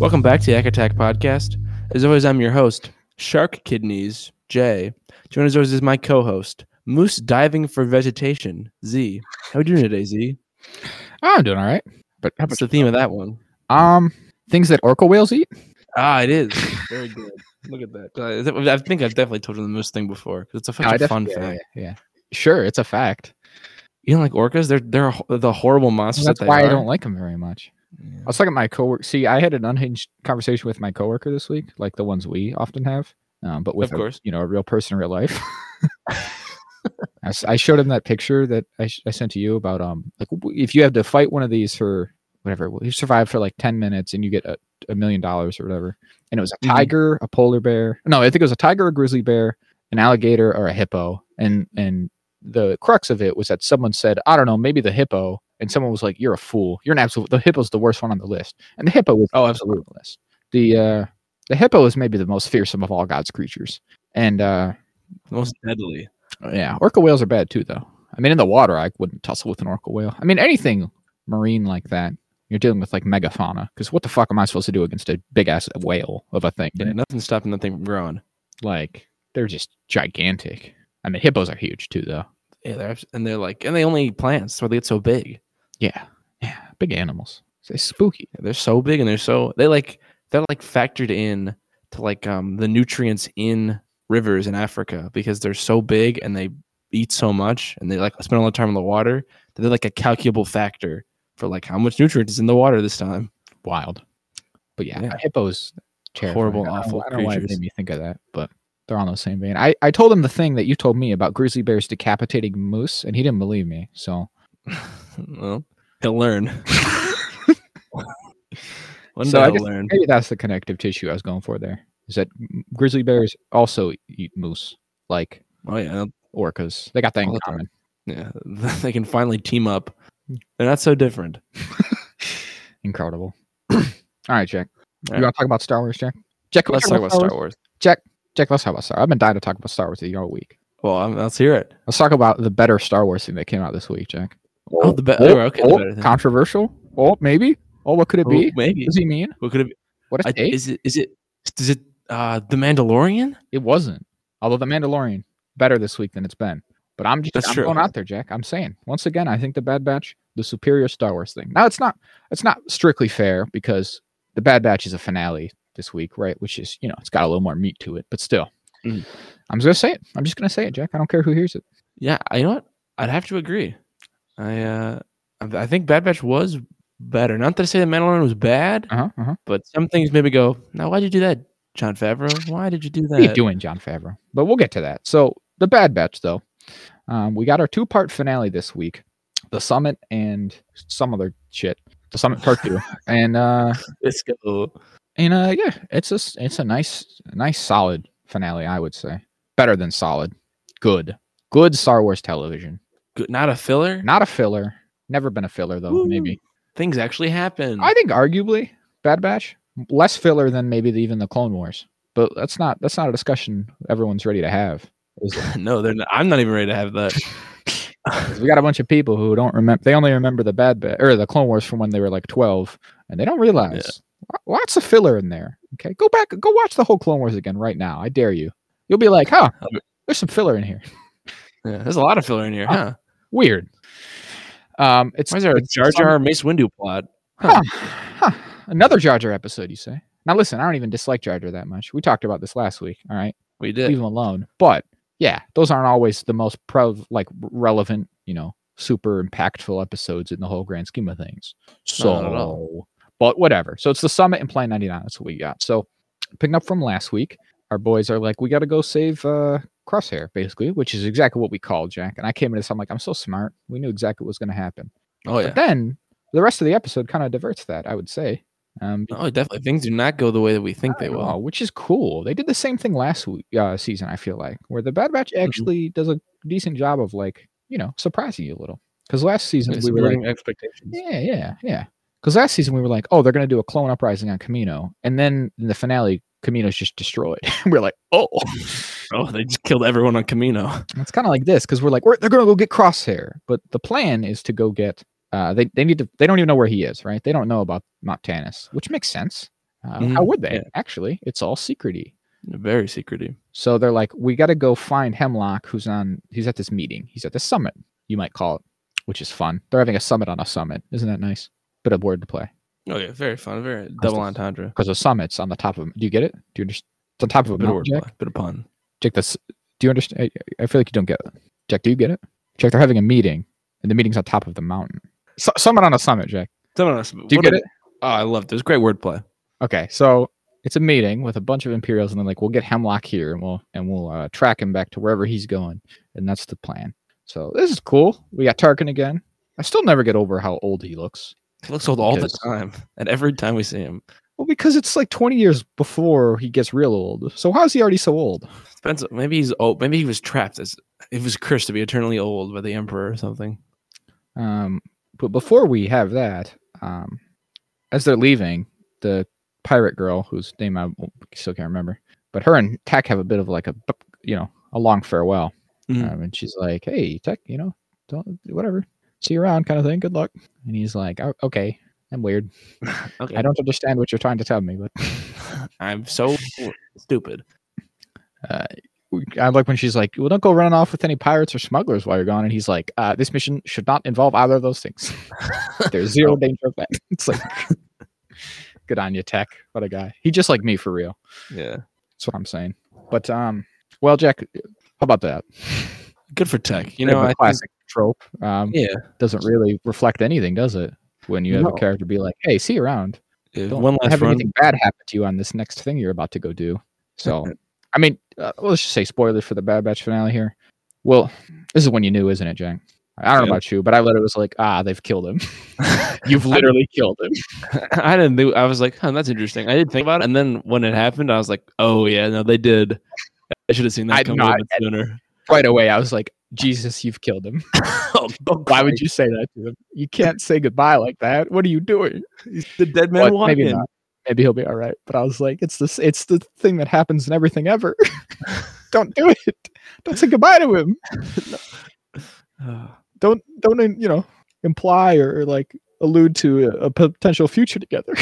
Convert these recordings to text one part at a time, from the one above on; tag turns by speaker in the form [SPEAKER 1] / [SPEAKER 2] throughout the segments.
[SPEAKER 1] Welcome back to the Yak Attack Podcast. As always, I'm your host, Shark Kidneys, Jay. Joining us always is my co-host, Moose Diving for Vegetation, Z. How are we doing today, Z?
[SPEAKER 2] Oh, I'm doing all right. But how
[SPEAKER 1] What's
[SPEAKER 2] about
[SPEAKER 1] the theme of that one?
[SPEAKER 2] um things that orca whales eat?
[SPEAKER 1] Ah, it is. Very good. Look at that. I think I've definitely told you the Moose thing before. It's a, such
[SPEAKER 2] I
[SPEAKER 1] a
[SPEAKER 2] def-
[SPEAKER 1] fun
[SPEAKER 2] yeah,
[SPEAKER 1] fact.
[SPEAKER 2] Yeah, yeah. Sure, it's a fact.
[SPEAKER 1] You don't like orcas? They're they're the horrible monsters.
[SPEAKER 2] That's
[SPEAKER 1] that they
[SPEAKER 2] why I don't like them very much.
[SPEAKER 1] Yeah.
[SPEAKER 2] I was talking to my coworker. See, I had an unhinged conversation with my coworker this week, like the ones we often have, um, but with
[SPEAKER 1] Of
[SPEAKER 2] a,
[SPEAKER 1] course.
[SPEAKER 2] you know a real person in real life. I showed him that picture that I, sh- I sent to you about um like if you have to fight one of these for whatever you survive for like ten minutes and you get a, a million dollars or whatever, and it was a
[SPEAKER 1] Mhm.
[SPEAKER 2] tiger, a polar bear. No, I think it was a tiger, a grizzly bear, an alligator, or a hippo, and and the crux of it was that someone said, I don't know, maybe the hippo, and someone was like, "You're a fool. You're an absolute. The hippo's the worst one on the list." And the hippo was
[SPEAKER 1] Oh,
[SPEAKER 2] absolutely the list. The uh, the hippo is maybe the most fearsome of all God's creatures, and uh,
[SPEAKER 1] Most deadly.
[SPEAKER 2] yeah, orca whales are bad too, though. I mean, in the water, I wouldn't tussle with an orca whale. I mean, anything marine like that, you're dealing with like megafauna. Because what the fuck am I supposed to do against a big ass whale of a thing?
[SPEAKER 1] Yeah, nothing's stopping the thing from growing.
[SPEAKER 2] Like they're just gigantic. I mean, hippos are huge too, though.
[SPEAKER 1] Yeah, they're and they're like, and they only eat plants, so they get so big.
[SPEAKER 2] Yeah, yeah, big animals. They're spooky.
[SPEAKER 1] They're so big and they're so they like they're like factored in to like um the nutrients in rivers in Africa because they're so big and they eat so much and they like spend all the time in the water that they're like a calculable factor for like how much nutrients is in the water this time.
[SPEAKER 2] wild. But yeah,
[SPEAKER 1] Yeah.
[SPEAKER 2] hippos terrifying.
[SPEAKER 1] Horrible,
[SPEAKER 2] I don't
[SPEAKER 1] awful
[SPEAKER 2] I don't know why it made me think of that, but they're on the same vein. I, I told him the thing that you told me about grizzly bears decapitating moose, and he didn't believe me. So
[SPEAKER 1] well, he'll learn. One
[SPEAKER 2] So
[SPEAKER 1] day
[SPEAKER 2] I
[SPEAKER 1] he'll
[SPEAKER 2] guess-
[SPEAKER 1] learn.
[SPEAKER 2] maybe that's the connective tissue I was going for there. Is that grizzly bears also eat moose like
[SPEAKER 1] Oh yeah,
[SPEAKER 2] orcas? They got that in
[SPEAKER 1] All the time.
[SPEAKER 2] common.
[SPEAKER 1] yeah. They can finally team up. They're not so different.
[SPEAKER 2] Incredible. All right, Jack. You want to talk about Star Wars, Jack? Jack, can we
[SPEAKER 1] Let's talk about Star Wars.
[SPEAKER 2] Jack, Jack, let's talk about Star. Wars. I've been dying to talk about Star Wars with you all week.
[SPEAKER 1] Well, um, let's hear it.
[SPEAKER 2] Let's talk about the better Star Wars thing that came out this week, Jack.
[SPEAKER 1] Oh, the be- oh, okay, the better thing.
[SPEAKER 2] controversial. Oh, maybe. Oh, what could it
[SPEAKER 1] Oh,
[SPEAKER 2] be?
[SPEAKER 1] maybe.
[SPEAKER 2] What does he mean?
[SPEAKER 1] What could it be?
[SPEAKER 2] What
[SPEAKER 1] I, is it is it is it uh the Mandalorian?
[SPEAKER 2] It wasn't. Although the Mandalorian better this week than it's been. But I'm just
[SPEAKER 1] That's
[SPEAKER 2] I'm
[SPEAKER 1] true.
[SPEAKER 2] going out there, Jack. I'm saying once again, I think the Bad Batch, the superior Star Wars thing. Now it's not it's not strictly fair because the Bad Batch is a finale this week, right? Which is you know it's got a little more meat to it, but still,
[SPEAKER 1] Mhm.
[SPEAKER 2] I'm just gonna say it. I'm just gonna say it, Jack. I don't care who hears it.
[SPEAKER 1] Yeah, I- you know what? I'd have to agree. I uh I think Bad Batch was better. Not to say the Mandalorian was bad,
[SPEAKER 2] Uh huh. Uh-huh.
[SPEAKER 1] but some things maybe go. Now, why'd you do that, Jon Favreau? Why did you do
[SPEAKER 2] What are you
[SPEAKER 1] that?
[SPEAKER 2] doing, Jon Favreau? But we'll get to that. So the Bad Batch, though, um, we got our two part finale this week, the Summit and some other shit. The Summit Part Two, and uh,
[SPEAKER 1] Let's go.
[SPEAKER 2] and uh, yeah, it's a it's a nice nice solid finale, I would say. Better than solid, good, good Star Wars television.
[SPEAKER 1] Good, not a filler.
[SPEAKER 2] Not a filler. Never been a filler though. Maybe
[SPEAKER 1] Things actually happen.
[SPEAKER 2] I think arguably Bad Batch less filler than maybe the, even the Clone Wars. But that's not that's not a discussion everyone's ready to have.
[SPEAKER 1] No, they're not, I'm not even ready to have that.
[SPEAKER 2] we got a bunch of people who don't remember. They only remember the Bad Batch or the Clone Wars from when they were like twelve, and they don't realize lo- lots of filler in there. Okay, go back, go watch the whole Clone Wars again right now. I dare you. You'll be like, huh? There's some filler in here.
[SPEAKER 1] Yeah, there's a lot of filler in here, uh, huh?
[SPEAKER 2] Weird. Um, it's
[SPEAKER 1] Why is there a Jar Jar Mace Windu plot?
[SPEAKER 2] Huh. Huh. Another Jar Jar episode, you say? Now listen, I don't even dislike Jar Jar that much. We talked about this last week. All right,
[SPEAKER 1] We did.
[SPEAKER 2] leave him alone. But yeah, those aren't always the most pro like relevant, you know, super impactful episodes in the whole grand scheme of things.
[SPEAKER 1] Not at all.
[SPEAKER 2] So, but whatever. So it's the summit and Plan 99. That's what we got. So picking up from last week, our boys are like, we got to go save uh, Crosshair, basically, which is exactly what we called Jack. And I came in this, I'm like, I'm so smart. We knew exactly what was going to happen.
[SPEAKER 1] Oh yeah.
[SPEAKER 2] But then the rest of the episode kind of diverts that, I would say. Um,
[SPEAKER 1] Oh, definitely. Things do not go the way that we think they will.
[SPEAKER 2] know, which is cool. They did the same thing last week, uh, season. I feel like where the Bad Batch
[SPEAKER 1] Mm-hmm.
[SPEAKER 2] actually does a decent job of like you know surprising you a little. Because last season
[SPEAKER 1] It's
[SPEAKER 2] we were like,
[SPEAKER 1] expectations.
[SPEAKER 2] yeah, yeah, yeah. Because last season we were like, oh, they're gonna do a clone uprising on Camino, and then in the finale, Camino's just destroyed. we're like, oh,
[SPEAKER 1] Oh, they just killed everyone on Camino.
[SPEAKER 2] it's kind of like this because we're like, we're, they're gonna go get Crosshair, but the plan is to go get. Uh, they they need to. They don't even know where he is, right? They don't know about Mount Tantiss, which makes sense. Uh,
[SPEAKER 1] Mhm,
[SPEAKER 2] How would they?
[SPEAKER 1] yeah.
[SPEAKER 2] Actually, it's all secrety.
[SPEAKER 1] Very secretive.
[SPEAKER 2] So they're like, we got to go find Hemlock, who's on. He's at this meeting. He's at the summit. You might call it, which is fun. They're having a summit on a summit. Isn't that nice? Bit of word to play
[SPEAKER 1] Oh yeah, very fun. Very double entendre.
[SPEAKER 2] because the summit's on the top of. Do you get it? Do you understand? It's on top of a
[SPEAKER 1] Bit of wordplay.
[SPEAKER 2] Jack.
[SPEAKER 1] Bit of pun.
[SPEAKER 2] Jack, this. Do you understand? I, I feel like you don't get it. Jack, do you get it? Jack, they're having a meeting, and the meeting's on top of the mountain. Su- summit on a summit, Jack.
[SPEAKER 1] Someone summit.
[SPEAKER 2] Do you get it?
[SPEAKER 1] Oh, I love this. Great wordplay.
[SPEAKER 2] Okay, so it's a meeting with a bunch of Imperials, and then like we'll get Hemlock here, and we'll and we'll uh, track him back to wherever he's going, and that's the plan. So this is cool. We got Tarkin again. I still never get over how old he looks.
[SPEAKER 1] He looks old all the time, and every time we see him,
[SPEAKER 2] Well, because it's like 20 years before he gets real old. So how is he already so old?
[SPEAKER 1] depends. Maybe he's old. Maybe he was trapped as it was cursed to be eternally old by the emperor or something.
[SPEAKER 2] Um, but before we have that, um, as they're leaving, the pirate girl, whose name I still can't remember, but her and Tech have a bit of like a, you know, a long farewell.
[SPEAKER 1] Mhm.
[SPEAKER 2] Um, and she's like, "Hey, Tech, you know, don't whatever, see you around, kind of thing. Good luck." And he's like, "Oh, "Okay, I'm weird.
[SPEAKER 1] Okay.
[SPEAKER 2] I don't understand what you're trying to tell me, but
[SPEAKER 1] I'm so stupid.
[SPEAKER 2] uh, I like when she's like, "Well, don't go running off with any pirates or smugglers while you're gone." And he's like, uh, "This mission should not involve either of those things. There's zero danger of that." It's like, good on you, Tech. What a guy. He just like me for real.
[SPEAKER 1] Yeah.
[SPEAKER 2] That's what I'm saying. But um, well, Jack, how about that?
[SPEAKER 1] Good for tech. You know, I think,
[SPEAKER 2] classic trope. Um,
[SPEAKER 1] yeah.
[SPEAKER 2] doesn't really reflect anything, does it? When you have
[SPEAKER 1] No.
[SPEAKER 2] a character be like, "Hey, see you around."
[SPEAKER 1] yeah,
[SPEAKER 2] Don't
[SPEAKER 1] One last
[SPEAKER 2] have
[SPEAKER 1] run.
[SPEAKER 2] anything bad happen to you on this next thing you're about to go do. So, I mean, uh, let's just say spoilers for the Bad Batch finale here. Well, this is when you knew, isn't it, Jang? I don't know about you, but I literally was like, ah, they've killed him. You've literally killed him.
[SPEAKER 1] I didn't think. I was like, huh, that's interesting. I didn't think about it, and then when it happened, I was like, oh yeah, no, they did. I should have seen that
[SPEAKER 2] I-
[SPEAKER 1] coming
[SPEAKER 2] no,
[SPEAKER 1] a
[SPEAKER 2] I-
[SPEAKER 1] bit sooner.
[SPEAKER 2] Right away, I was like, Jesus, you've killed him.
[SPEAKER 1] oh,
[SPEAKER 2] Why would you say that to him? You can't say goodbye like that. What are you doing?
[SPEAKER 1] the dead man walking?
[SPEAKER 2] maybe not. Maybe he'll be all right. But I was like, it's this. It's the thing that happens in everything ever. don't do it. Don't say goodbye to him. don't don't you know imply or, like allude to a, a potential future together.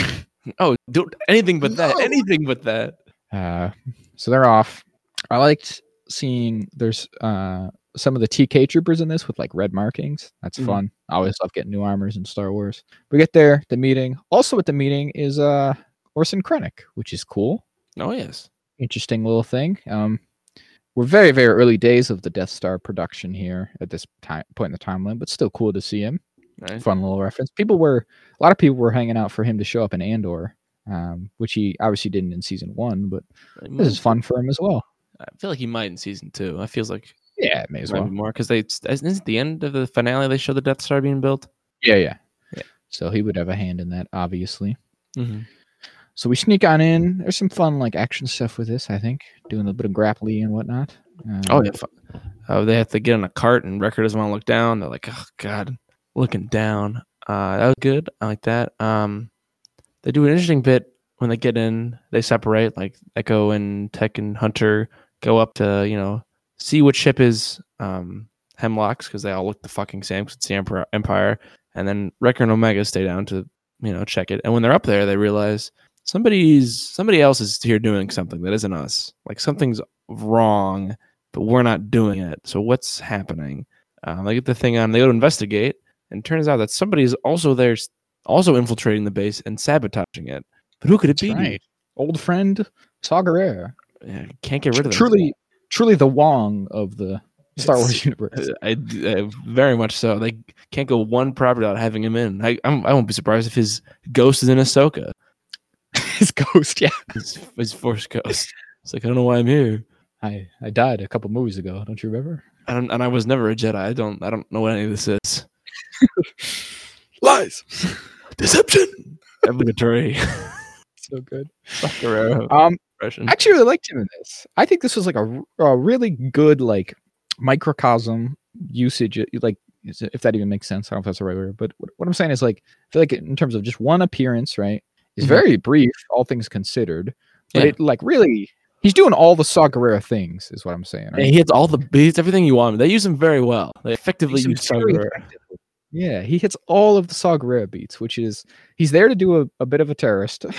[SPEAKER 1] oh, don't anything but that.
[SPEAKER 2] No.
[SPEAKER 1] Anything but that.
[SPEAKER 2] Uh, so they're off. I liked seeing there's uh some of the TK troopers in this with like red markings. That's
[SPEAKER 1] Mhm.
[SPEAKER 2] fun. I always love getting new armors in Star Wars. We get there, the meeting. Also at the meeting is uh Orson Krennic, which is cool.
[SPEAKER 1] Oh yes.
[SPEAKER 2] Interesting little thing. Um we're very, very early days of the Death Star production here at this time point in the timeline, but still cool to see him. Fun little reference. People were a lot of people were hanging out for him to show up in Andor, um, which he obviously didn't in season one, but this is fun for him as well.
[SPEAKER 1] I feel like he might in season two. I feels like
[SPEAKER 2] Yeah, may as well.
[SPEAKER 1] be more because they isn't it the end of the finale they show the Death Star being built.
[SPEAKER 2] Yeah, yeah,
[SPEAKER 1] Yeah.
[SPEAKER 2] So he would have a hand in that, obviously.
[SPEAKER 1] Mm-hmm.
[SPEAKER 2] So we sneak on in. There's some fun like action stuff with this. I think doing a little bit of grappling and whatnot. Um,
[SPEAKER 1] Oh yeah. Oh, they have to get in a cart and Wrecker doesn't want to look down. They're like, oh god, looking down. Uh, that was good. I like that. Um, they do an interesting bit when they get in. They separate. Like Echo and Tech and Hunter go up to you know see what ship is um Hemlock's because they all look the fucking same 'cause it's the Emperor Empire. And then Wrecker and Omega stay down to you know check it. And when they're up there, they realize somebody's somebody else is here doing something that isn't us. Like something's wrong, but we're not doing it. So what's happening? Um, they get the thing on. They go to investigate, and it turns out that somebody's also there, also infiltrating the base and sabotaging it. But who could it
[SPEAKER 2] that's
[SPEAKER 1] be?
[SPEAKER 2] right. Old friend Saw Gerrera.
[SPEAKER 1] Yeah, can't get rid of them.
[SPEAKER 2] Truly, truly the Wong of the Star
[SPEAKER 1] It's-
[SPEAKER 2] Wars universe.
[SPEAKER 1] Uh, I, I- very much so. They can't go one property without having him in. I I'm, I won't be surprised if his ghost is in Ahsoka.
[SPEAKER 2] His ghost. Yeah,
[SPEAKER 1] His, his force ghost. It's like I don't know why I'm here.
[SPEAKER 2] I I died a couple movies ago. Don't you remember?
[SPEAKER 1] I don't, and I was never a Jedi. I don't I don't know what any of this is.
[SPEAKER 2] Lies.
[SPEAKER 1] Deception. Obligatory.
[SPEAKER 2] So good. Um,
[SPEAKER 1] impression.
[SPEAKER 2] I actually really liked him in this. I think this was like a, a really good like microcosm usage. uh, Like if that even makes sense. I don't know if that's the right word, but what, what I'm saying is like I feel like in terms of just one appearance, right? Is
[SPEAKER 1] Mhm.
[SPEAKER 2] very brief, all things considered. But
[SPEAKER 1] Yeah.
[SPEAKER 2] it like really, he's doing all the Saw Gerrera things, is what I'm saying.
[SPEAKER 1] Yeah, he hits all the he hits everything you want. They use him very well. They effectively
[SPEAKER 2] Use him
[SPEAKER 1] use
[SPEAKER 2] very
[SPEAKER 1] Saw
[SPEAKER 2] effectively. Yeah, he hits all of the Saw Gerrera beats, which is he's there to do a, a bit of a terrorist.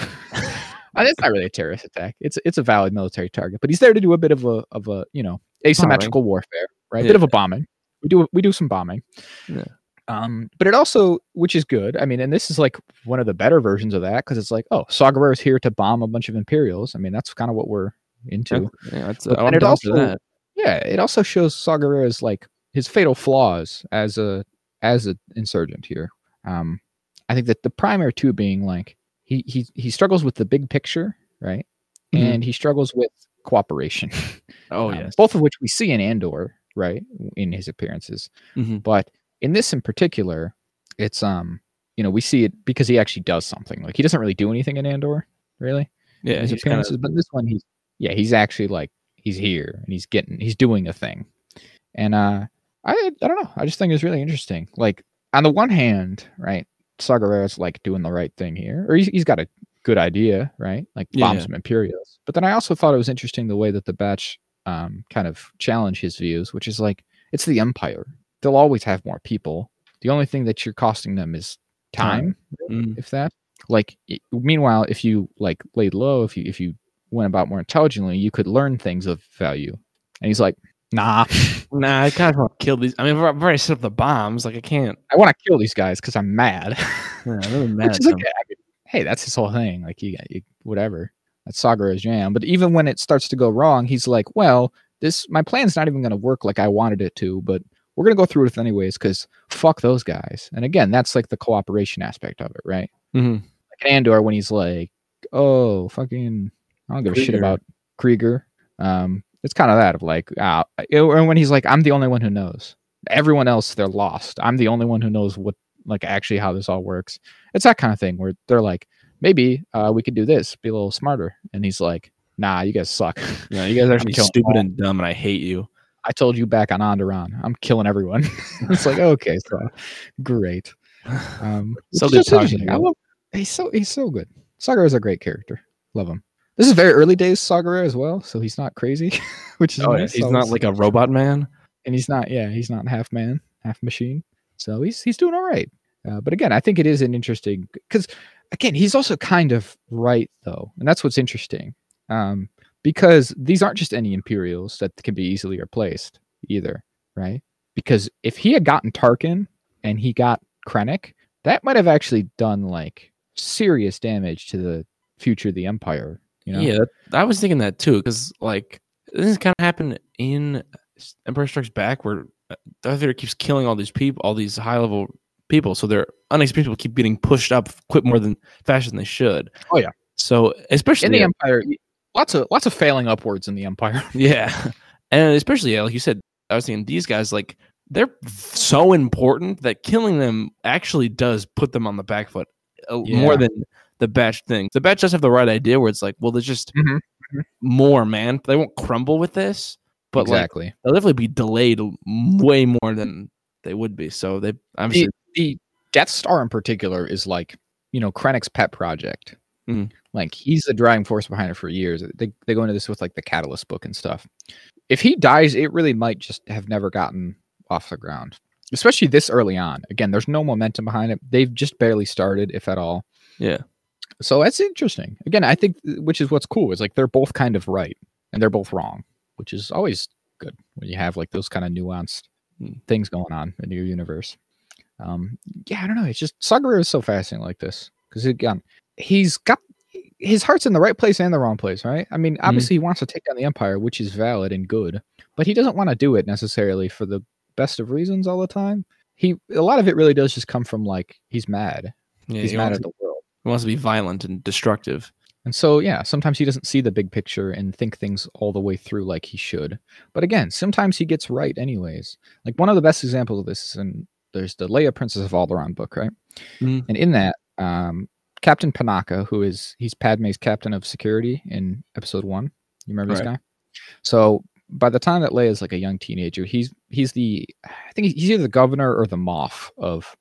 [SPEAKER 2] Uh, it's not really a terrorist attack. It's it's a valid military target, but he's there to do a bit of a of a you know asymmetrical warfare, right? A bit of a bombing. We do we do some bombing.
[SPEAKER 1] Yeah.
[SPEAKER 2] Um, but it also, which is good. I mean, and this is like one of the better versions of that because it's like, oh, Saw Gerrera is here to bomb a bunch of Imperials. I mean, that's kind of what we're into.
[SPEAKER 1] yeah, that's,
[SPEAKER 2] But-
[SPEAKER 1] I'm
[SPEAKER 2] and it also-
[SPEAKER 1] that.
[SPEAKER 2] Yeah, it also shows Saw Gerrera's like his fatal flaws as a as an insurgent here. Um, I think that the primary two being like he he he struggles with the big picture, right?
[SPEAKER 1] Mhm.
[SPEAKER 2] And he struggles with cooperation.
[SPEAKER 1] Oh
[SPEAKER 2] um,
[SPEAKER 1] yes.
[SPEAKER 2] both of which we see in Andor, right, in his appearances.
[SPEAKER 1] Mhm.
[SPEAKER 2] But in this in particular, it's um, you know, we see it because he actually does something. Like he doesn't really do anything in Andor, really.
[SPEAKER 1] Yeah,
[SPEAKER 2] his appearances, but this one he's yeah, he's actually like he's here and he's getting he's doing a thing. And uh I I don't know. I just think it's really interesting. Like on the one hand, right, Saw Gerrera's like doing the right thing here, or he's, he's got a good idea, right? Like bomb
[SPEAKER 1] Yeah.
[SPEAKER 2] some Imperials. But then I also thought it was interesting the way that the batch um, kind of challenge his views, which is like it's the Empire. They'll always have more people. The only thing that you're costing them is time,
[SPEAKER 1] Mm.
[SPEAKER 2] if that. Like, meanwhile, if you like laid low, if you if you went about more intelligently, you could learn things of value. And he's like, Nah,
[SPEAKER 1] Nah, I kind of want to kill these. I mean, I've I've already set up the bombs. Like I can't.
[SPEAKER 2] I want to kill these guys because I'm mad.
[SPEAKER 1] Yeah, I'm really mad
[SPEAKER 2] Which is
[SPEAKER 1] them.
[SPEAKER 2] okay. I mean, hey, that's his whole thing. Like, you, got you whatever. That's Saw Gerrera's jam. But even when it starts to go wrong, he's like, well, this my plan's not even going to work like I wanted it to, but we're going to go through with it anyways because fuck those guys. And again, that's like the cooperation aspect of it, right?
[SPEAKER 1] Mhm.
[SPEAKER 2] Like Andor when he's like, oh, fucking, I don't give a shit about Kreegyr. Um, it's kind of that of like, ah, or when he's like, I'm the only one who knows. Everyone else, they're lost. I'm the only one who knows what, like, actually how this all works. It's that kind of thing where they're like, maybe uh, we could do this, be a little smarter. And he's like, nah, you guys suck.
[SPEAKER 1] Yeah, you guys are actually stupid and dumb, and I hate you.
[SPEAKER 2] I told you back on Onderon, I'm killing everyone. it's like, okay, so great. Um,
[SPEAKER 1] So good talking
[SPEAKER 2] I love, he's so he's so good. Saw Gerrera is a great character. Love him. This is very early days Saw Gerrera as well, so he's not crazy, which is
[SPEAKER 1] Oh,
[SPEAKER 2] nice.
[SPEAKER 1] he's
[SPEAKER 2] So
[SPEAKER 1] not like a robot man.
[SPEAKER 2] and he's not yeah he's not half man, half machine. So he's he's doing all right. Uh, but again, I think it is an interesting because again he's also kind of right though, and that's what's interesting. Um, because these aren't just any Imperials that can be easily replaced either, right? Because if he had gotten Tarkin and he got Krennic, that might have actually done like serious damage to the future of the Empire. You know?
[SPEAKER 1] Yeah, I was thinking that too, because like this kind of happened in Empire Strikes Back, where uh, Darth Vader keeps killing all these people, all these high level people, so their unexperienced people keep getting pushed up quit more than faster than they should.
[SPEAKER 2] Oh, yeah.
[SPEAKER 1] So especially
[SPEAKER 2] In the
[SPEAKER 1] yeah,
[SPEAKER 2] Empire, lots of lots of failing upwards in the Empire.
[SPEAKER 1] yeah, and especially yeah, like you said, I was thinking these guys like they're so important that killing them actually does put them on the back foot uh, more than the batch thing. The batch does have the right idea where it's like, well, there's just
[SPEAKER 2] Mhm,
[SPEAKER 1] more, man. They won't crumble with this, but like
[SPEAKER 2] exactly.
[SPEAKER 1] they'll definitely be delayed way more than they would be. So they obviously
[SPEAKER 2] the Death Star in particular is like you know Krennic's pet project.
[SPEAKER 1] Mhm.
[SPEAKER 2] Like he's the driving force behind it for years. They they go into this with like the Catalyst book and stuff. If he dies, it really might just have never gotten off the ground, especially this early on. Again, there's no momentum behind it. They've just barely started, if at all.
[SPEAKER 1] yeah.
[SPEAKER 2] So that's interesting. Again, I think which is what's cool is like they're both kind of right and they're both wrong, which is always good when you have like those kind of nuanced
[SPEAKER 1] Mm.
[SPEAKER 2] things going on in your universe. Um, yeah, I don't know. It's just Saw Gerrera is so fascinating like this because again, he's got his heart's in the right place and the wrong place, right? I mean, obviously he wants to take down the empire, which is valid and good, but he doesn't want to do it necessarily for the best of reasons all the time. He a lot of it really does just come from like he's mad.
[SPEAKER 1] Yeah,
[SPEAKER 2] he's
[SPEAKER 1] he,
[SPEAKER 2] mad at the world.
[SPEAKER 1] He wants to be violent and destructive.
[SPEAKER 2] And so, yeah, sometimes he doesn't see the big picture and think things all the way through like he should. But again, sometimes he gets right anyways. Like one of the best examples of this is in there's the Leia Princess of Alderaan book, right?
[SPEAKER 1] Mhm.
[SPEAKER 2] And in that, um, Captain Panaka, who is he's Padme's captain of security in episode one. You remember this guy? So by the time that Leia is like a young teenager, he's he's the I think he's either the governor or the Moff of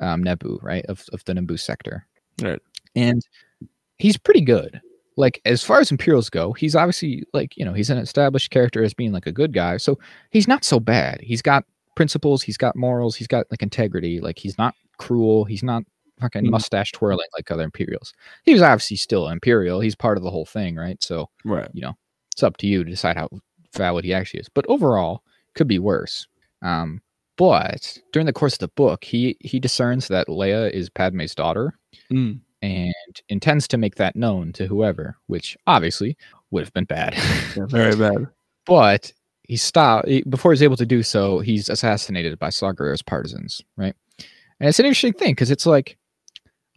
[SPEAKER 2] um, Naboo, right? Of of the Naboo sector.
[SPEAKER 1] Right.
[SPEAKER 2] And he's pretty good. Like as far as Imperials go, he's obviously like you know he's an established character as being like a good guy. So he's not so bad. He's got principles. He's got morals. He's got like integrity. Like he's not cruel. He's not fucking
[SPEAKER 1] Mhm.
[SPEAKER 2] mustache twirling like other Imperials. He was obviously still Imperial. He's part of the whole thing, right? So
[SPEAKER 1] Right.
[SPEAKER 2] You know, it's up to you to decide how valid he actually is. But overall, could be worse. Um, but during the course of the book, he he discerns that Leia is Padme's daughter
[SPEAKER 1] Mm.
[SPEAKER 2] and intends to make that known to whoever, which obviously would have been bad.
[SPEAKER 1] Yeah, very bad.
[SPEAKER 2] but he stopped before he's able to do so. He's assassinated by Saw Gerrera's partisans, right? And it's an interesting thing because it's like,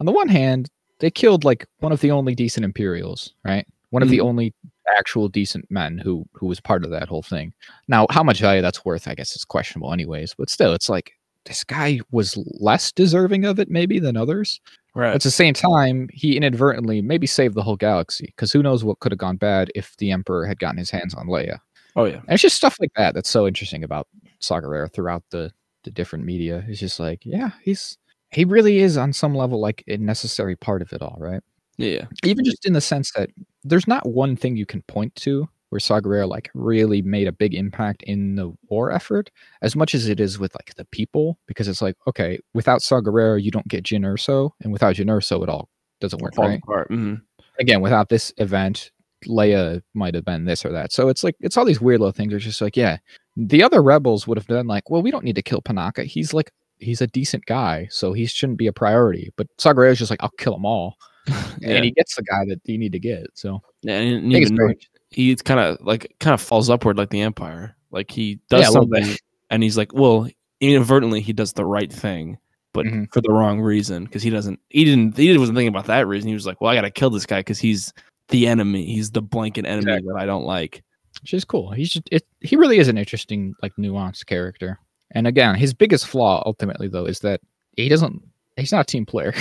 [SPEAKER 2] on the one hand, they killed like one of the only decent Imperials, right? One of the only actual decent men who who was part of that whole thing. Now, how much value that's worth, I guess, is questionable, anyways. But still, it's like this guy was less deserving of it, maybe, than others.
[SPEAKER 1] Right.
[SPEAKER 2] At the same time, he inadvertently maybe saved the whole galaxy because who knows what could have gone bad if the Emperor had gotten his hands on Leia.
[SPEAKER 1] oh yeah.
[SPEAKER 2] And it's just stuff like that that's so interesting about Saw Gerrera throughout the the different media. It's just like, yeah, he's he really is on some level like a necessary part of it all, right?
[SPEAKER 1] Yeah.
[SPEAKER 2] Even just in the sense that there's not one thing you can point to where Saw Gerrera like really made a big impact in the war effort, as much as it is with like the people, because it's like, okay, without Saw Gerrera, you don't get Jyn Erso, and without Jyn Erso, it all doesn't work, right?
[SPEAKER 1] Mhm.
[SPEAKER 2] again, without this event, Leia might have been this or that. So it's like it's all these weird little things. It's just like, yeah, the other rebels would have been like, well, we don't need to kill Panaka. He's like he's a decent guy, so he shouldn't be a priority. But Saw is just like, I'll kill them all,
[SPEAKER 1] Yeah.
[SPEAKER 2] and he gets the guy that you need to get. So
[SPEAKER 1] Yeah, and even
[SPEAKER 2] very
[SPEAKER 1] he kind of like kind of falls upward like the Empire. Like he does
[SPEAKER 2] Yeah, a little bit.
[SPEAKER 1] something, and he's like, well, inadvertently he does the right thing, but
[SPEAKER 2] Mhm.
[SPEAKER 1] for the wrong reason because he doesn't. He didn't. He wasn't thinking about that reason. He was like, well, I got to kill this guy because he's the enemy. He's the blanket enemy
[SPEAKER 2] Exactly.
[SPEAKER 1] that I don't like.
[SPEAKER 2] which is cool. He's just it. He really is an interesting, like nuanced character. And again, his biggest flaw ultimately though is that he doesn't. He's not a team player.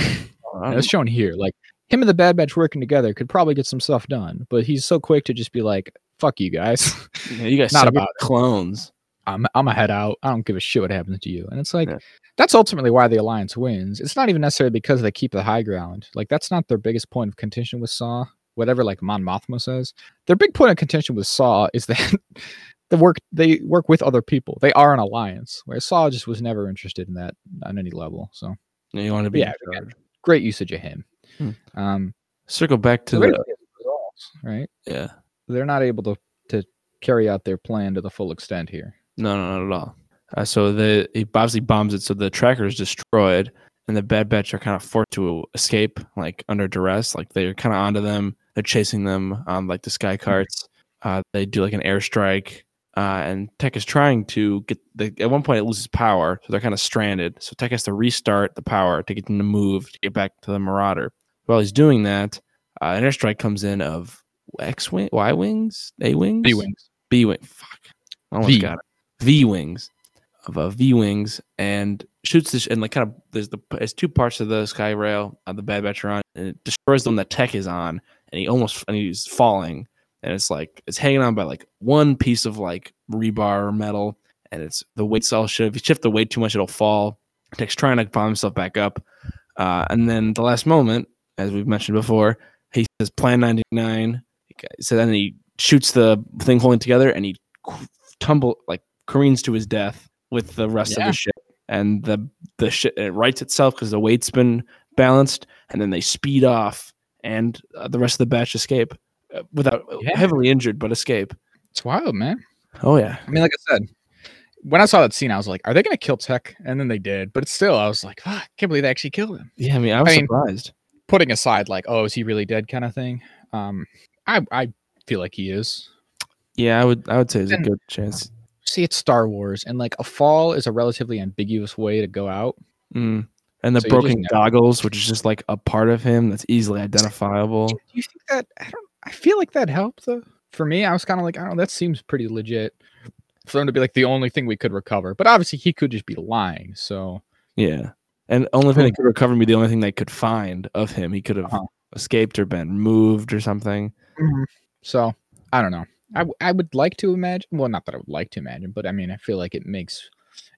[SPEAKER 1] I
[SPEAKER 2] it's shown here. Like him and the Bad Batch working together could probably get some stuff done, but he's so quick to just be like, "Fuck you guys,
[SPEAKER 1] Yeah, you guys
[SPEAKER 2] Not
[SPEAKER 1] not
[SPEAKER 2] about
[SPEAKER 1] clones.
[SPEAKER 2] I'm I'm a head out. I don't give a shit what happens to you." And it's like
[SPEAKER 1] Yeah.
[SPEAKER 2] that's ultimately why the Alliance wins. It's not even necessarily because they keep the high ground. Like that's not their biggest point of contention with Saw. Whatever like Mon Mothma says, their big point of contention with Saw is that the work they work with other people. They are an alliance. Where Saw just was never interested in that on any level. So
[SPEAKER 1] You want to be
[SPEAKER 2] Yeah, great usage of him.
[SPEAKER 1] Hmm.
[SPEAKER 2] Um,
[SPEAKER 1] Circle back to
[SPEAKER 2] so
[SPEAKER 1] the
[SPEAKER 2] results, right?
[SPEAKER 1] yeah.
[SPEAKER 2] they're not able to to carry out their plan to the full extent here.
[SPEAKER 1] No, no, not at all. Uh, so the he obviously bombs it, so the tracker is destroyed, and the Bad Batch are kind of forced to escape, like under duress. Like they're kind of onto them. They're chasing them on like the sky carts. Uh, they do like an airstrike, uh, and Tech is trying to get. The, at one point, it loses power, so they're kind of stranded. So Tech has to restart the power to get them to move to get back to the Marauder. While he's doing that, uh, an airstrike comes in of X wing, Y wings, A wings,
[SPEAKER 2] B wings.
[SPEAKER 1] B wing. Fuck. I almost
[SPEAKER 2] V.
[SPEAKER 1] got it. V wings of uh, V wings and shoots this and like kind of there's the it's two parts of the sky rail of the Bad Batch are on and it destroys the one that Tech is on and he almost and he's falling and it's like it's hanging on by like one piece of like rebar or metal and it's the weight cell shift. If you shift the weight too much, it'll fall. Tech's trying to bomb himself back up, uh, and then the last moment, as we've mentioned before, he says Plan 99. So then he shoots the thing holding together and he tumble like careens to his death with the rest of the ship and the the ship it rights itself because the weight's been balanced and then they speed off and uh, the rest of the batch escape without
[SPEAKER 2] Yeah.
[SPEAKER 1] heavily injured but escape
[SPEAKER 2] It's wild, man.
[SPEAKER 1] oh yeah
[SPEAKER 2] I mean, like I said, when I saw that scene, I was like, "Are they going to kill Tech?" And then they did, but still, I was like, "Fuck, I can't believe they actually killed him."
[SPEAKER 1] yeah i mean i was
[SPEAKER 2] I mean-
[SPEAKER 1] surprised
[SPEAKER 2] Putting aside, like, "Oh, is he really dead?" kind of thing. Um, I I feel like he is.
[SPEAKER 1] yeah i would i would say there's a good chance
[SPEAKER 2] See, it's Star Wars, and like a fall is a relatively ambiguous way to go out.
[SPEAKER 1] mm. and the
[SPEAKER 2] So
[SPEAKER 1] broken goggles which is just like a part of him that's easily identifiable
[SPEAKER 2] Do you think that? I don't. I feel like that helped though. For me, I was kind of like, I don't know. That seems pretty legit for them to be like the only thing we could recover. But obviously, he could just be lying. So
[SPEAKER 1] Yeah. And only thing they could recover would be the only thing they could find of him. He could have
[SPEAKER 2] Uh-huh.
[SPEAKER 1] escaped or been moved or something.
[SPEAKER 2] So I don't know. I, w- I would like to imagine. Well, not that I would like to imagine, but I mean, I feel like it makes,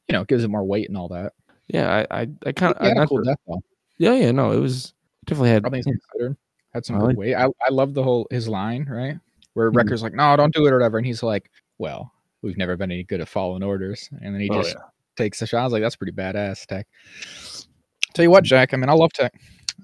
[SPEAKER 2] you know, it gives it more weight and all that.
[SPEAKER 1] Yeah, I I, I kind of
[SPEAKER 2] Yeah, cool death though.
[SPEAKER 1] yeah yeah no it was definitely had yeah,
[SPEAKER 2] considered, had some
[SPEAKER 1] I
[SPEAKER 2] good weight. I I love the whole his line right where
[SPEAKER 1] Mhm.
[SPEAKER 2] Wrecker's like, no, don't do it or whatever, and he's like, well, we've never been any good at following orders, and then he
[SPEAKER 1] Oh,
[SPEAKER 2] just takes the shot. I was like, that's pretty badass, Tech. Tell you what, Jack. I mean, I love Tech.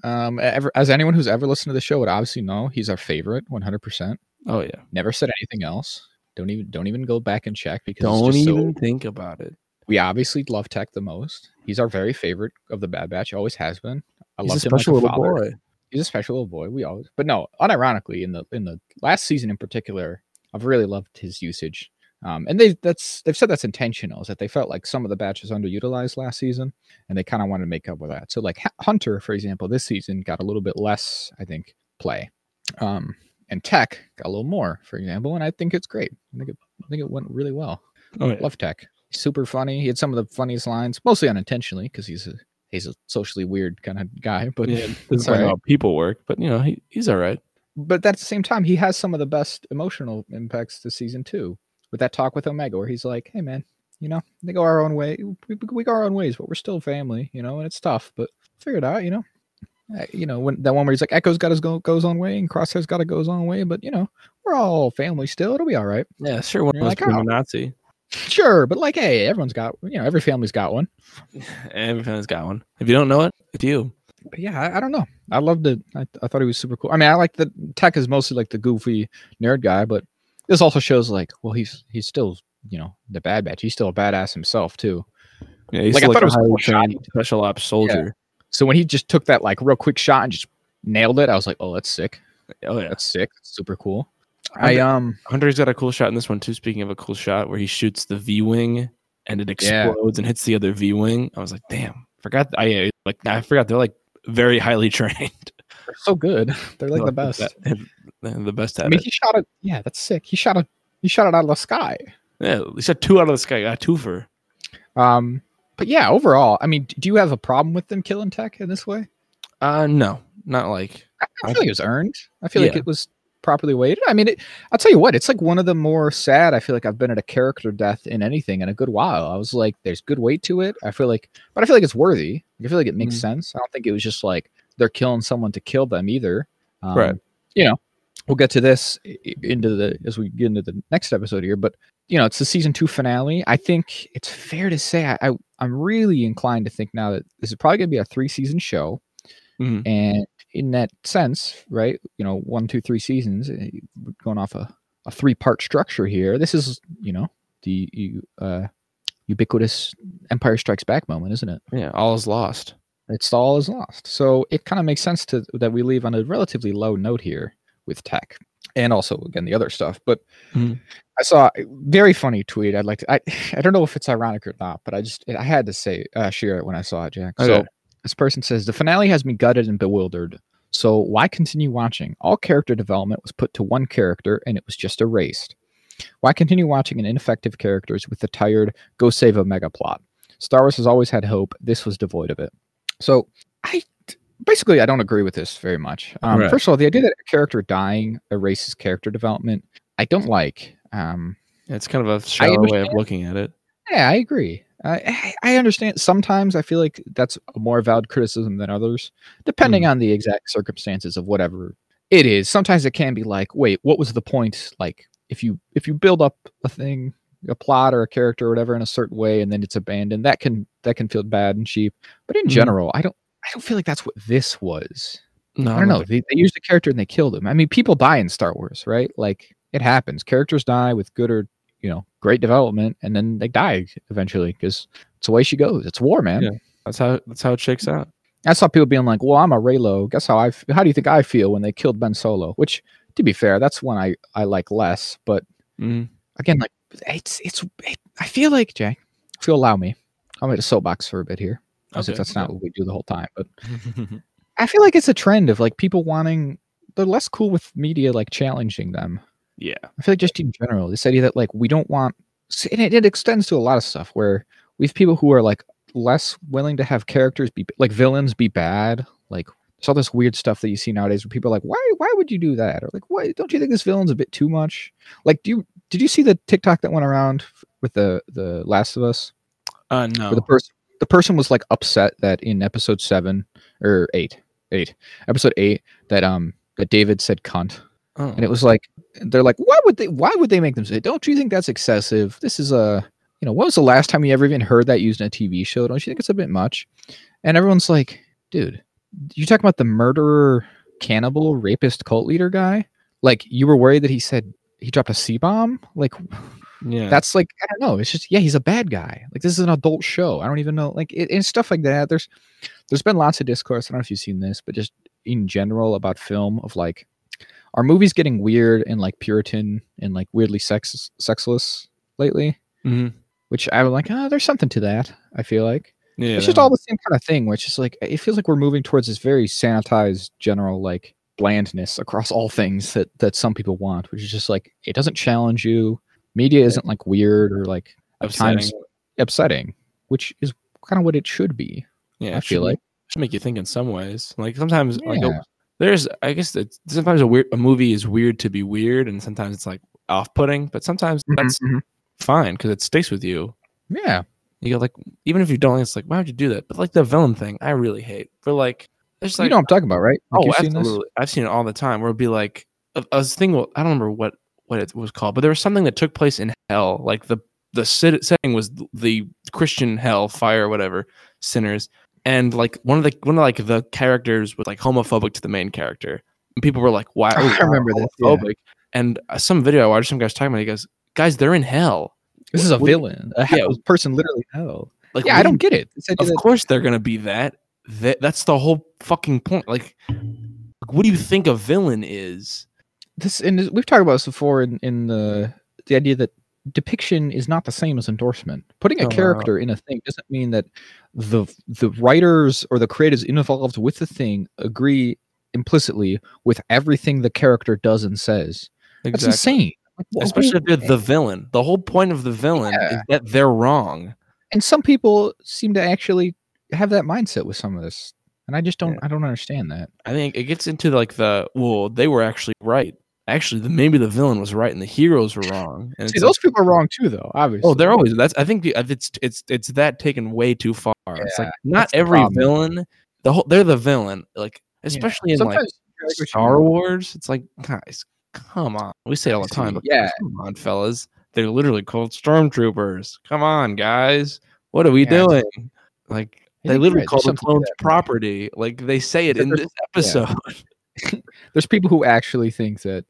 [SPEAKER 2] Um, ever, as anyone who's ever listened to the show would obviously know, he's our favorite, one hundred percent.
[SPEAKER 1] Oh yeah.
[SPEAKER 2] Never said anything else. Don't even don't even go back and check because
[SPEAKER 1] Don't
[SPEAKER 2] just so-
[SPEAKER 1] even think about it.
[SPEAKER 2] we obviously love Tech the most. He's our very favorite of the Bad Batch. Always has been. I love him like
[SPEAKER 1] special
[SPEAKER 2] a
[SPEAKER 1] little
[SPEAKER 2] father.
[SPEAKER 1] boy.
[SPEAKER 2] He's a special little boy. We always, but no, unironically, in the in the last season in particular, I've really loved his usage. Um, and they that's they've said that's intentional, is that they felt like some of the batches underutilized last season, and they kind of wanted to make up with that. So like H- Hunter, for example, this season got a little bit less, I think, play. Um, and Tech got a little more, for example, and I think it's great. I think it, I think it went really well.
[SPEAKER 1] Oh yeah.
[SPEAKER 2] Love Tech. Super funny. He had some of the funniest lines, mostly unintentionally, because he's a he's a socially weird kind of guy. But
[SPEAKER 1] yeah.
[SPEAKER 2] it's
[SPEAKER 1] Doesn't
[SPEAKER 2] all
[SPEAKER 1] know
[SPEAKER 2] right.
[SPEAKER 1] how people work, but you know he, he's all right.
[SPEAKER 2] but at the same time, he has some of the best emotional impacts to season two. With that talk with Omega, where he's like, "Hey, man, you know, they go our own way. We, we go our own ways, but we're still family, you know, and it's tough, but figure it out, you know." You know, when that one where he's like, "Echo's got his go goes on way, and Crosshair's got to go his own way," but you know, we're all family still. It'll be all right.
[SPEAKER 1] Yeah, sure. One was
[SPEAKER 2] like, "Oh."
[SPEAKER 1] a Nazi.
[SPEAKER 2] Sure, but like, hey, everyone's got, you know, every family's got one.
[SPEAKER 1] Everyone's got one. If you don't know it, it's you.
[SPEAKER 2] but yeah, I, I don't know. I loved it. I, I thought he was super cool. I mean, I like the Tech is mostly like the goofy nerd guy, but this also shows like, well, he's he's still you know the Bad Batch. He's still a badass himself too.
[SPEAKER 1] Yeah, he's
[SPEAKER 2] Like, I
[SPEAKER 1] like,
[SPEAKER 2] thought
[SPEAKER 1] a
[SPEAKER 2] it was cool
[SPEAKER 1] trained special ops soldier.
[SPEAKER 2] So when he just took that like real quick shot and just nailed it, I was like, oh, that's sick.
[SPEAKER 1] Oh yeah.
[SPEAKER 2] That's sick. That's super cool.
[SPEAKER 1] I
[SPEAKER 2] um
[SPEAKER 1] Hunter's got a cool shot in this one too. Speaking of a cool shot, where he shoots the V wing and it
[SPEAKER 2] Yeah.
[SPEAKER 1] explodes and hits the other V wing. I was like, damn, forgot. I like I forgot they're like very highly trained.
[SPEAKER 2] they're so good. They're like the best.
[SPEAKER 1] They're the best at
[SPEAKER 2] I mean,
[SPEAKER 1] it.
[SPEAKER 2] he shot it. Yeah, that's sick. He shot it. He shot it out of the sky.
[SPEAKER 1] Yeah, he shot two out of the sky. Got two for.
[SPEAKER 2] Um, but yeah, overall, I mean, do you have a problem with them killing Tech in this way?
[SPEAKER 1] Uh, no, not like
[SPEAKER 2] I
[SPEAKER 1] I
[SPEAKER 2] feel like it was earned. I feel like it was properly weighted. I mean, it, I'll tell you what, it's like one of the more sad. I feel like I've been at a character death in anything in a good while. I was like, there's good weight to it. I feel like, but I feel like it's worthy. I feel like it makes
[SPEAKER 1] Mhm.
[SPEAKER 2] sense. I don't think it was just like they're killing someone to kill them either. Um,
[SPEAKER 1] Right.
[SPEAKER 2] You know, we'll get to this into the as we get into the next episode here, but you know, it's the season two finale. I think it's fair to say I, I I'm really inclined to think now that this is probably going to be a three season show.
[SPEAKER 1] Mhm.
[SPEAKER 2] And in that sense, right, you know, one, two, three seasons, eh, going off a, a three part structure here. This is, you know, the uh, ubiquitous Empire Strikes Back moment, isn't it?
[SPEAKER 1] yeah, all is lost.
[SPEAKER 2] It's all is lost. So it kind of makes sense to that we leave on a relatively low note here with tech and also again the other stuff. But
[SPEAKER 1] Mhm.
[SPEAKER 2] I saw a very funny tweet. I'd like to. I I don't know if it's ironic or not, but I just I had to say uh, share it when I saw it, Jack. So
[SPEAKER 1] Okay.
[SPEAKER 2] This person says the finale has me gutted and bewildered. So why continue watching? All character development was put to one character and it was just erased. Why continue watching an ineffective characters with the tired go save Omega plot? Star Wars has always had hope. This was devoid of it. So I basically I don't agree with this very much. Um,
[SPEAKER 1] Right.
[SPEAKER 2] First of all, the idea that a character dying erases character development, I don't like. Um,
[SPEAKER 1] It's kind of a shallow way of looking at it.
[SPEAKER 2] yeah, I agree. I, I understand. Sometimes I feel like that's a more valid criticism than others, depending on the exact circumstances of whatever it is. Sometimes it can be like, wait, what was the point? Like, if you if you build up a thing, a plot or a character or whatever in a certain way, and then it's abandoned, that can that can feel bad and cheap. But in
[SPEAKER 1] Mhm.
[SPEAKER 2] general, I don't I don't feel like that's what this was.
[SPEAKER 1] No,
[SPEAKER 2] I don't know. They, they used a character and they killed him. I mean, people die in Star Wars, right? Like it happens. Characters die with good or you know great development, and then they die eventually because it's the way she goes. It's war, man.
[SPEAKER 1] Yeah. That's how that's how it shakes out.
[SPEAKER 2] I saw people being like, "Well, I'm a Reylo. Guess how I? F- how do you think I feel when they killed Ben Solo?" Which, to be fair, that's one I I like less. But
[SPEAKER 1] Mhm.
[SPEAKER 2] again, like it's it's. It, I feel like Jay. If you allow me, I'll make a soapbox for a bit here, as if
[SPEAKER 1] Okay,
[SPEAKER 2] that's not what we do the whole time. But I feel like it's a trend of like people wanting. They're less cool with media like challenging them.
[SPEAKER 1] Yeah.
[SPEAKER 2] I feel like just in general, this idea that like we don't want, and it, it extends to a lot of stuff where we have people who are like less willing to have characters be like villains be bad. Like there's all this weird stuff that you see nowadays where people are like, why, why would you do that? Or like, why don't you think this villain's a bit too much? Like, do you did you see the TikTok that went around with the the Last of Us?
[SPEAKER 1] Uh
[SPEAKER 2] Where
[SPEAKER 1] no.
[SPEAKER 2] the person the person was like upset that in episode seven or eight, eight, episode eight, that um that David said cunt
[SPEAKER 1] Oh.
[SPEAKER 2] and it was like they're like why would they why would they make them say don't you think that's excessive this is a you know when was the last time you ever even heard that used in a tv show don't you think it's a bit much and everyone's like dude, you're talking about the murderer, cannibal, rapist, cult leader guy? Like you were worried that he said he dropped a C bomb? Like
[SPEAKER 1] Yeah.
[SPEAKER 2] that's like I don't know. It's just yeah, he's a bad guy. Like this is an adult show. I don't even know. Like it, and stuff like that. There's there's been lots of discourse. I don't know if you've seen this, but just in general about film of like are movies getting weird and like Puritan and like weirdly sex sexless lately?
[SPEAKER 1] Mhm.
[SPEAKER 2] Which I'm like, oh, there's something to that. I feel like
[SPEAKER 1] yeah.
[SPEAKER 2] it's just all the same kind of thing. Which is like it feels like we're moving towards this very sanitized general like blandness across all things that that some people want, which is just like it doesn't challenge you. Media isn't like weird or like at times
[SPEAKER 1] upsetting.
[SPEAKER 2] upsetting, which is kind of what it should be.
[SPEAKER 1] Yeah.
[SPEAKER 2] I feel
[SPEAKER 1] should-
[SPEAKER 2] like.
[SPEAKER 1] should make you think in some ways. Like sometimes, like
[SPEAKER 2] Yeah.
[SPEAKER 1] a, there's, I guess it's sometimes a weird a movie is weird to be weird, and sometimes it's like off-putting. But sometimes mm-hmm, that's mm-hmm. fine because it sticks with you.
[SPEAKER 2] Yeah,
[SPEAKER 1] You go like, even if you don't, it's like, why would you do that? But like the villain thing, I really hate. For like, there's like,
[SPEAKER 2] you know what I'm talking about, right? Like,
[SPEAKER 1] oh,
[SPEAKER 2] you've seen this?
[SPEAKER 1] absolutely, I've seen it all the time. Where it'd be like, a, a thing. I don't remember what what it was called, but there was something that took place in hell. Like the the sit- setting was the Christian hell, fire, whatever, sinners, and like one of the one of like the characters was like homophobic to the main character, and people were like, "Why?"
[SPEAKER 2] I
[SPEAKER 1] oh,
[SPEAKER 2] remember this, yeah.
[SPEAKER 1] Homophobic. And uh, some video I watched, some guys talking about. It, he goes, "Guys, they're in hell.
[SPEAKER 2] This is a
[SPEAKER 1] What-
[SPEAKER 2] villain, a
[SPEAKER 1] yeah.
[SPEAKER 2] person, literally hell.
[SPEAKER 1] Like,
[SPEAKER 2] Yeah, I
[SPEAKER 1] do
[SPEAKER 2] don't get it.
[SPEAKER 1] Of
[SPEAKER 2] that-
[SPEAKER 1] course, they're gonna be that. that. That's the whole fucking point. Like, what do you think a villain is?
[SPEAKER 2] this and we've talked about this before in, in the the idea that depiction is not the same as endorsement. Putting a
[SPEAKER 1] Oh, wow.
[SPEAKER 2] character in a thing doesn't mean that the the writers or the creators involved with the thing agree implicitly with everything the character does and says. That's insane.
[SPEAKER 1] Especially if you're the villain. The whole point of the villain is that they're wrong.
[SPEAKER 2] and some people seem to actually have that mindset with some of this. And I just don't
[SPEAKER 1] Yeah.
[SPEAKER 2] I don't understand that.
[SPEAKER 1] I think it gets into like the well, they were actually right. Actually, the, maybe the villain was right and the heroes were wrong. And
[SPEAKER 2] See, those
[SPEAKER 1] like,
[SPEAKER 2] people are wrong too though, oh, obviously.
[SPEAKER 1] oh, they're always that's. I think the, it's it's it's that taken way too far. it's like not every villain. The whole they're the villain. Like
[SPEAKER 2] Yeah.
[SPEAKER 1] especially in like
[SPEAKER 2] like
[SPEAKER 1] Star. Wars, it's like guys, come on. We say it all the time. But
[SPEAKER 2] Yeah.
[SPEAKER 1] come on, fellas. They're literally called stormtroopers. Come on, guys. What are we
[SPEAKER 2] Yeah,
[SPEAKER 1] doing? Like they literally call the clones
[SPEAKER 2] that.
[SPEAKER 1] property. Like they say it in this episode.
[SPEAKER 2] there's people who actually think that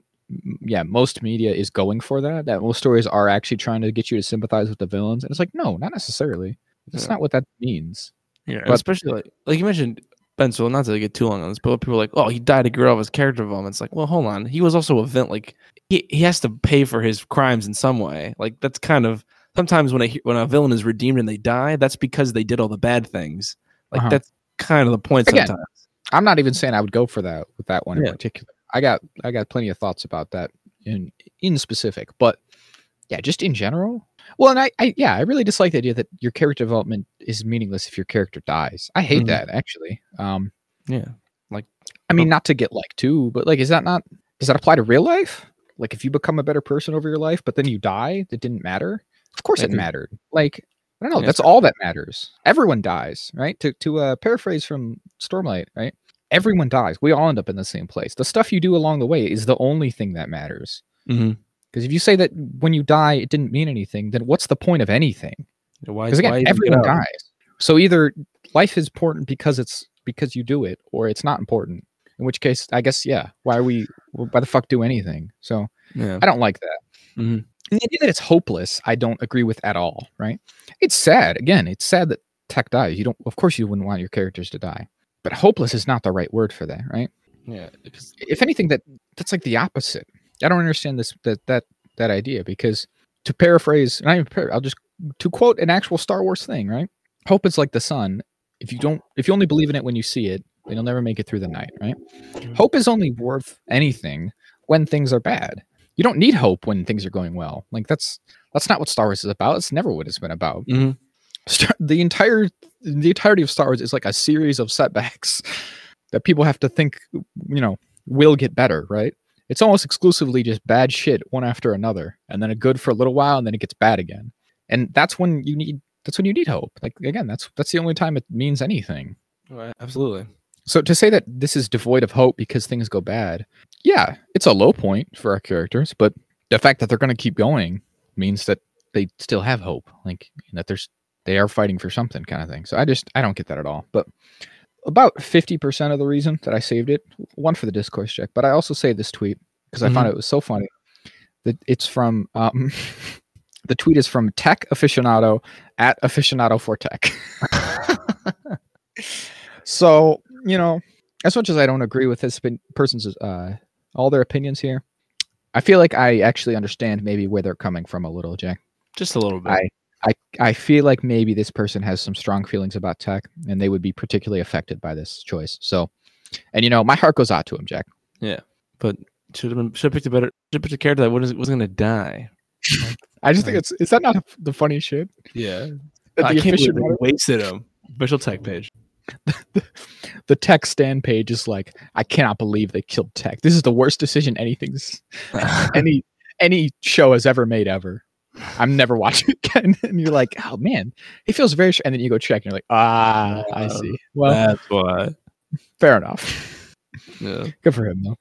[SPEAKER 2] yeah most media is going for that that most stories are actually trying to get you to sympathize with the villains and it's like no not necessarily that's
[SPEAKER 1] Yeah.
[SPEAKER 2] not what that means
[SPEAKER 1] Yeah,
[SPEAKER 2] But-
[SPEAKER 1] especially like like you mentioned Ben Solo, not to get too long on this, but people are like, oh, he died to grow up his character development. It's like, well, hold on. He was also a villain. Like he, he has to pay for his crimes in some way. Like that's kind of sometimes when a when a villain is redeemed and they die, that's because they did all the bad things. Like
[SPEAKER 2] Uh-huh.
[SPEAKER 1] that's kind of the point
[SPEAKER 2] Again,
[SPEAKER 1] sometimes.
[SPEAKER 2] i'm not even saying i would go for that with that one in particular i got i got plenty of thoughts about that in in specific but yeah just in general well and i, I yeah i really dislike the idea that your character development is meaningless if your character dies i hate
[SPEAKER 1] Mhm.
[SPEAKER 2] that actually um
[SPEAKER 1] Yeah.
[SPEAKER 2] Like I mean, not to get like too, but like, is that not? Does that apply to real life? Like, if you become a better person over your life, but then you die, that didn't matter. Of course,
[SPEAKER 1] I
[SPEAKER 2] it mattered. Like, I don't know.
[SPEAKER 1] Yeah,
[SPEAKER 2] that's all that matters. Everyone dies, right? To to uh, paraphrase from Stormlight, right? Everyone dies. We all end up in the same place. The stuff you do along the way is the only thing that matters.
[SPEAKER 1] Mm-hmm.
[SPEAKER 2] Because if you say that when you die it didn't mean anything, then what's the point of anything?
[SPEAKER 1] Why?
[SPEAKER 2] Because again, everyone dies. So either life is important because it's because you do it, or it's not important. In which case, I guess yeah. Why are we? Why the fuck do anything? So
[SPEAKER 1] Yeah.
[SPEAKER 2] I don't like that.
[SPEAKER 1] Mhm.
[SPEAKER 2] And the idea that it's hopeless, I don't agree with at all. Right? It's sad. Again, it's sad that tech dies. You don't. Of course, you wouldn't want your characters to die. But hopeless is not the right word for that, right?
[SPEAKER 1] Yeah.
[SPEAKER 2] If anything, that that's like the opposite. I don't understand this that that that idea because to paraphrase, and I even, I'll just to quote an actual Star Wars thing, right? Hope is like the sun. If you don't, if you only believe in it when you see it, then you'll never make it through the night, right?
[SPEAKER 1] Mhm.
[SPEAKER 2] Hope is only worth anything when things are bad. You don't need hope when things are going well. Like that's that's not what Star Wars is about. It's never what it's been about.
[SPEAKER 1] Mhm.
[SPEAKER 2] Star- the entire the entirety of Star Wars is like a series of setbacks that people have to think, you know, will get better, right? It's almost exclusively just bad shit one after another, and then a good for a little while, and then it gets bad again. And that's when you need that's when you need hope. Like again, that's that's the only time it means anything.
[SPEAKER 1] Right, Absolutely.
[SPEAKER 2] So to say that this is devoid of hope because things go bad, yeah, it's a low point for our characters, but the fact that they're going to keep going means that they still have hope, like that there's they are fighting for something kind of thing. So I just I don't get that at all. But about 50% of the reason that I saved it, one for the discourse check, but I also saved this tweet because I found
[SPEAKER 1] Mhm.
[SPEAKER 2] it was so funny. That it's from um, the tweet is from tech aficionado at aficionado for tech. so, you know, as much as I don't agree with this person's uh all their opinions here, I feel like I actually understand maybe where they're coming from a little, Jack.
[SPEAKER 1] Just a little bit.
[SPEAKER 2] I I I feel like maybe this person has some strong feelings about tech and they would be particularly affected by this choice. So, and you know, my heart goes out to him, Jack. Yeah.
[SPEAKER 1] But should have been should have picked a better should have picked a character that wasn't wasn't gonna die.
[SPEAKER 2] I just think it's is that not the funniest shit?
[SPEAKER 1] Yeah.
[SPEAKER 2] That
[SPEAKER 1] I
[SPEAKER 2] the
[SPEAKER 1] can't believe they wasted him. Official tech page.
[SPEAKER 2] the tech stand page is like, I cannot believe they killed tech. This is the worst decision anything's any any show has ever made ever. I'm never watching it again. And you're like, oh man, it feels very. Sh-. And then you go check, and you're like, ah, I see. Well,
[SPEAKER 1] That's why.
[SPEAKER 2] fair enough.
[SPEAKER 1] Yeah.
[SPEAKER 2] Good for him though.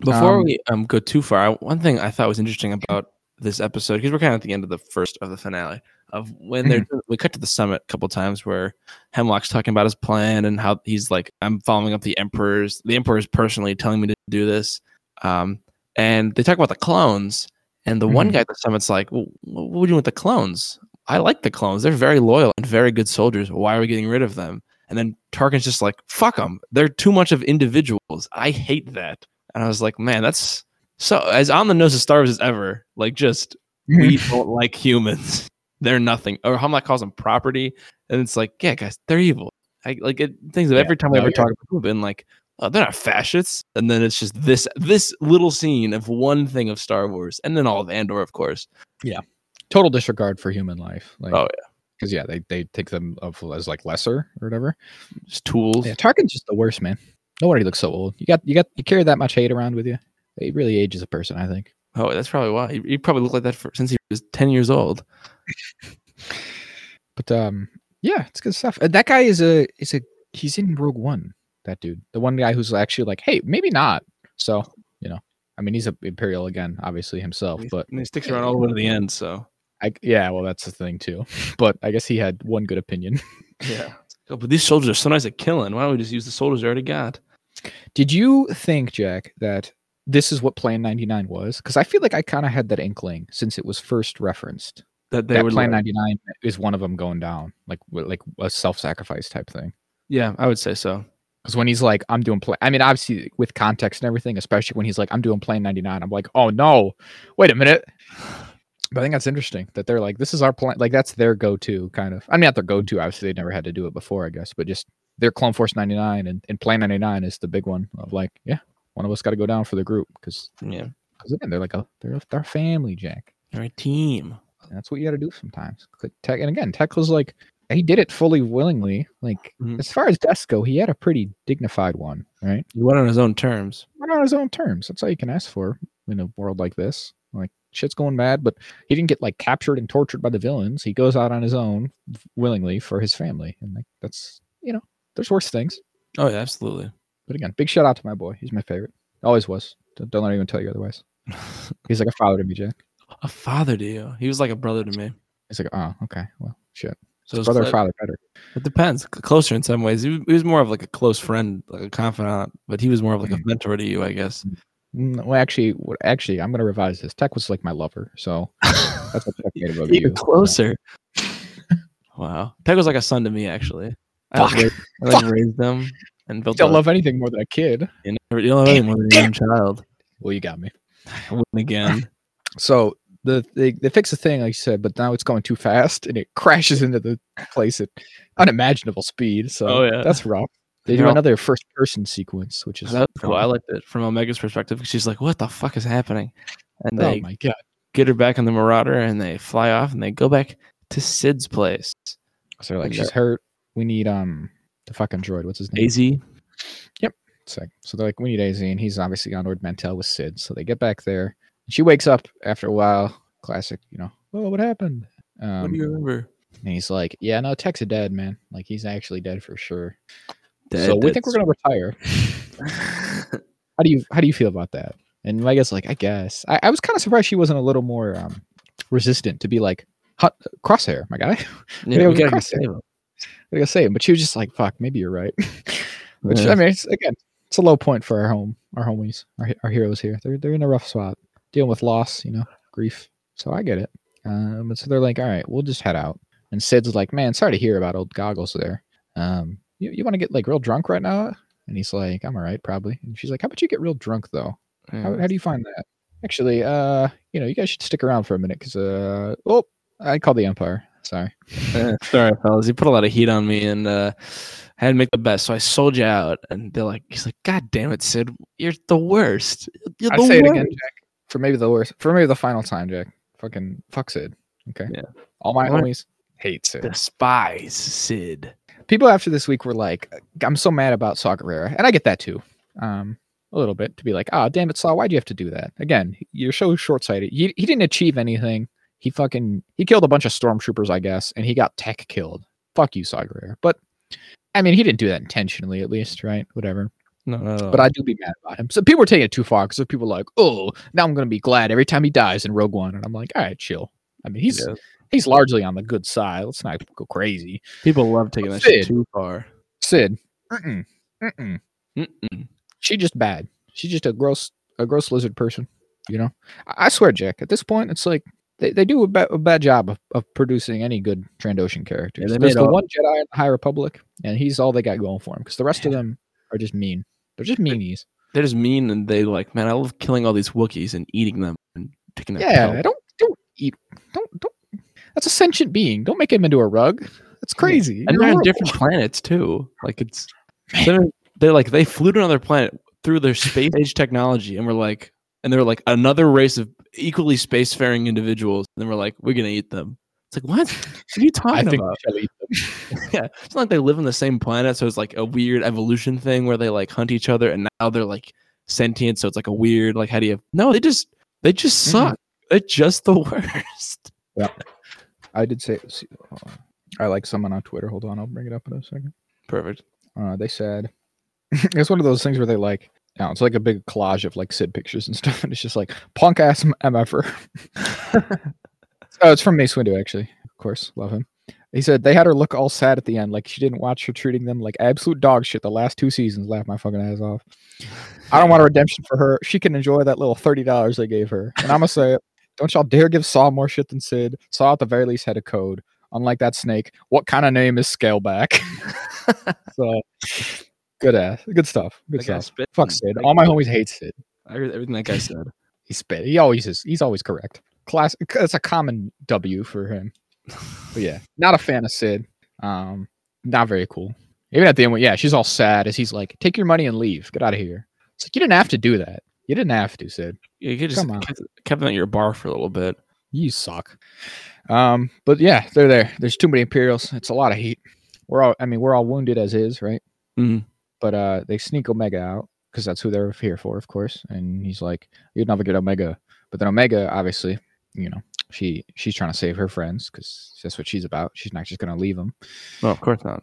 [SPEAKER 1] Before
[SPEAKER 2] Um,
[SPEAKER 1] we um go too far, I, one thing I thought was interesting about this episode because we're kind of at the end of the first of the finale of when they're we cut to the summit a couple times where Hemlock's talking about his plan and how he's like I'm following up the emperor's the emperor's personally telling me to do this, um and they talk about the clones and the one
[SPEAKER 2] Mhm.
[SPEAKER 1] guy at the summit's like well, what are we doing with the clones? I like the clones. They're very loyal and very good soldiers. Why are we getting rid of them? And then Tarkin's just like, fuck them. They're too much of individuals. I hate that. And I was like, man, that's so as on the nose of Star Wars as ever. Like, just we don't like humans. They're nothing. Or Hemlock calls them property. And it's like, yeah, guys, they're evil. I like it. Things that
[SPEAKER 2] Yeah,
[SPEAKER 1] every time we
[SPEAKER 2] no,
[SPEAKER 1] ever
[SPEAKER 2] you're
[SPEAKER 1] talk about, people have been like, oh, they're not fascists. And then it's just this this little scene of one thing of Star Wars, and then all of Andor, of course.
[SPEAKER 2] Yeah, total disregard for human life. Like,
[SPEAKER 1] Oh, yeah,
[SPEAKER 2] because yeah, they they take them of as like lesser or whatever.
[SPEAKER 1] Just tools.
[SPEAKER 2] Yeah, Tarkin's just the worst, man. No wonder he looks so old. You got you got you carry that much hate around with you. He really ages a person, I think.
[SPEAKER 1] Oh, that's probably why. He, he probably looked like that for, since he was ten years old.
[SPEAKER 2] But um, yeah, it's good stuff. Uh, that guy is a is a he's in Rogue One. That dude, the one guy who's actually like, hey, maybe not. So you know, I mean, he's a Imperial again, obviously himself,
[SPEAKER 1] He's-
[SPEAKER 2] but
[SPEAKER 1] he sticks around all the way to the end. So
[SPEAKER 2] I yeah, well, that's the thing too. But I guess he had one good opinion.
[SPEAKER 1] yeah. Oh, but these soldiers are so nice at killing. Why don't we just use the soldiers we already got?
[SPEAKER 2] Did you think, Jack, that this is what Plan 99 was? Because I feel like I kind of had that inkling since it was first referenced.
[SPEAKER 1] That they
[SPEAKER 2] that
[SPEAKER 1] were
[SPEAKER 2] Plan
[SPEAKER 1] like-
[SPEAKER 2] 99 is one of them going down, like like a self-sacrifice type thing.
[SPEAKER 1] Yeah, I would say so.
[SPEAKER 2] Because when he's like, I'm doing plan, I mean, obviously with context and everything, especially when he's like, I'm doing Plan 99, I'm like, oh no, wait a minute. But I think that's interesting that they're like, this is our plan. Like that's their go-to kind of. I mean, not their go-to. Obviously, they never had to do it before, I guess, but just their Clone Force 99 and, and Plan 99 is the big one of like, yeah, one of us got to go down for the group because
[SPEAKER 1] Yeah,
[SPEAKER 2] because again, they're like a they're a, they're a family, Jack.
[SPEAKER 1] they're a team.
[SPEAKER 2] And that's what you got to do sometimes. Click Tech, and again, Tech was like he did it fully willingly. Like
[SPEAKER 1] Mhm.
[SPEAKER 2] as far as deaths go, he had a pretty dignified one, right?
[SPEAKER 1] He went on his own terms.
[SPEAKER 2] Went on his own terms. That's all you can ask for in a world like this. Like shit's going mad, but he didn't get like captured and tortured by the villains. He goes out on his own willingly for his family, and like that's you know, there's worse things.
[SPEAKER 1] Oh yeah, absolutely.
[SPEAKER 2] But again, big shout out to my boy. He's my favorite. Always was. Don't, don't let anyone tell you otherwise. He's like a father to me, Jack.
[SPEAKER 1] a father to you. He was like a brother to me.
[SPEAKER 2] He's like, oh, okay, well, shit.
[SPEAKER 1] So
[SPEAKER 2] Brother,
[SPEAKER 1] like-
[SPEAKER 2] father, better.
[SPEAKER 1] It depends. Closer in some ways. He was, he was more of like a close friend, like a confidant, but he was more of like a
[SPEAKER 2] Mhm.
[SPEAKER 1] mentor to you, I guess.
[SPEAKER 2] Mm, Well, actually, actually, I'm gonna revise this. Tech was like my lover, so that's what Tech made above you.
[SPEAKER 1] Closer. wow. Tech was like a son to me, actually. I like,
[SPEAKER 2] Fuck.
[SPEAKER 1] raised, I like raised them and built
[SPEAKER 2] Don't
[SPEAKER 1] a-
[SPEAKER 2] love anything more than a kid.
[SPEAKER 1] You never- you don't love anyone more than your own child.
[SPEAKER 2] Well, you got me.
[SPEAKER 1] I wouldn't again.
[SPEAKER 2] So the they, they fix the thing, like you said, but now it's going too fast and it crashes into the place at unimaginable speed. So
[SPEAKER 1] Oh, yeah.
[SPEAKER 2] that's rough. They do
[SPEAKER 1] Well-
[SPEAKER 2] another first person sequence, which is
[SPEAKER 1] That was cool. I liked it from Omega's perspective. 'cause She's like, "What the fuck is happening?" And
[SPEAKER 2] oh
[SPEAKER 1] they
[SPEAKER 2] my god.
[SPEAKER 1] get her back on the Marauder, and they fly off, and they go back to Cid's place.
[SPEAKER 2] So they're like, she's hurt. We need um the fucking droid. What's his name?
[SPEAKER 1] Az. Yep.
[SPEAKER 2] Sick. So they're like, we need AZ, and he's obviously on Ord Mantell with Sid. So they get back there. She wakes up after a while. Classic, you know. Oh, what happened? Um,
[SPEAKER 1] what do you remember?
[SPEAKER 2] and he's like, yeah, no, Tech's a dead man. Like he's actually dead for sure.
[SPEAKER 1] Dead,
[SPEAKER 2] so we think we're gonna retire. How do you how do you feel about that? And Mega's like, I guess. I, I was kind of surprised she wasn't a little more um resistant to be like, hot crosshair, my guy.
[SPEAKER 1] Yeah,
[SPEAKER 2] Yeah,
[SPEAKER 1] we
[SPEAKER 2] we
[SPEAKER 1] gotta go
[SPEAKER 2] crossed it.
[SPEAKER 1] save him.
[SPEAKER 2] Like I say, but she was just like, "Fuck, maybe you're right." Which
[SPEAKER 1] Yeah.
[SPEAKER 2] I mean, it's, again, it's a low point for our home, our homies, our, our heroes here. They're they're in a rough spot, dealing with loss, you know, grief. So I get it. Um, and so they're like, "All right, we'll just head out." And Cid's like, "Man, sorry to hear about old goggles there. Um, you, you want to get like real drunk right now?" And he's like, "I'm all right, probably." And she's like, "How about you get real drunk though? How,
[SPEAKER 1] Yeah.
[SPEAKER 2] how do you find that?" Actually, uh, you know, you guys should stick around for a minute because uh, oh, I called the Empire. Sorry.
[SPEAKER 1] Eh, sorry, fellas. You put a lot of heat on me and uh I had to make the best. So I sold you out. And they're like, he's like, God damn it, Sid. You're the worst. You're the
[SPEAKER 2] say it again, Jack. For maybe the worst. For maybe the final time, Jack. Fucking fuck Cid. Okay.
[SPEAKER 1] Yeah.
[SPEAKER 2] All my
[SPEAKER 1] What?
[SPEAKER 2] homies hate Cid.
[SPEAKER 1] Despise Cid.
[SPEAKER 2] People after this week were like, "I'm so mad about Saw Gerrera," and I get that too. Um, a little bit to be like, "Oh, damn it, Saw, why'd you have to do that?" Again, you're so short sighted. He he didn't achieve anything. He fucking he killed a bunch of stormtroopers, I guess, and he got tech killed. Fuck you, Saw Gerrera. But I mean, he didn't do that intentionally, at least, right? Whatever.
[SPEAKER 1] No, no, no.
[SPEAKER 2] But I do be mad about him. So people were taking it too far because people were like, oh, now I'm gonna be glad every time he dies in Rogue One, and I'm like, all right, chill. I mean, he's
[SPEAKER 1] Yeah.
[SPEAKER 2] he's largely on the good side. Let's not go crazy.
[SPEAKER 1] people love taking that
[SPEAKER 2] Cid.
[SPEAKER 1] shit too far.
[SPEAKER 2] Cid, mm-mm, mm-mm.
[SPEAKER 1] Mm-mm.
[SPEAKER 2] she just bad. She's just a gross a gross lizard person. You know, I, I swear, Jack. At this point, it's like they, they do a, ba- a bad job of, of producing any good Trandoshan characters.
[SPEAKER 1] they
[SPEAKER 2] There's the
[SPEAKER 1] all-
[SPEAKER 2] one Jedi in the High Republic, and he's all they got going for him because the rest of them are just mean. They're just meanies.
[SPEAKER 1] They're just mean and they like, man, I love killing all these Wookiees and eating them and taking their
[SPEAKER 2] Yeah,
[SPEAKER 1] pelt.
[SPEAKER 2] don't don't eat. Don't don't. That's a sentient being. Don't make him into a rug. That's crazy.
[SPEAKER 1] And
[SPEAKER 2] You're
[SPEAKER 1] they're on different planets too. Like it's they're, they're like they flew to another planet through their space age technology and we're like and they're like another race of equally spacefaring individuals. And then we're like, we're gonna eat them. It's like what? What are you talking about?
[SPEAKER 2] shall eat them.
[SPEAKER 1] yeah, it's not like they live on the same planet, so it's like a weird evolution thing where they like hunt each other, and now they're like sentient. So it's like a weird like how do you? No, they just they just
[SPEAKER 2] Mhm.
[SPEAKER 1] suck. They're just the worst. Yeah.
[SPEAKER 2] I did say. I like someone on Twitter. Hold on, I'll bring it up in a second.
[SPEAKER 1] Perfect.
[SPEAKER 2] Uh, they said it's one of those things where they like. You know, it's like a big collage of like Cid pictures and stuff, and it's just like punk ass mf'er. Oh, it's from Mace Windu, actually. Of course, love him. He said they had her look all sad at the end, like she didn't watch her treating them like absolute dog shit the last two seasons. Laugh my fucking ass off. I don't want a redemption for her. She can enjoy that little thirty dollars they gave her. And I'm gonna say it. Don't y'all dare give Saw more shit than Cid. Saw at the very least had a code. Unlike that snake, what kind of name is Scaleback? so good ass, good stuff. Good
[SPEAKER 1] That
[SPEAKER 2] stuff.
[SPEAKER 1] spit
[SPEAKER 2] Fuck
[SPEAKER 1] Cid.
[SPEAKER 2] All my homies hate Cid.
[SPEAKER 1] I heard everything that guy said.
[SPEAKER 2] He spit. He always is. He's always correct. Class. It's a common W for him. But yeah, not a fan of Cid. Um, not very cool. Even at the end, when- yeah, she's all sad as he's like, "Take your money and leave. Get out of here." It's like you didn't have to do that. You didn't have to, Cid.
[SPEAKER 1] Yeah, you could just kept, kept them at your bar for a little bit.
[SPEAKER 2] You suck. Um, but yeah, they're there. There's too many Imperials. It's a lot of heat. We're all. I mean, we're all wounded as is, right?
[SPEAKER 1] Mhm.
[SPEAKER 2] But uh, they sneak Omega out because that's who they're here for, of course. And he's like, "You'd never get Omega." But then Omega, obviously, you know, she she's trying to save her friends because that's what she's about. She's not just gonna leave them.
[SPEAKER 1] No, of course not.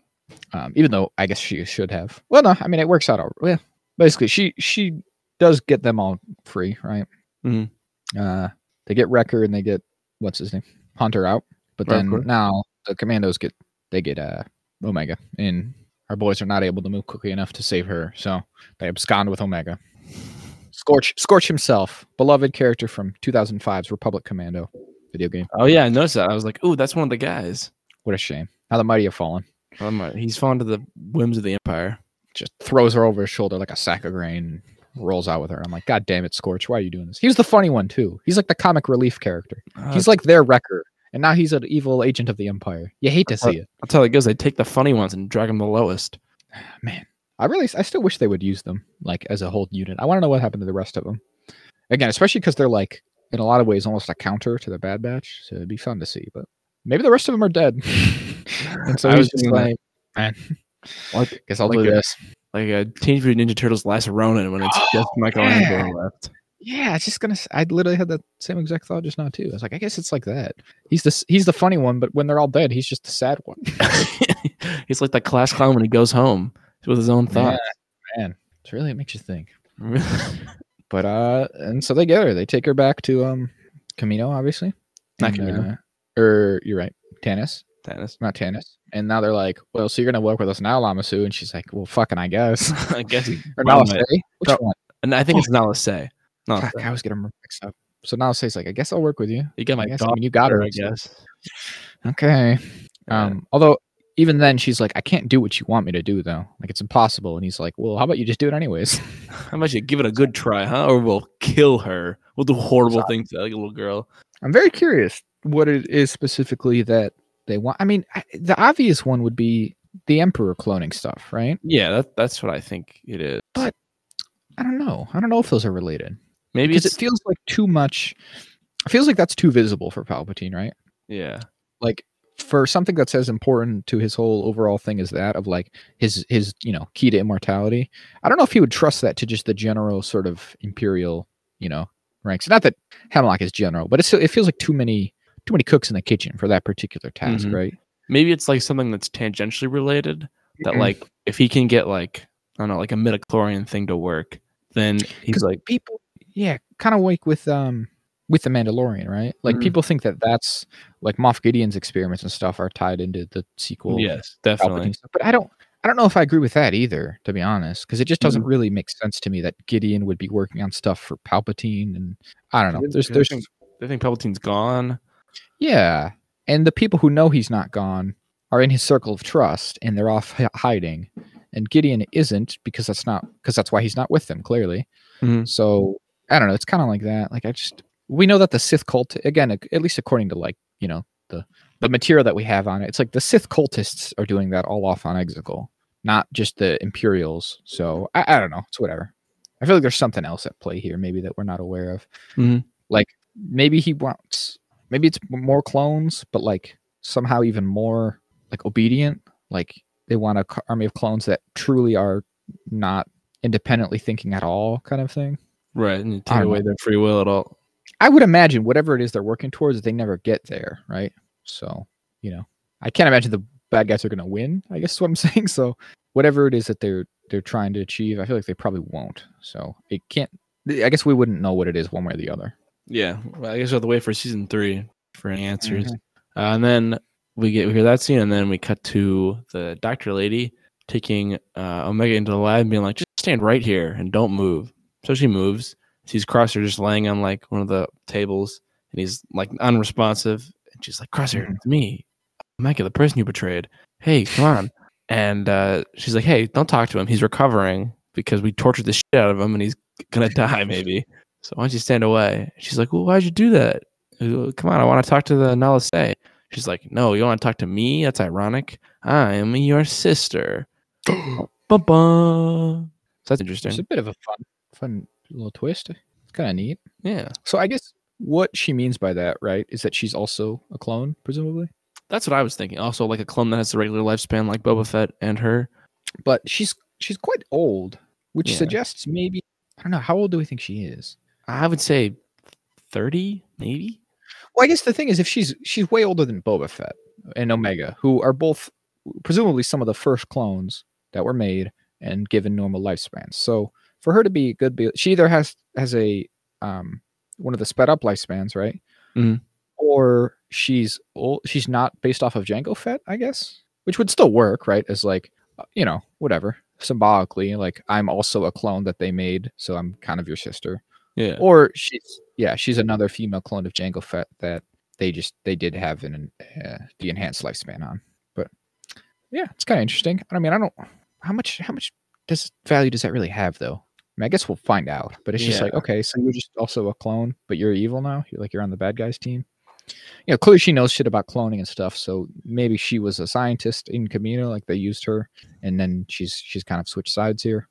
[SPEAKER 2] Um, even though I guess she should have. Well, no, I mean it works out. All, yeah, basically, she she does get them all free, right?
[SPEAKER 1] Mhm.
[SPEAKER 2] Uh, they get Wrecker and they get what's his name, Hunter out. But
[SPEAKER 1] Right,
[SPEAKER 2] then now the Commandos get they get uh Omega, and our boys are not able to move quickly enough to save her, so they abscond with Omega. Scorch Scorch himself, beloved character from 2005's Republic Commando video game.
[SPEAKER 1] Oh yeah, I noticed that. I was like, ooh, that's one of the guys.
[SPEAKER 2] What a shame. How the mighty have fallen.
[SPEAKER 1] He's fallen to the whims of the empire.
[SPEAKER 2] just throws her over his shoulder like a sack of grain rolls out with her. I'm like, God damn it, Scorch, why are you doing this? He was the funny one too. He's like the comic relief character.
[SPEAKER 1] Uh,
[SPEAKER 2] He's like their wrecker. And now he's an evil agent of the Empire. You hate to see it.
[SPEAKER 1] that's how it goes. They take the funny ones and drag them the lowest.
[SPEAKER 2] Man. I really I still wish they would use them like as a whole unit. I want to know what happened to the rest of them. Again, especially because they're like in a lot of ways almost a counter to the Bad Batch. So it'd be fun to see. But maybe the rest of them are dead. and so
[SPEAKER 1] I was
[SPEAKER 2] just like, man,
[SPEAKER 1] Like,
[SPEAKER 2] guess I'll
[SPEAKER 1] Like
[SPEAKER 2] do
[SPEAKER 1] a-
[SPEAKER 2] this.
[SPEAKER 1] like a Teenage Mutant Ninja Turtles Last Ronin when it's just
[SPEAKER 2] Oh,
[SPEAKER 1] Michelangelo
[SPEAKER 2] yeah.
[SPEAKER 1] left.
[SPEAKER 2] Yeah, it's just gonna. I literally had that same exact thought just now too. I was like, I guess it's like that. He's the he's the funny one, but when they're all dead, he's just the sad one.
[SPEAKER 1] he's like that class clown when he goes home with his own thoughts.
[SPEAKER 2] Man, it's really it makes you think. But uh, and so they get her. They take her back to um, Camino, obviously.
[SPEAKER 1] Not
[SPEAKER 2] And,
[SPEAKER 1] Camino.
[SPEAKER 2] uh, or you're right, Tantiss,
[SPEAKER 1] Dennis.
[SPEAKER 2] not Tantiss. And now they're like, well, so you're gonna work with us now, Lama Su? And she's like, well, fucking, I guess.
[SPEAKER 1] I guess
[SPEAKER 2] or
[SPEAKER 1] well,
[SPEAKER 2] Nala Which
[SPEAKER 1] Pro-
[SPEAKER 2] one?
[SPEAKER 1] And I think it's Nala Se. No,
[SPEAKER 2] Fuck, I always get them mixed up. So Nala Se's like, I guess I'll work with you.
[SPEAKER 1] you got my
[SPEAKER 2] I guess I mean, you got her.
[SPEAKER 1] I guess.
[SPEAKER 2] Okay. Um, although even then she's like, I can't do what you want me to do though. Like it's impossible. And he's like, Well, how about you just do it anyways?
[SPEAKER 1] How about you give it a good try, huh? Or we'll kill her. We'll do horrible
[SPEAKER 2] Stop.
[SPEAKER 1] things to that little girl.
[SPEAKER 2] I'm very curious what it is specifically that they want. I mean, the obvious one would be the Emperor cloning stuff, right?
[SPEAKER 1] Yeah, that, that's what I think it is.
[SPEAKER 2] But- I don't know. I don't know if those are related
[SPEAKER 1] Maybe
[SPEAKER 2] because
[SPEAKER 1] it's
[SPEAKER 2] it feels like too much. It feels like that's too visible for Palpatine, right?
[SPEAKER 1] yeah.
[SPEAKER 2] Like for something that's as important to his whole overall thing as that of like his his you know key to immortality. I don't know if he would trust that to just the general sort of imperial you know ranks. Not that Hemlock is general, but it's it feels like too many too many cooks in the kitchen for that particular task,
[SPEAKER 1] Mhm.
[SPEAKER 2] right?
[SPEAKER 1] Maybe it's like something that's tangentially related. That
[SPEAKER 2] Mhm.
[SPEAKER 1] like if he can get like I don't know, like a midichlorian thing to work, then he's like
[SPEAKER 2] people yeah kind of like with um with the mandalorian right like
[SPEAKER 1] Mhm.
[SPEAKER 2] people think that that's like moff gideon's experiments and stuff are tied into the sequel
[SPEAKER 1] Yes, definitely.
[SPEAKER 2] but i don't i don't know if i agree with that either to be honest because it just doesn't
[SPEAKER 1] Mhm.
[SPEAKER 2] really make sense to me that gideon would be working on stuff for palpatine and i don't know there's
[SPEAKER 1] they
[SPEAKER 2] there's
[SPEAKER 1] think- They think Palpatine's gone.
[SPEAKER 2] yeah and the people who know he's not gone are in his circle of trust and they're off hiding and gideon isn't because that's not because that's why he's not with them clearly
[SPEAKER 1] Mhm.
[SPEAKER 2] so i don't know it's kind of like that like i just we know that the sith cult again at least according to like you know the the material that we have on it it's like the sith cultists are doing that all off on exegol not just the imperials so i, I don't know it's whatever i feel like there's something else at play here maybe that we're not aware of
[SPEAKER 1] Mhm.
[SPEAKER 2] like maybe he wants maybe it's more clones but like somehow even more like obedient like they want an army of clones that truly are not independently thinking at all kind of thing
[SPEAKER 1] Right. And you take away their free will at all.
[SPEAKER 2] I would imagine whatever it is they're working towards they never get there right so you know i can't imagine the bad guys are going to win i guess is what i'm saying so whatever it is that they're they're trying to achieve i feel like they probably won't so it can't i guess we wouldn't know what it is one way or the other
[SPEAKER 1] Yeah. Well, I guess we have to wait for season three for any answers.
[SPEAKER 2] Mhm.
[SPEAKER 1] Uh, and then we get we hear that scene, and then we cut to the doctor lady taking uh, Omega into the lab and being like, "Just stand right here and don't move." So she moves. Sees Crosshair just laying on like one of the tables, and he's like unresponsive. And she's like, "Crosshair,
[SPEAKER 2] Mhm.
[SPEAKER 1] it's me, Omega, the person you betrayed. Hey, come on." And uh, she's like, "Hey, don't talk to him. He's recovering because we tortured the shit out of him, and he's gonna die maybe. So why don't you stand away?" She's like, "Well, why'd you do that? Uh, Come on, I want to talk to the Nala Se." She's like, "No, you want to talk to me? That's ironic. I am your sister." Ba-ba. So that's interesting.
[SPEAKER 2] It's a bit of a fun, fun little twist. It's kind of neat.
[SPEAKER 1] Yeah,
[SPEAKER 2] So I guess what she means by that, right, is that she's also a clone, presumably.
[SPEAKER 1] that's what I was thinking. Also, like a clone that has a regular lifespan, like Boba Fett and her.
[SPEAKER 2] But she's she's quite old, which
[SPEAKER 1] Yeah.
[SPEAKER 2] suggests maybe I don't know how old do we think she is.
[SPEAKER 1] I would say thirty, maybe.
[SPEAKER 2] Well, I guess the thing is, if she's she's way older than Boba Fett and Omega, who are both presumably some of the first clones that were made and given normal lifespans. So for her to be good, she either has has a um one of the sped up lifespans, right?
[SPEAKER 1] Mhm.
[SPEAKER 2] Or she's old, she's not based off of Jango Fett, I guess, which would still work, right? As like uh, you know whatever symbolically, like I'm also a clone that they made, so I'm kind of your sister
[SPEAKER 1] Yeah.
[SPEAKER 2] or she's yeah she's another female clone of Jango Fett that they just they did have an uh, the enhanced lifespan on but yeah it's kind of interesting i mean i don't how much how much does value does that really have though I, mean, I guess we'll find out but it's just like okay so you're just also a clone but you're evil now you're like you're on the bad guys team you know clearly she knows shit about cloning and stuff so maybe she was a scientist in Camino like they used her and then she's she's kind of switched sides here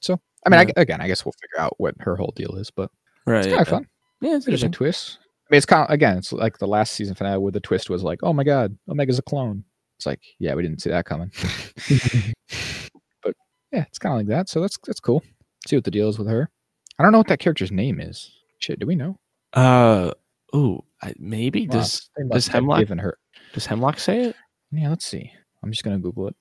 [SPEAKER 2] so I mean, I, again, I guess we'll figure out what her whole deal is, but
[SPEAKER 1] Right.
[SPEAKER 2] it's kind of fun.
[SPEAKER 1] Yeah, it's
[SPEAKER 2] There's a
[SPEAKER 1] interesting.
[SPEAKER 2] twist. I mean, it's kind of again, it's like the last season finale where the twist was like, "Oh my god, Omega's a clone." It's like, yeah, we didn't see that coming. but yeah, it's kind of like that. So that's that's cool. See what the deal is with her. I don't know what that character's name is. Shit, do we know?
[SPEAKER 1] Uh, ooh, maybe
[SPEAKER 2] Wow,
[SPEAKER 1] does does Hemlock
[SPEAKER 2] given her?
[SPEAKER 1] does Hemlock say it?
[SPEAKER 2] Yeah, let's see. I'm just gonna Google it.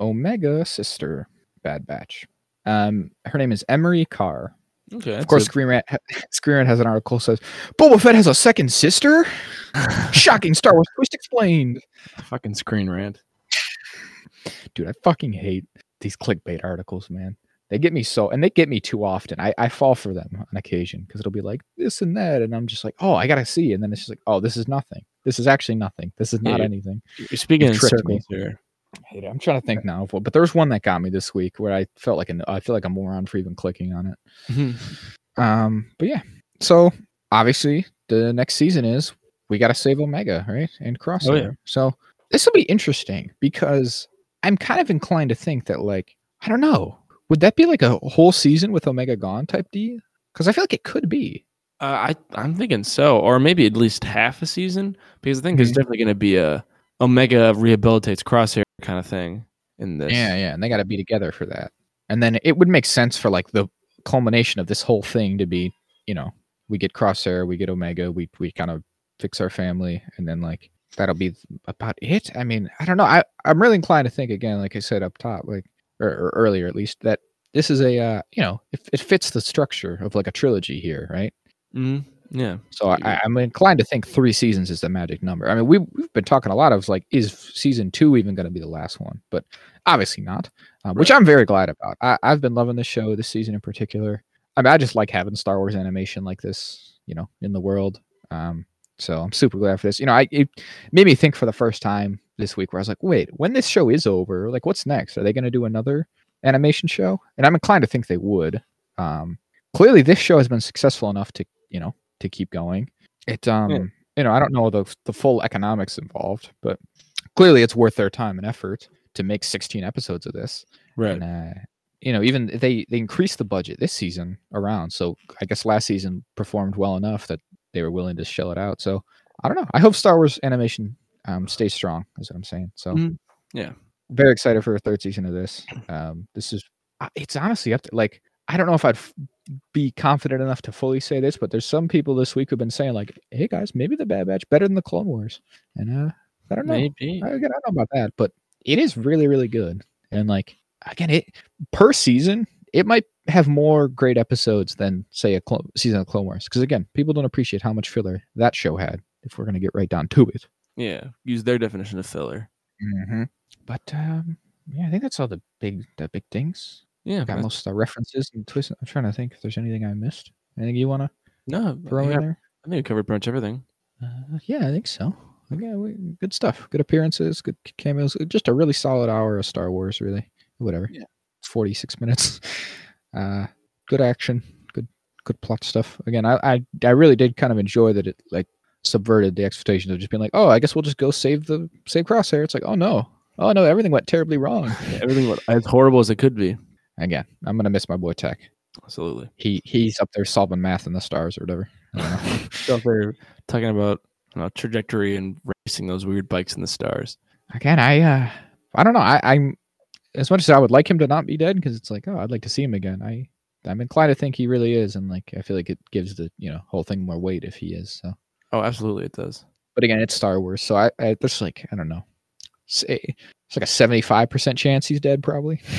[SPEAKER 2] Omega sister, Bad Batch. Um, her name is Emerie Karr.
[SPEAKER 1] Okay,
[SPEAKER 2] Of course, Screen Rant, Screen Rant has an article says Boba Fett has a second sister. Shocking Star Wars twist explained.
[SPEAKER 1] fucking screen rant.
[SPEAKER 2] Dude, I fucking hate these clickbait articles, man. They get me so, and they get me too often. I, I fall for them on occasion because it'll be like this and that, and I'm just like, oh, I gotta see, and then it's just like, oh, this is nothing. This is actually nothing. This is not
[SPEAKER 1] Yeah.
[SPEAKER 2] anything.
[SPEAKER 1] You're speaking in
[SPEAKER 2] me.
[SPEAKER 1] circles here.
[SPEAKER 2] I hate it. I'm trying to think now of what, but there was one that got me this week where I felt like an, I feel like a moron for even clicking on it.
[SPEAKER 1] Mhm.
[SPEAKER 2] Um, but yeah, so obviously the next season is we got to save Omega, right? And Crosshair. So this will be interesting because I'm kind of inclined to think that, like, I don't know, would that be like a whole season with Omega gone type D? Because I feel like it could be.
[SPEAKER 1] Uh, I I'm thinking so, or maybe at least half a season, because I think there's
[SPEAKER 2] Mhm.
[SPEAKER 1] definitely going to be a Omega rehabilitates Crosshair kind of thing in this.
[SPEAKER 2] Yeah, yeah, and they got to be together for that. And then it would make sense for like the culmination of this whole thing to be, you know, we get Crosshair, we get Omega, we we kind of fix our family, and then like that'll be about it. I mean, I don't know. I I'm really inclined to think again, like I said up top, like or, or earlier at least, that this is a uh, you know, it, it fits the structure of like a trilogy here, right?
[SPEAKER 1] Mhm. yeah.
[SPEAKER 2] So I, i'm inclined to think three seasons is the magic number. I mean, we we've been talking a lot of like, is season two even going to be the last one? But obviously not, uh, which I'm very glad about. I, I've been loving this show this season in particular. I mean, I just like having Star Wars animation like this, you know, in the world. Um, so I'm super glad for this. You know, I it made me think for the first time this week where I was like, wait, when this show is over, like, what's next? Are they going to do another animation show? And I'm inclined to think they would. Um, clearly, this show has been successful enough to, you know, to keep going. It, um, you know, I don't know the the full economics involved, but clearly it's worth their time and effort to make 16 episodes of this.
[SPEAKER 1] Right.
[SPEAKER 2] And uh, you know, even they they increased the budget this season around. So I guess last season performed well enough that they were willing to shell it out. So I don't know. I hope Star Wars animation um, stays strong. Is what I'm saying. So
[SPEAKER 1] Mhm. Yeah.
[SPEAKER 2] very excited for a third season of this. Um, this is it's honestly up to like I don't know if I'd f- be confident enough to fully say this, but there's some people this week who've been saying like, "Hey guys, maybe the Bad Batch better than the Clone Wars," and uh, I don't know.
[SPEAKER 1] Maybe.
[SPEAKER 2] I, I don't know about that, but it is really, really good. And like again, it per season, it might have more great episodes than say a clone, season of Clone Wars. Because again, people don't appreciate how much filler that show had. If we're gonna get right down to it.
[SPEAKER 1] Yeah. Use their definition of filler.
[SPEAKER 2] Mm-hmm. But um, yeah, I think that's all the big, the big things.
[SPEAKER 1] Yeah.
[SPEAKER 2] Got
[SPEAKER 1] that's-
[SPEAKER 2] most of the references and twists. I'm trying to think if there's anything I missed. Anything you want to
[SPEAKER 1] no.
[SPEAKER 2] throw in there?
[SPEAKER 1] I think we covered pretty much everything.
[SPEAKER 2] Uh, yeah, I think so. Yeah, we, good stuff. Good appearances, good cameos. Just a really solid hour of Star Wars, really. Whatever.
[SPEAKER 1] Yeah.
[SPEAKER 2] 46 minutes. Uh, good action, good good plot stuff. Again, I, I I really did kind of enjoy that it like subverted the expectations of just being like, oh, I guess we'll just go save the save Crosshair. It's like, oh no, oh no, everything went terribly wrong.
[SPEAKER 1] Everything went as horrible as it could be.
[SPEAKER 2] Again, I'm gonna miss my boy Tech.
[SPEAKER 1] Absolutely.
[SPEAKER 2] He he's up there solving math in the stars or whatever. I don't know.
[SPEAKER 1] So if they're talking about you know, trajectory and racing those weird bikes in the stars.
[SPEAKER 2] again, I uh, I don't know. I, I'm as much as I would like him to not be dead because it's like, oh, I'd like to see him again. I I'm inclined to think he really is, and like I feel like it gives the you know whole thing more weight if he is. So,
[SPEAKER 1] Oh, absolutely, it does.
[SPEAKER 2] but again, it's Star Wars, so I, I there's like I don't know, say eh, it's like a 75 percent chance he's dead. Probably.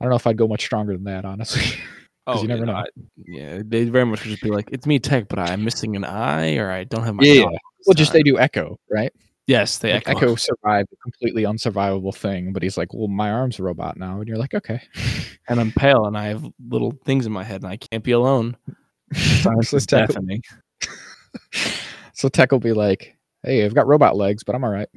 [SPEAKER 2] I don't know if I'd go much stronger than that, honestly.
[SPEAKER 1] Oh,
[SPEAKER 2] you never know.
[SPEAKER 1] I- yeah, they very much could just be like, "It's me, Tech, but I'm missing an eye, or I don't have my."
[SPEAKER 2] Yeah, yeah. well, just they do Echo, right?
[SPEAKER 1] Yes, they
[SPEAKER 2] Like,
[SPEAKER 1] echo.
[SPEAKER 2] Echo survived a completely unsurvivable thing, but he's like, well, my arm's a robot now, and you're like, okay.
[SPEAKER 1] and I'm pale, and I have little things in my head, and I can't be alone. Is deafening.
[SPEAKER 2] So Tech will be like, hey, I've got robot legs, but I'm all right.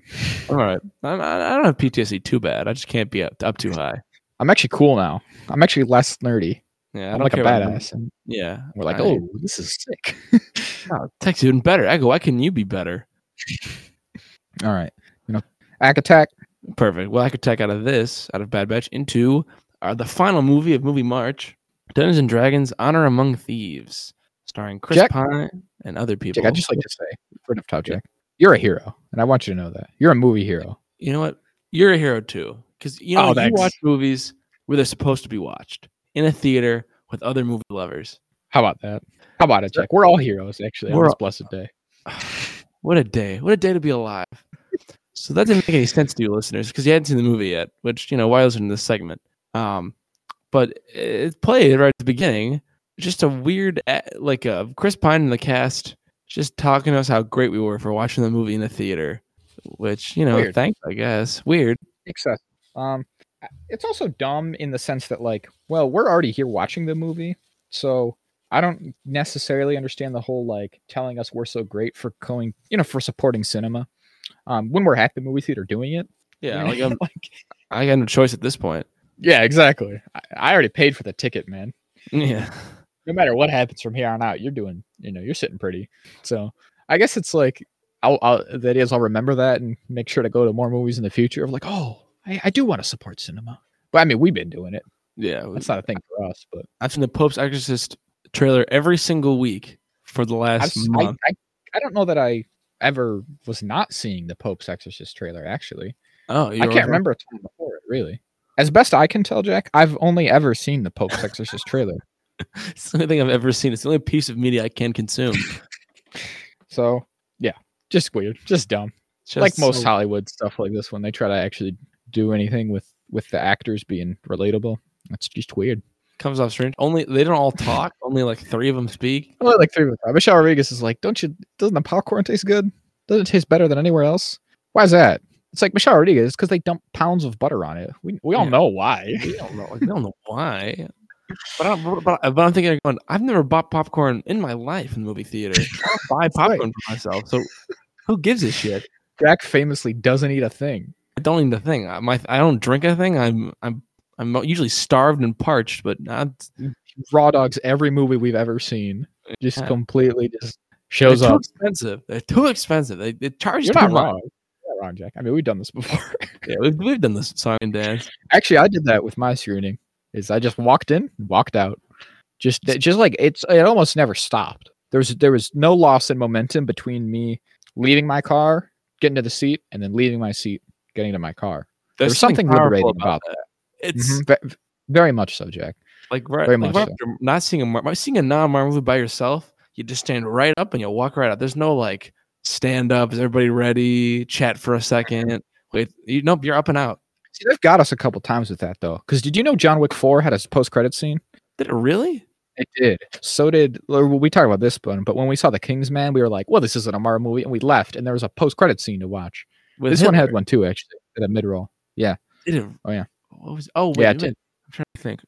[SPEAKER 1] All right, I'm, I I don't have PTSD too bad. I just can't be up, up too high.
[SPEAKER 2] I'm actually cool now. I'm actually less nerdy.
[SPEAKER 1] Yeah, I
[SPEAKER 2] I'm
[SPEAKER 1] don't
[SPEAKER 2] like a badass. And
[SPEAKER 1] Yeah,
[SPEAKER 2] we're like,
[SPEAKER 1] I-
[SPEAKER 2] oh, this is sick.
[SPEAKER 1] Tech's even better. Echo, why can you be better?
[SPEAKER 2] all right. You know, Ack Attack.
[SPEAKER 1] Perfect. Well, I could take out of this, out of Bad Batch, into uh, the final movie of Movie March, Dungeons and Dragons: Honor Among Thieves, starring Chris
[SPEAKER 2] Jack-
[SPEAKER 1] Pine and other people.
[SPEAKER 2] Jack, I'd just like to say, right up top, Jack, you're a hero. And I want you to know that. You're a movie hero.
[SPEAKER 1] you know what? You're a hero too, because you know
[SPEAKER 2] Oh,
[SPEAKER 1] you watch movies where they're supposed to be watched in a theater with other movie lovers.
[SPEAKER 2] How about that? How about it, Jack? We're all heroes, actually, on
[SPEAKER 1] We're
[SPEAKER 2] this blessed day.
[SPEAKER 1] what a day! What a day to be alive. so that didn't make any sense to you listeners because you hadn't seen the movie yet. Which you know why listening to this segment. Um, but it played right at the beginning. Just a weird, eh, like uh, Chris Pine in the cast just talking to us how great we were for watching the movie in the theater. Which you know,
[SPEAKER 2] Weird.
[SPEAKER 1] thanks I guess. Weird.
[SPEAKER 2] Excessive. Um, it's also dumb in the sense that like, well, we're already here watching the movie, so I don't necessarily understand the whole like telling us we're so great for going, you know, for supporting cinema. Um, when we're at the movie theater doing it.
[SPEAKER 1] Yeah,
[SPEAKER 2] you
[SPEAKER 1] like,
[SPEAKER 2] know,
[SPEAKER 1] I'm,
[SPEAKER 2] like-
[SPEAKER 1] I got no choice at this point.
[SPEAKER 2] yeah, exactly. I, I already paid for the ticket, man.
[SPEAKER 1] Yeah,
[SPEAKER 2] no matter what happens from here on out, you're doing, you know, you're sitting pretty. So I guess it's like, I'll, I'll that is, I'll remember that and make sure to go to more movies in the future of like, oh, I, I do want to support cinema. But I mean, we've been doing it.
[SPEAKER 1] yeah.
[SPEAKER 2] That's not a thing for us, but
[SPEAKER 1] I've seen the Pope's Exorcist trailer every single week for the
[SPEAKER 2] I've,
[SPEAKER 1] last month.
[SPEAKER 2] I, I don't know that I ever was not seeing the Pope's Exorcist trailer. Actually,
[SPEAKER 1] oh, you
[SPEAKER 2] I can't remember a time before it. Really, as best I can tell, Jack, I've only ever seen the Pope's Exorcist trailer.
[SPEAKER 1] It's the only thing I've ever seen. It's the only piece of media I can consume.
[SPEAKER 2] So yeah, just weird, just dumb.
[SPEAKER 1] Just
[SPEAKER 2] like most
[SPEAKER 1] so-
[SPEAKER 2] Hollywood stuff like this when they try to actually do anything with with the actors being relatable. That's just weird.
[SPEAKER 1] comes off strange. Only they don't all talk. Only like three of them speak.
[SPEAKER 2] Only like three of them. Michelle Rodriguez is like, "Don't you? Doesn't the popcorn taste good? Doesn't it taste better than anywhere else? Why is that?" It's like Michelle Rodriguez because they dump pounds of butter on it. We we all
[SPEAKER 1] Yeah.
[SPEAKER 2] know why.
[SPEAKER 1] We don't know. We don't know why. But, I'm, but, but I'm thinking, going, I've never bought popcorn in my life in the movie theater. I don't buy popcorn for myself. So who gives a shit?
[SPEAKER 2] Jack famously doesn't eat a thing.
[SPEAKER 1] I don't eat a thing. I, my, I don't drink a thing. I'm I'm I'm usually starved and parched, but not.
[SPEAKER 2] Raw dogs every movie we've ever seen. Just
[SPEAKER 1] Yeah.
[SPEAKER 2] completely just shows
[SPEAKER 1] They're
[SPEAKER 2] shows
[SPEAKER 1] too
[SPEAKER 2] up.
[SPEAKER 1] expensive. They're too expensive. They, they charge
[SPEAKER 2] You're
[SPEAKER 1] too
[SPEAKER 2] not
[SPEAKER 1] much.
[SPEAKER 2] wrong. You're not wrong, Jack. I mean, we've done this before.
[SPEAKER 1] Yeah, we've, we've done this song and dance.
[SPEAKER 2] Actually, I did that with my screening. Is I just walked in, walked out. Just just like it's it almost never stopped. There was there was no loss in momentum between me leaving my car, getting to the seat, and then leaving my seat, getting to my car.
[SPEAKER 1] There's
[SPEAKER 2] There's something
[SPEAKER 1] powerful
[SPEAKER 2] liberating about
[SPEAKER 1] that. It's
[SPEAKER 2] Mhm. Ve- very much so, Jack.
[SPEAKER 1] like right,
[SPEAKER 2] very
[SPEAKER 1] like
[SPEAKER 2] much
[SPEAKER 1] after not seeing a Mar- seeing a non-Marvel movie by yourself. You just stand right up and you walk right out. There's no like stand up. Is everybody ready? Chat for a second. Wait, you nope. You're up and out.
[SPEAKER 2] See, they've got us a couple times with that though. Because did you know John Wick Four had a post credit scene?
[SPEAKER 1] Did it really?
[SPEAKER 2] It did. So did well, we talked about this one, but when we saw the Kingsman, we were like, "Well, this isn't a Marvel movie," and we left, and there was a post credit scene to watch.
[SPEAKER 1] With
[SPEAKER 2] this one had one too, actually, at a mid roll. Yeah.
[SPEAKER 1] Did it?
[SPEAKER 2] Oh, yeah.
[SPEAKER 1] What was? Oh wait,
[SPEAKER 2] Yeah,
[SPEAKER 1] yeah.
[SPEAKER 2] it.
[SPEAKER 1] I'm trying to think.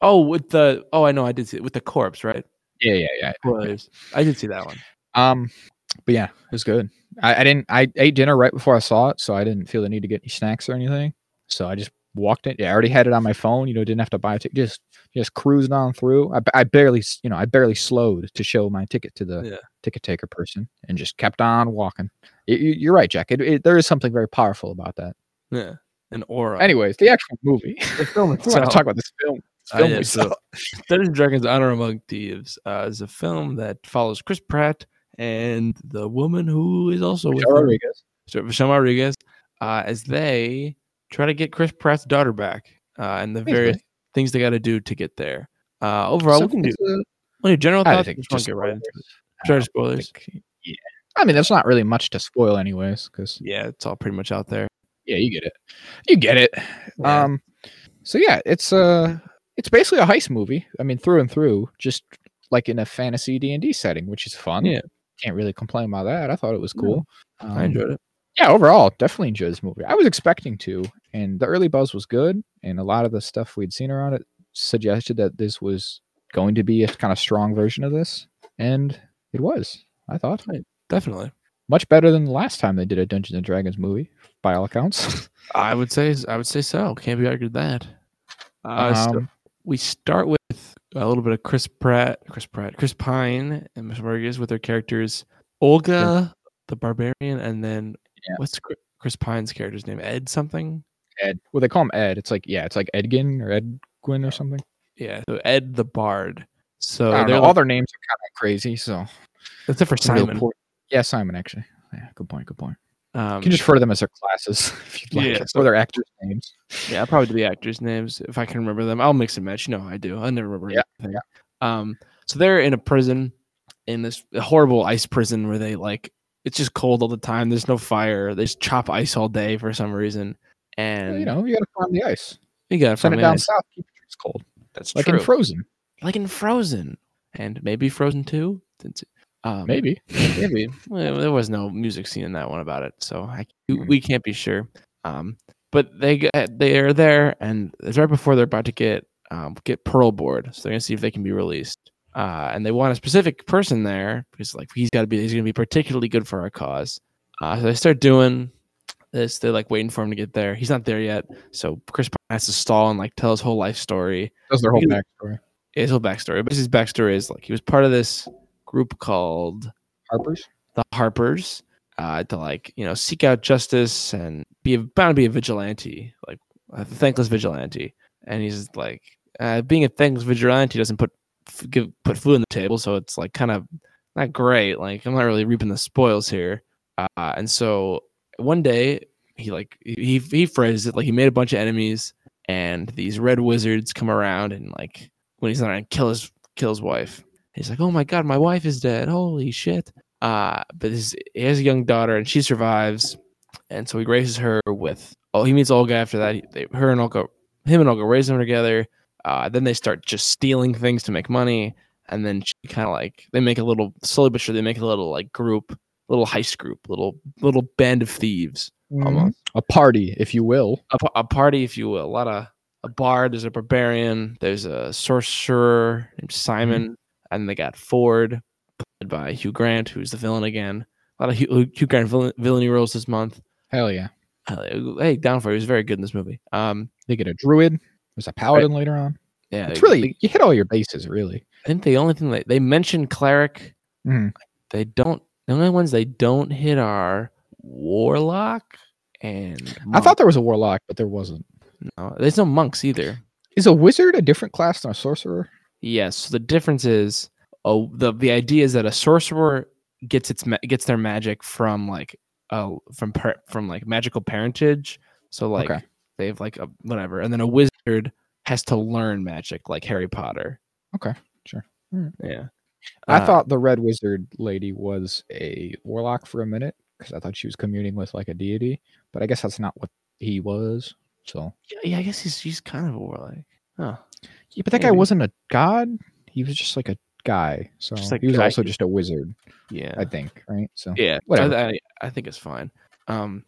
[SPEAKER 1] Oh, with the oh, I know, I did see it with the corpse, right?
[SPEAKER 2] Yeah, yeah, yeah.
[SPEAKER 1] Was I did see that one.
[SPEAKER 2] Um, but yeah, it was good. I, I didn't. I ate dinner right before I saw it, so I didn't feel the need to get any snacks or anything. So I just walked in. Yeah, I already had it on my phone. You know, didn't have to buy a ticket. Just just cruising on through. I, I barely, you know, I barely slowed to show my ticket to the
[SPEAKER 1] Yeah.
[SPEAKER 2] ticket taker person, and just kept on walking. Y- you're right, Jack. It, it, there is something very powerful about that.
[SPEAKER 1] Yeah, an aura.
[SPEAKER 2] Anyways, the actual movie.
[SPEAKER 1] the film
[SPEAKER 2] we want to talk about this film.
[SPEAKER 1] Uh,
[SPEAKER 2] film
[SPEAKER 1] yeah,
[SPEAKER 2] we
[SPEAKER 1] so-. Dungeons and Dragons: Honor Among Thieves uh, is a film that follows Chris Pratt and the woman who is also with
[SPEAKER 2] Michelle
[SPEAKER 1] him,
[SPEAKER 2] Rodriguez.
[SPEAKER 1] Michelle Rodriguez, uh, as they try to get Chris Pratt's daughter back, uh, and the various things they got to do to get there. Uh, overall,
[SPEAKER 2] So
[SPEAKER 1] we can do
[SPEAKER 2] a-
[SPEAKER 1] general
[SPEAKER 2] I
[SPEAKER 1] thoughts.
[SPEAKER 2] think
[SPEAKER 1] Just get right into it.
[SPEAKER 2] spoilers.
[SPEAKER 1] Sorry,
[SPEAKER 2] I don't
[SPEAKER 1] spoilers.
[SPEAKER 2] think- yeah. I mean, there's not really much to spoil, anyways, because
[SPEAKER 1] Yeah, it's all pretty much out there.
[SPEAKER 2] yeah, you get it. You get it.
[SPEAKER 1] Yeah.
[SPEAKER 2] Um, so yeah, it's uh it's basically a heist movie. I mean, through and through, just like in a fantasy D and D setting, which is fun.
[SPEAKER 1] Yeah.
[SPEAKER 2] can't really complain about that. I thought it was cool.
[SPEAKER 1] I
[SPEAKER 2] Um,
[SPEAKER 1] enjoyed it.
[SPEAKER 2] yeah, overall, definitely enjoyed this movie. I was expecting to, and the early buzz was good, and a lot of the stuff we'd seen around it suggested that this was going to be a kind of strong version of this, and it was. I thought
[SPEAKER 1] Definitely.
[SPEAKER 2] much better than the last time they did a Dungeons and Dragons movie, by all accounts.
[SPEAKER 1] I would say I would say so. Can't be argued that. Uh, so
[SPEAKER 2] Um,
[SPEAKER 1] we start with a little bit of Chris Pratt, Chris Pratt, Chris Pine, and Miss Rodriguez with their characters Holga, the barbarian, and then
[SPEAKER 2] Yeah.
[SPEAKER 1] what's Chris Pine's character's name? Ed something.
[SPEAKER 2] Ed. Well, they call him Ed. It's like yeah, it's like Edgin or Edwin or something.
[SPEAKER 1] Yeah, so Ed the Bard. So
[SPEAKER 2] I don't
[SPEAKER 1] they're
[SPEAKER 2] know.
[SPEAKER 1] like,
[SPEAKER 2] All their names are kind of crazy. So
[SPEAKER 1] except for
[SPEAKER 2] it's a real
[SPEAKER 1] Simon.
[SPEAKER 2] Yeah, Simon. Actually, yeah. Good point. Good point.
[SPEAKER 1] Um,
[SPEAKER 2] You can just refer to them as their classes if you'd like,
[SPEAKER 1] Yeah,
[SPEAKER 2] or their actors' names.
[SPEAKER 1] Yeah, I'll probably do the actors' names if I can remember them. I'll mix and match. You know, I do. I never remember
[SPEAKER 2] Yeah,
[SPEAKER 1] anything. Um, so they're in a prison, in this horrible ice prison where they like it's just cold all the time. There's no fire. They just chop ice all day for some reason. And
[SPEAKER 2] you know, you got to farm the ice.
[SPEAKER 1] you got
[SPEAKER 2] Send it down south. Keep it cold.
[SPEAKER 1] That's
[SPEAKER 2] Like
[SPEAKER 1] true.
[SPEAKER 2] in Frozen,
[SPEAKER 1] like in Frozen, and maybe Frozen Two. Um,
[SPEAKER 2] maybe.
[SPEAKER 1] maybe well, there was no music scene in that one about it, so I, we can't be sure. Um, but they they are there, and it's right before they're about to get um, get parole board, so they're gonna see if they can be released. Uh, and they want a specific person there because like he's got to be he's gonna be particularly good for our cause. Uh, so they start doing this. They're like waiting for him to get there. He's not there yet, so Chris Pine has to stall and like tell his whole life story.
[SPEAKER 2] That's their whole backstory.
[SPEAKER 1] His whole backstory, but his backstory is like he was part of this group called
[SPEAKER 2] Harper's.
[SPEAKER 1] the Harpers uh, to like you know seek out justice and be a, bound to be a vigilante, like a thankless vigilante. And he's like, uh, being a thankless vigilante doesn't put f- give put food on the table, so it's like kind of not great. Like I'm not really reaping the spoils here. Uh, and so one day he like he he phrased it like he made a bunch of enemies, and these red wizards come around and like when he's not kill his kill his wife. He's like, oh my god, my wife is dead. Holy shit. Uh, but his, he has a young daughter and she survives. And so he raises her with, oh, he meets Holga after that. He, they, her and Holga, him and Holga raise them together. Uh, then they start just stealing things to make money. And then she kind of like, they make a little, slowly but surely, they make a little like group, little heist group, little, little band of thieves. Almost.
[SPEAKER 2] A party, if you will.
[SPEAKER 1] A, a party, if you will. A lot of, a bard, there's a barbarian, there's a sorcerer named Simon, and they got Forge, played by Hugh Grant, who's the villain again. A lot of Hugh, Hugh Grant villain, villainy roles this month.
[SPEAKER 2] Hell yeah.
[SPEAKER 1] Uh, Hey, down for it. He was very good in this movie. Um,
[SPEAKER 2] They get a druid. There's a paladin later on.
[SPEAKER 1] yeah,
[SPEAKER 2] It's
[SPEAKER 1] they-
[SPEAKER 2] really you hit all your bases, really.
[SPEAKER 1] I think the only thing they they mention cleric.
[SPEAKER 2] Mhm.
[SPEAKER 1] They don't. The only ones they don't hit are warlock and.
[SPEAKER 2] I thought there was a warlock, but there wasn't.
[SPEAKER 1] no, there's no monks either.
[SPEAKER 2] Is a wizard a different class than a sorcerer?
[SPEAKER 1] Yes. The difference is, oh, the the idea is that a sorcerer gets its gets their magic from like uh from from like magical parentage. So like
[SPEAKER 2] Okay.
[SPEAKER 1] they have like a whatever, and then a wizard has to learn magic like Harry Potter.
[SPEAKER 2] Okay, sure.
[SPEAKER 1] Yeah.
[SPEAKER 2] I
[SPEAKER 1] Uh,
[SPEAKER 2] thought the red wizard lady was a warlock for a minute because I thought she was communing with like a deity, but I guess that's not what he was. So
[SPEAKER 1] Yeah, yeah, I guess he's he's kind of a warlock. Huh.
[SPEAKER 2] yeah, but that guy wasn't a god. He was just like a guy. So
[SPEAKER 1] a
[SPEAKER 2] he was
[SPEAKER 1] guy.
[SPEAKER 2] also just a wizard,
[SPEAKER 1] Yeah.
[SPEAKER 2] I think. Right. So
[SPEAKER 1] yeah.
[SPEAKER 2] whatever.
[SPEAKER 1] I, I, I think it's fine. Um.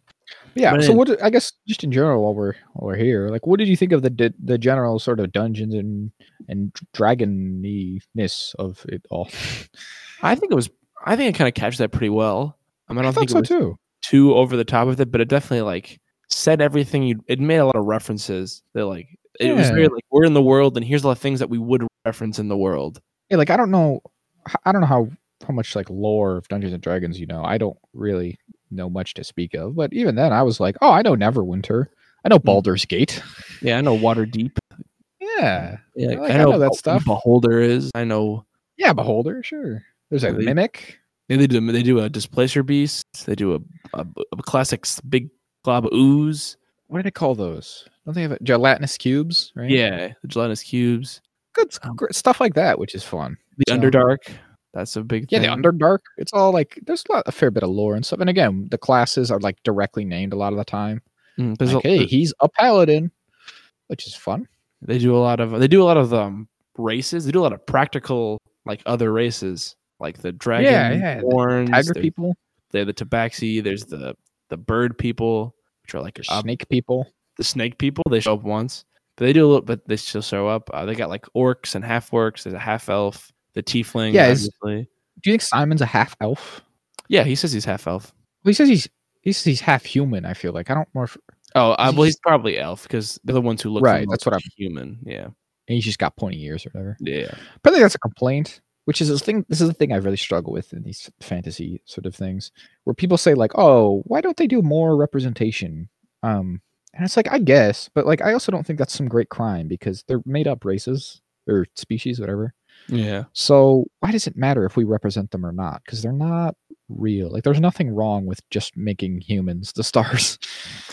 [SPEAKER 2] Yeah.
[SPEAKER 1] but
[SPEAKER 2] So what? I guess just in general, while we're while we're here, like, what did you think of the the general sort of dungeons and and dragoniness of it all?
[SPEAKER 1] I think it was. I think it kind of captured that pretty well. I mean, I
[SPEAKER 2] I
[SPEAKER 1] don't
[SPEAKER 2] thought
[SPEAKER 1] think
[SPEAKER 2] so
[SPEAKER 1] it was
[SPEAKER 2] too.
[SPEAKER 1] too over the top with it, but it definitely like said everything. You it made a lot of references. That like it was very like we're in the world, and here's a lot of things that we would reference in the world.
[SPEAKER 2] Yeah, like I don't know, I don't know how how much like lore of Dungeons and Dragons you know. I don't really know much to speak of, but even then, I was like, oh, I know Neverwinter, I know
[SPEAKER 1] Hmm.
[SPEAKER 2] Baldur's Gate.
[SPEAKER 1] Yeah, I know Waterdeep.
[SPEAKER 2] Yeah,
[SPEAKER 1] Yeah,
[SPEAKER 2] Like, I know that
[SPEAKER 1] Be-
[SPEAKER 2] stuff.
[SPEAKER 1] Beholder is. I know.
[SPEAKER 2] yeah, Beholder, sure. There's a
[SPEAKER 1] they-
[SPEAKER 2] mimic.
[SPEAKER 1] They they do they do a displacer beast. They do a a, a classic big glob ooze.
[SPEAKER 2] What did I call those? Don't they have it? gelatinous cubes? Right.
[SPEAKER 1] Yeah, the gelatinous cubes.
[SPEAKER 2] good
[SPEAKER 1] Um,
[SPEAKER 2] stuff like that, which is fun.
[SPEAKER 1] The
[SPEAKER 2] So-
[SPEAKER 1] Underdark. That's a big
[SPEAKER 2] Yeah,
[SPEAKER 1] thing.
[SPEAKER 2] the Underdark. It's all like there's a, lot, a fair bit of lore and stuff. And again, the classes are like directly named a lot of the time.
[SPEAKER 1] Mm, a-
[SPEAKER 2] Like, hey, he's a paladin, which is fun.
[SPEAKER 1] They do a lot of they do a lot of um races. They do a lot of practical like other races, like the dragon
[SPEAKER 2] yeah, the
[SPEAKER 1] horns.
[SPEAKER 2] Tiger
[SPEAKER 1] there's-
[SPEAKER 2] people,
[SPEAKER 1] They have the tabaxi. There's the the bird people, which are like
[SPEAKER 2] snake people.
[SPEAKER 1] the snake people. They show up once, but they do a little. But they still show up. Uh, they got like orcs and half orcs. There's a half elf. The tiefling.
[SPEAKER 2] Yeah, is- Do you think Simon's a half elf?
[SPEAKER 1] Yeah, he says he's half elf.
[SPEAKER 2] Well, he says he's he says he's half human. I feel like I don't more.
[SPEAKER 1] Oh, uh, well, he's probably elf because they're the ones who look
[SPEAKER 2] Right, that's what I'm-
[SPEAKER 1] human. Yeah,
[SPEAKER 2] And he's just got pointy ears or whatever.
[SPEAKER 1] yeah.
[SPEAKER 2] But I think that's a complaint, which is a thing. This is the thing I really struggle with in these fantasy sort of things, where people say like, "Oh, why don't they do more representation?" Um, and it's like, I guess, but like, I also don't think that's some great crime because they're made up races or species, whatever.
[SPEAKER 1] Yeah.
[SPEAKER 2] So why does it matter if we represent them or not? Because they're not real. Like, there's nothing wrong with just making humans the stars.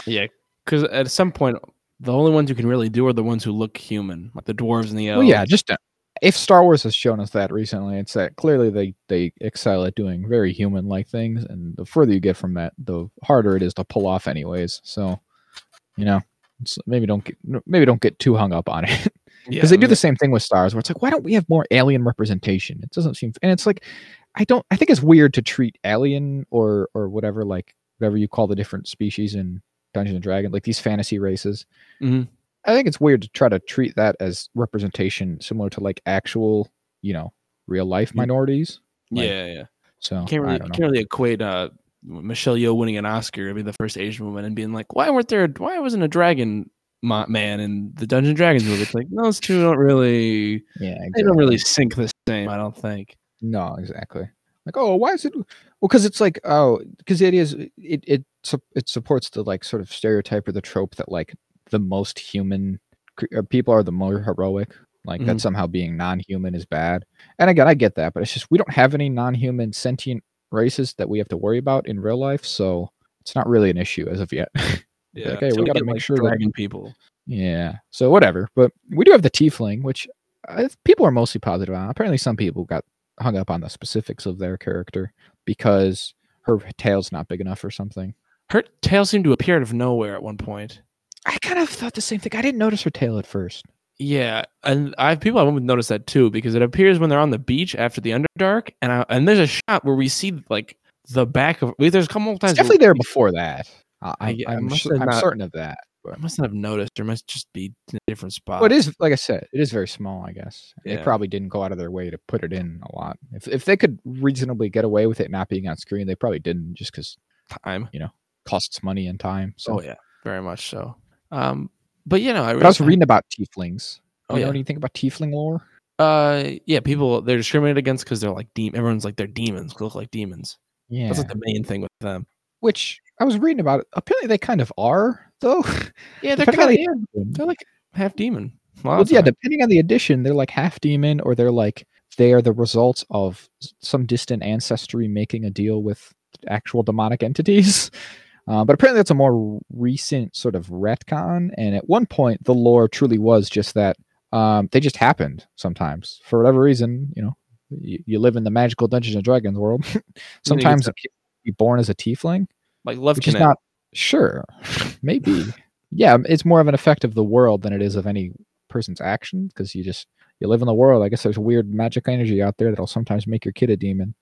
[SPEAKER 1] Yeah, because at some point, the only ones who can really do are the ones who look human, like the dwarves and the elves.
[SPEAKER 2] Well, yeah, just uh, if Star Wars has shown us that recently, it's that clearly they they excel at doing very human like things, and the further you get from that, the harder it is to pull off, anyways. So, you know, maybe don't get maybe don't get too hung up on it because they do the same thing with stars, where it's like, why don't we have more alien representation? It doesn't seem, and it's like, I don't, I think it's weird to treat alien or or whatever like whatever you call the different species in Dungeons and Dragons, like these fantasy races.
[SPEAKER 1] Mhm.
[SPEAKER 2] I think it's weird to try to treat that as representation similar to like actual, you know, real life
[SPEAKER 1] Mm.
[SPEAKER 2] minorities. Like,
[SPEAKER 1] yeah, yeah.
[SPEAKER 2] So
[SPEAKER 1] can't really,
[SPEAKER 2] don't
[SPEAKER 1] you
[SPEAKER 2] know.
[SPEAKER 1] can't really equate uh, Michelle Yeoh winning an Oscar to be the first Asian woman and being like, why weren't there? Why wasn't a dragon man in the Dungeon Dragons movie? It's like those two don't really,
[SPEAKER 2] Yeah,
[SPEAKER 1] they don't really sync the same. I don't think.
[SPEAKER 2] No, exactly. Like, oh, why is it? Well, because it's like, oh, because it is, it it it supports the like sort of stereotype or the trope that like the most human cre- people are the more heroic. Like that
[SPEAKER 1] Mhm.
[SPEAKER 2] somehow being non-human is bad. And again, I get that, but it's just we don't have any non-human sentient races that we have to worry about in real life, so it's not really an issue as of yet.
[SPEAKER 1] Yeah,
[SPEAKER 2] okay,
[SPEAKER 1] so
[SPEAKER 2] we gotta
[SPEAKER 1] get,
[SPEAKER 2] make
[SPEAKER 1] like,
[SPEAKER 2] sure that-
[SPEAKER 1] dragon people.
[SPEAKER 2] Yeah. So whatever. But we do have the tiefling, which uh, people are mostly positive on. Apparently, some people got hung up on the specifics of their character because her tail's not big enough or something.
[SPEAKER 1] Her tail seemed to appear out of nowhere at one point.
[SPEAKER 2] I kind of thought the same thing. I didn't notice her tail at first.
[SPEAKER 1] Yeah, and I have people I would notice that too because it appears when they're on the beach after the Underdark, and I, and there's a shot where we see like the back of. There's a couple of
[SPEAKER 2] It's
[SPEAKER 1] times.
[SPEAKER 2] definitely there before that. I,
[SPEAKER 1] I-
[SPEAKER 2] I'm,
[SPEAKER 1] I
[SPEAKER 2] I'm,
[SPEAKER 1] must have
[SPEAKER 2] I'm
[SPEAKER 1] not-
[SPEAKER 2] certain of that.
[SPEAKER 1] I must not have noticed. There must just be in a different spot.
[SPEAKER 2] Well, it is like I said, it is very small. I guess they probably didn't go out of their way to put it in a lot. If if they could reasonably get away with it not being on screen, they probably didn't, just because
[SPEAKER 1] time.
[SPEAKER 2] You know, costs money and time. So,
[SPEAKER 1] Oh yeah, very much so. Um, but you know, I,
[SPEAKER 2] but I was
[SPEAKER 1] really-
[SPEAKER 2] reading about tieflings.
[SPEAKER 1] Oh,
[SPEAKER 2] you know
[SPEAKER 1] yeah.
[SPEAKER 2] anything about tiefling lore?
[SPEAKER 1] Uh, yeah, people they're discriminated against because they're like demon. Everyone's like they're demons. Look like demons.
[SPEAKER 2] Yeah.
[SPEAKER 1] That's like the main thing with them.
[SPEAKER 2] Which I was reading about. It. Apparently, they kind of are though.
[SPEAKER 1] Yeah, they're kind of
[SPEAKER 2] the
[SPEAKER 1] they're like half demon.
[SPEAKER 2] Well, yeah, depending on the edition, they're like half demon, or they're like they are the results of some distant ancestry making a deal with actual demonic entities. Uh, but apparently, that's a more recent sort of retcon. And at one point, the lore truly was just that um, they just happened sometimes for whatever reason. You know, you, you live in the magical Dungeons and Dragons world. sometimes a kid can be born as a tiefling.
[SPEAKER 1] like love
[SPEAKER 2] which is not sure. Maybe. Yeah it's more of an effect of the world than it is of any person's action because you just you live in the world. I guess there's weird magic energy out there that'll sometimes make your kid a demon.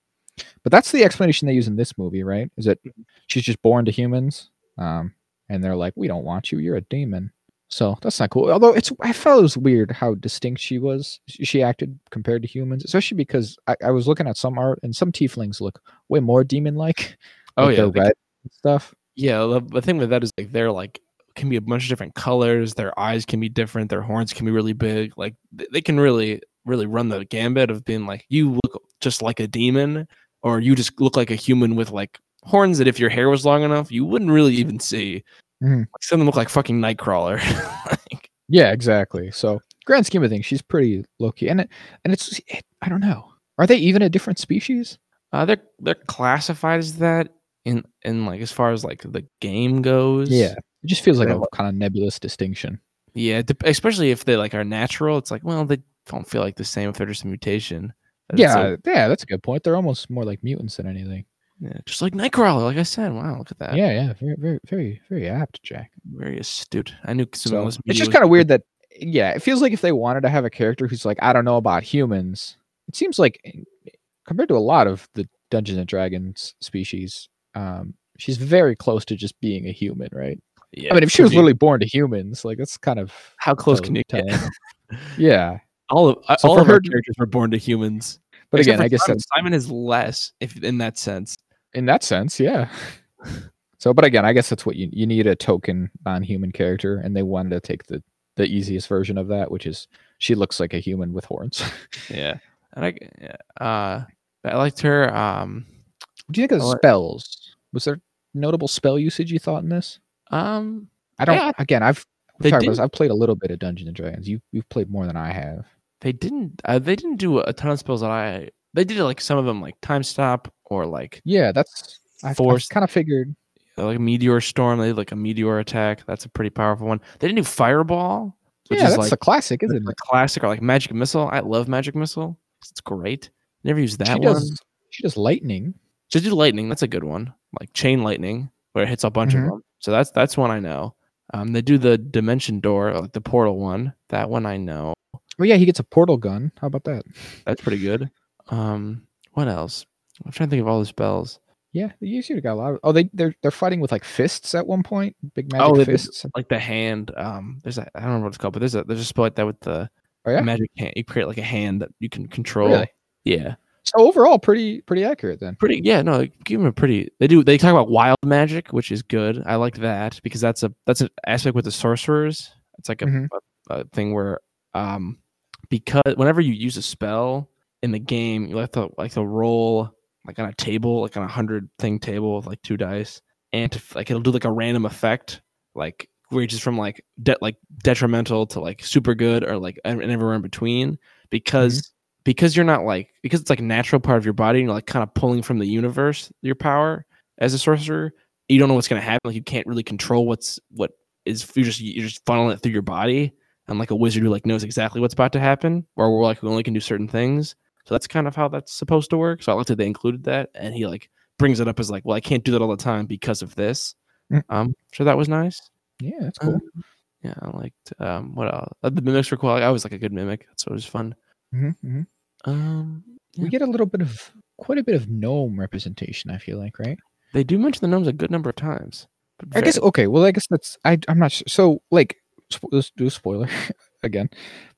[SPEAKER 2] But that's the explanation they use in this movie right? Is that she's just born to humans um and they're like we don't want you. You're a demon so that's not cool although it's i felt it was weird how distinct she was she acted compared to humans especially because i, I was looking at some art and some tieflings look way more demon like
[SPEAKER 1] Oh
[SPEAKER 2] like
[SPEAKER 1] yeah,
[SPEAKER 2] red stuff
[SPEAKER 1] yeah. The, the thing with that is like they're like can be a bunch of different colors. Their eyes can be different. Their horns can be really big. Like th- they can really really run the gambit of being like you look just like a demon, or you just look like a human with like horns that if your hair was long enough you wouldn't really even see.
[SPEAKER 2] Mhm.
[SPEAKER 1] Some of them look like fucking Nightcrawler. like,
[SPEAKER 2] Yeah, exactly. So, grand scheme of things, she's pretty low key, and it, and it's it, I don't know. Are they even a different species?
[SPEAKER 1] uh, they're they're classified as that in in like as far as like the game goes.
[SPEAKER 2] Yeah, it just feels like
[SPEAKER 1] They're
[SPEAKER 2] a kind of nebulous distinction.
[SPEAKER 1] Yeah, especially if they like are natural. It's like, well, they don't feel like the same if they're just a mutation. It's
[SPEAKER 2] Yeah,
[SPEAKER 1] like,
[SPEAKER 2] yeah, that's a good point. They're almost more like mutants than anything.
[SPEAKER 1] Yeah, just like Nightcrawler. Like I said, wow, look at that.
[SPEAKER 2] Yeah, yeah, very, very, very, very apt, Jack.
[SPEAKER 1] very astute. I knew
[SPEAKER 2] So
[SPEAKER 1] was.
[SPEAKER 2] it's just kind of weird that, yeah, it feels like if they wanted to have a character who's like, I don't know about humans, it seems like eh, compared to a lot of the Dungeons and Dragons species, um, she's very close to just being a human, right?
[SPEAKER 1] Yeah,
[SPEAKER 2] I mean, if she was literally born to humans, like that's kind of
[SPEAKER 1] how close can you
[SPEAKER 2] telling. yeah.
[SPEAKER 1] All of uh,
[SPEAKER 2] So
[SPEAKER 1] all of
[SPEAKER 2] her-
[SPEAKER 1] characters were born to humans.
[SPEAKER 2] But
[SPEAKER 1] Except
[SPEAKER 2] again, I guess
[SPEAKER 1] Simon. Simon is less, if in that sense.
[SPEAKER 2] In that sense, yeah. So, but again, I guess that's what you you need a token non-human character, and they wanted to take the the easiest version of that, which is she looks like a human with horns.
[SPEAKER 1] Yeah, and I, uh, I liked her. Um,
[SPEAKER 2] what do you think of the spells? Was there notable spell usage you thought in this?
[SPEAKER 1] um,
[SPEAKER 2] I don't.
[SPEAKER 1] Yeah,
[SPEAKER 2] again, I've this, I've played a little bit of Dungeons and Dragons. You you've played more than I have.
[SPEAKER 1] they didn't. Uh, they didn't do a ton of spells that I. They did like some of them, like time stop or like
[SPEAKER 2] Yeah, that's I,
[SPEAKER 1] Force-
[SPEAKER 2] kind of figured.
[SPEAKER 1] like a meteor storm. They did like a meteor attack. That's a pretty powerful one. They didn't do fireball, which
[SPEAKER 2] yeah,
[SPEAKER 1] is
[SPEAKER 2] that's
[SPEAKER 1] like
[SPEAKER 2] a classic, isn't it?
[SPEAKER 1] classic, or like magic missile. I love magic missile. It's great. Never used that
[SPEAKER 2] she
[SPEAKER 1] one.
[SPEAKER 2] does. She does lightning.
[SPEAKER 1] Just do lightning. That's a good one. Like chain lightning, where it hits a bunch
[SPEAKER 2] Mhm.
[SPEAKER 1] of them. So that's that's one I know. Um, they do the dimension door, like the portal one. That one I know.
[SPEAKER 2] Well, yeah, he gets a portal gun. How about that?
[SPEAKER 1] That's pretty good. Um, what else? I'm trying to think of all the spells.
[SPEAKER 2] Yeah, the Yasuda got a lot of. Oh, they they're they're fighting with like fists at one point. Big magic
[SPEAKER 1] Oh,
[SPEAKER 2] fists.
[SPEAKER 1] like the hand. Um, there's a I don't remember what it's called, but there's a there's a spell like that with the
[SPEAKER 2] Oh yeah.
[SPEAKER 1] magic hand. You create like a hand that you can control.
[SPEAKER 2] Really?
[SPEAKER 1] Yeah,
[SPEAKER 2] So overall, pretty pretty accurate then.
[SPEAKER 1] pretty. Yeah, no, give them a pretty. They do. They talk about wild magic, which is good. I like that because that's a that's an aspect with the sorcerers. It's like a,
[SPEAKER 2] Mhm.
[SPEAKER 1] a, a thing where um because whenever you use a spell in the game, you like to like to roll like on a table, like on a hundred thing table with like two dice, and to, like it'll do like a random effect, like ranges from like de- like detrimental to like super good or like and everywhere in between because mm-hmm. because you're not like because it's like a natural part of your body and you're like kind of pulling from the universe your power as a sorcerer you don't know what's going to happen like you can't really control what's what is you just you're just funneling it through your body and like a wizard who like knows exactly what's about to happen or we're like we only can do certain things so that's kind of how that's supposed to work so i liked that they included that and he like brings it up as like well i can't do that all the time because of this
[SPEAKER 2] Mm.
[SPEAKER 1] um so that was nice
[SPEAKER 2] Yeah, that's cool.
[SPEAKER 1] Uh, yeah i liked um what else Uh, the mimics were cool i was like a good mimic so it was fun
[SPEAKER 2] hmm hmm
[SPEAKER 1] um
[SPEAKER 2] We get a little bit of quite a bit of gnome representation. I feel like, right?
[SPEAKER 1] They do mention the gnomes a good number of times.
[SPEAKER 2] I guess okay. Well, I guess that's I. I'm not sure. So like, let's do a spoiler again.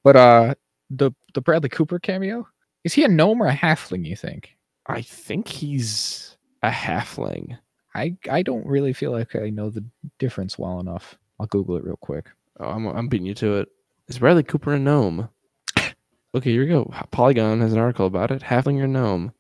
[SPEAKER 2] But uh, the the Bradley Cooper cameo is he a gnome or a halfling? You think?
[SPEAKER 1] I think he's a halfling.
[SPEAKER 2] I I don't really feel like I know the difference well enough. I'll Google it real quick.
[SPEAKER 1] Oh, I'm, I'm beating you to it. Is Bradley Cooper a gnome? Okay, here we go. Polygon has an article about it. Halfling or gnome?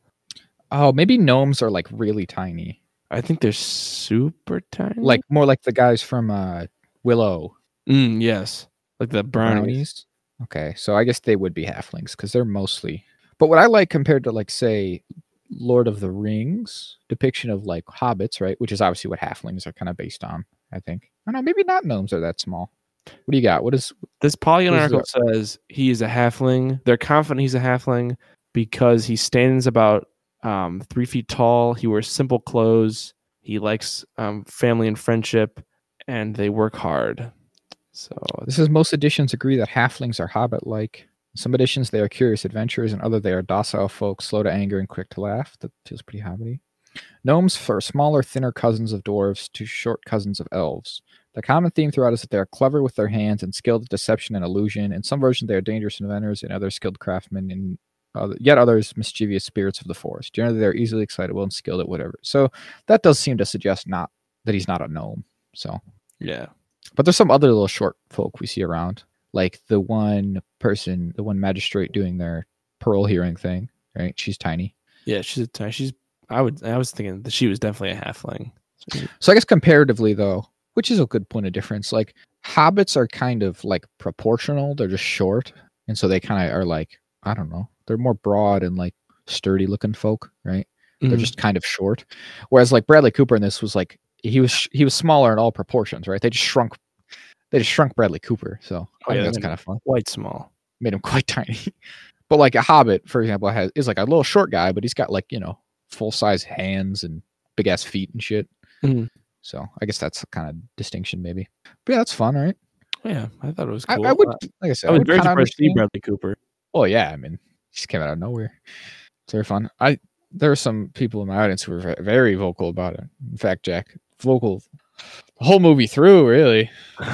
[SPEAKER 2] Oh, maybe gnomes are like really tiny,
[SPEAKER 1] I think they're super tiny.
[SPEAKER 2] like more like the guys from uh Willow
[SPEAKER 1] mm, yes, like the brownies.
[SPEAKER 2] brownies. Okay, so I guess they would be halflings because they're mostly. But what I like compared to like say Lord of the Rings depiction of like hobbits, right? Which is obviously what halflings are kind of based on. I think. I don't know. Maybe not gnomes are that small. What do you got? What is?
[SPEAKER 1] This Polygon article says he is a halfling. They're confident he's a halfling because he stands about um, three feet tall. He wears simple clothes. He likes um, family and friendship, and they work hard. So
[SPEAKER 2] This is most editions agree that halflings are hobbit-like. Some editions they are curious adventurers, and other they are docile folk, slow to anger and quick to laugh. That feels pretty hobbity. Gnomes for smaller, thinner cousins of dwarves to short cousins of elves. The common theme throughout is that they are clever with their hands and skilled at deception and illusion. In some versions, they are dangerous inventors, in others, skilled craftsmen, and other, yet others, mischievous spirits of the forest. Generally, they are easily excitable and skilled at whatever. So that does seem to suggest not that he's not a gnome. So
[SPEAKER 1] yeah,
[SPEAKER 2] but there's some other little short folk we see around, like the one person, the one magistrate doing their parole hearing thing. Right? She's tiny.
[SPEAKER 1] yeah, she's a tiny. She's. I would. I was thinking that she was definitely a halfling. So
[SPEAKER 2] I guess comparatively, though, which is a good point of difference. Like hobbits are kind of like proportional; they're just short, and so they kind of are like I don't know. They're more broad and like sturdy looking folk, right? They're
[SPEAKER 1] Mhm.
[SPEAKER 2] just kind of short. Whereas like Bradley Cooper in this was like he was he was smaller in all proportions, right? They just shrunk. They just shrunk Bradley Cooper, so
[SPEAKER 1] Oh,
[SPEAKER 2] I
[SPEAKER 1] yeah,
[SPEAKER 2] that's kind of fun.
[SPEAKER 1] quite small.
[SPEAKER 2] made him quite tiny. but like a hobbit, for example, has is like a little short guy, but he's got like, you know, full size hands and big ass feet and shit.
[SPEAKER 1] Mhm.
[SPEAKER 2] So I guess that's kind of distinction maybe. But yeah, that's fun, right?
[SPEAKER 1] Yeah, I thought it was
[SPEAKER 2] I,
[SPEAKER 1] cool.
[SPEAKER 2] I would
[SPEAKER 1] Uh,
[SPEAKER 2] like I said,
[SPEAKER 1] I
[SPEAKER 2] I,
[SPEAKER 1] was
[SPEAKER 2] would
[SPEAKER 1] very surprised to see Bradley Cooper.
[SPEAKER 2] Oh yeah, I mean, he just came out of nowhere. It's very fun. I there are some people in my audience who were very vocal about it. In fact, Jack, vocal the whole movie through, really.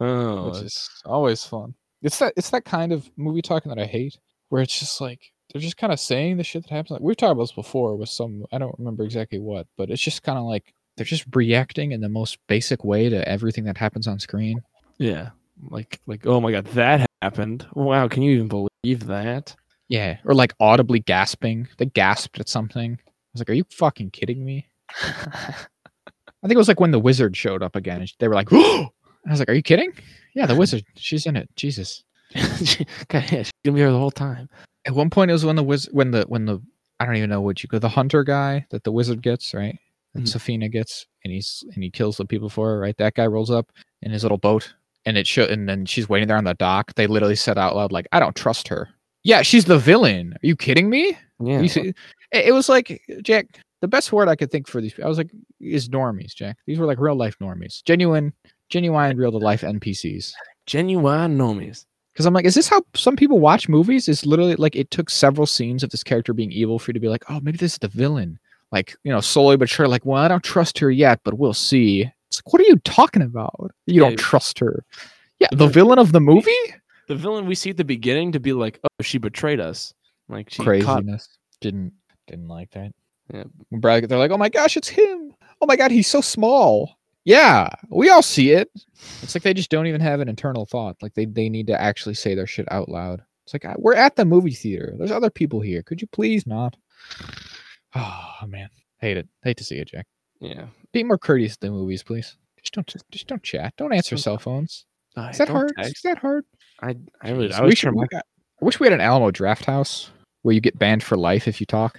[SPEAKER 1] Oh,
[SPEAKER 2] which is always fun. It's that it's that kind of movie talking that I hate, where it's just like they're just kind of saying the shit that happens. Like we've talked about this before with some I don't remember exactly what, but it's just kind of like they're just reacting in the most basic way to everything that happens on screen.
[SPEAKER 1] yeah. Like, like, oh my god, that happened. Wow, can you even believe that?
[SPEAKER 2] Yeah, or like audibly gasping. They gasped at something. I was like, "Are you fucking kidding me?" I think it was like when the wizard showed up again. and They were like, "Oh!" I was like, "Are you kidding?" Yeah, the wizard. She's in it. Jesus.
[SPEAKER 1] God, yeah, she's gonna be here the whole time.
[SPEAKER 2] At one point, it was when the wiz- when the when the I don't even know what you go the hunter guy that the wizard gets right that
[SPEAKER 1] Mhm.
[SPEAKER 2] Sofina gets and he's and he kills the people for her right. That guy rolls up in his little boat and it should, and then she's waiting there on the dock. They literally said out loud like, "I don't trust her." Yeah, she's the villain. Are you kidding me?
[SPEAKER 1] Yeah,
[SPEAKER 2] You see, it was like Jack. The best word I could think for these, I was like, is normies, Jack. These were like real life normies, genuine, genuine, real to life NPCs.
[SPEAKER 1] genuine normies.
[SPEAKER 2] Because I'm like, is this how some people watch movies? Is literally like it took several scenes of this character being evil for you to be like, oh, maybe this is the villain. like you know slowly but sure like well i don't trust her yet but we'll see it's like what are you talking about you
[SPEAKER 1] Yeah.
[SPEAKER 2] don't trust her yeah the villain of the movie
[SPEAKER 1] The villain we see at the beginning to be like, oh, she betrayed us. Like she caught
[SPEAKER 2] craziness didn't didn't like that
[SPEAKER 1] Yeah.
[SPEAKER 2] Brad, they're like oh my gosh it's him oh my god he's so small yeah we all see it it's like they just don't even have an internal thought like they, they need to actually say their shit out loud it's like "Uh, we're at the movie theater there's other people here could you please not oh man hate it hate to see it jack
[SPEAKER 1] Yeah.
[SPEAKER 2] be more courteous at the movies, please. Just don't just, just don't chat. Don't answer
[SPEAKER 1] Some-
[SPEAKER 2] cell phones. Is that hard?
[SPEAKER 1] text.
[SPEAKER 2] Is that hard?
[SPEAKER 1] I I really I
[SPEAKER 2] we
[SPEAKER 1] was
[SPEAKER 2] should-
[SPEAKER 1] trying
[SPEAKER 2] we got- I wish we had an Alamo Drafthouse where you get banned for life if you talk.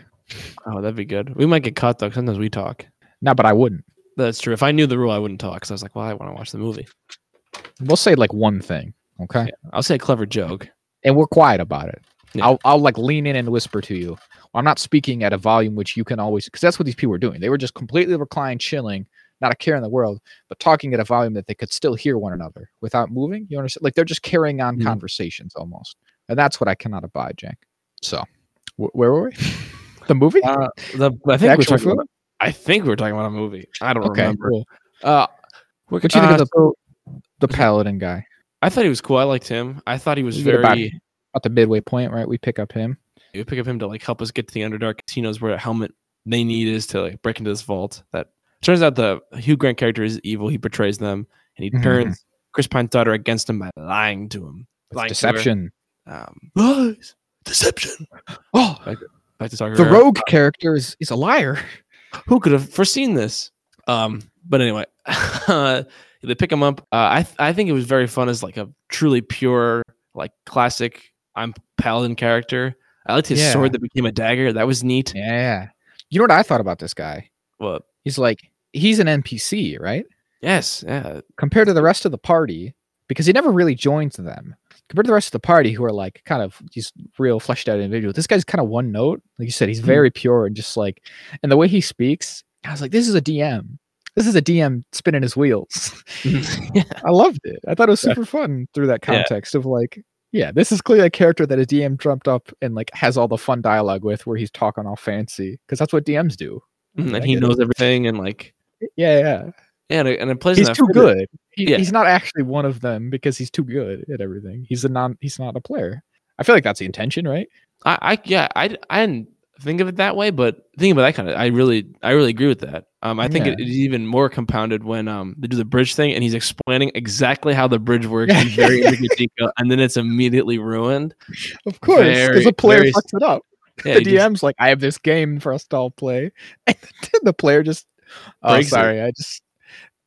[SPEAKER 1] Oh, that'd be good. We might get caught though. Sometimes we talk.
[SPEAKER 2] No, but I wouldn't.
[SPEAKER 1] That's true. If I knew the rule, I wouldn't talk. Because I was like, well, I want to watch the movie.
[SPEAKER 2] We'll say like one thing, okay?
[SPEAKER 1] Yeah. I'll say a clever joke.
[SPEAKER 2] And we're quiet about it.
[SPEAKER 1] Yeah.
[SPEAKER 2] I'll I'll like lean in and whisper to you. I'm not speaking at a volume which you can always because that's what these people were doing. They were just completely reclined, chilling, not a care in the world, but talking at a volume that they could still hear one another without moving. You understand? Like they're just carrying on
[SPEAKER 1] Mhm.
[SPEAKER 2] conversations almost, and that's what I cannot abide, Jack. So, wh- where were we? the movie?
[SPEAKER 1] Uh, the, I think we're talking about, I think we were talking about a movie. I don't
[SPEAKER 2] okay,
[SPEAKER 1] remember.
[SPEAKER 2] cool.
[SPEAKER 1] Uh, what
[SPEAKER 2] you think of the
[SPEAKER 1] so
[SPEAKER 2] the paladin guy?
[SPEAKER 1] I thought he was cool. I liked him. I thought he was
[SPEAKER 2] get about-
[SPEAKER 1] very.
[SPEAKER 2] At the midway point, right? We pick up him.
[SPEAKER 1] We pick up him to like help us get to the Underdark. He knows where a helmet they need is to like break into this vault. That turns out the Hugh Grant character is evil. He betrays them and he
[SPEAKER 2] Mhm.
[SPEAKER 1] turns Chris Pine's daughter against him by lying to him. Lying to
[SPEAKER 2] deception.
[SPEAKER 1] Um, lies, deception.
[SPEAKER 2] Oh,
[SPEAKER 1] Back to
[SPEAKER 2] the rogue character is, is a liar.
[SPEAKER 1] who could have foreseen this? Um, but anyway, they pick him up. Uh, I th- I think it was very fun as like a truly pure, like classic. I'm paladin character. I liked his
[SPEAKER 2] Yeah.
[SPEAKER 1] sword that became a dagger. That was neat.
[SPEAKER 2] Yeah. You know what I thought about this guy?
[SPEAKER 1] Well,
[SPEAKER 2] He's like he's an NPC, right?
[SPEAKER 1] yes, yeah,
[SPEAKER 2] Compared to the rest of the party, because he never really joins them. Compared to the rest of the party, who are like kind of these real fleshed out individuals, this guy's kind of one note. Like you said, he's
[SPEAKER 1] Mhm.
[SPEAKER 2] very pure and just like, and the way he speaks, I was like, this is a DM. This is a DM spinning his wheels.
[SPEAKER 1] yeah.
[SPEAKER 2] I loved it. I thought it was super fun through that
[SPEAKER 1] Yeah.
[SPEAKER 2] context of like, yeah, this is clearly a character that a DM dreamt up and like has all the fun dialogue with where he's talking all fancy because that's what DMs do.
[SPEAKER 1] Mhm,
[SPEAKER 2] I
[SPEAKER 1] and he
[SPEAKER 2] get it.
[SPEAKER 1] knows everything, and like,
[SPEAKER 2] Yeah, yeah.
[SPEAKER 1] Yeah, and it, and it plays.
[SPEAKER 2] He's too good. He,
[SPEAKER 1] Yeah.
[SPEAKER 2] He's not actually one of them because he's too good at everything. He's a non. He's not a player. I feel like that's the intention, right?
[SPEAKER 1] I, I, yeah, I, I didn't think of it that way, but thinking about that kind of, I really, I really agree with that. Um, I think
[SPEAKER 2] Yeah.
[SPEAKER 1] it is even more compounded when um they do the bridge thing, and he's explaining exactly how the bridge works in very and then it's immediately ruined.
[SPEAKER 2] Of course, because the player
[SPEAKER 1] very
[SPEAKER 2] fucks it up.
[SPEAKER 1] Yeah,
[SPEAKER 2] the
[SPEAKER 1] he just-
[SPEAKER 2] DM's like, I have this game for us to all play, and the player just. Oh,
[SPEAKER 1] Breaks it.
[SPEAKER 2] sorry, I just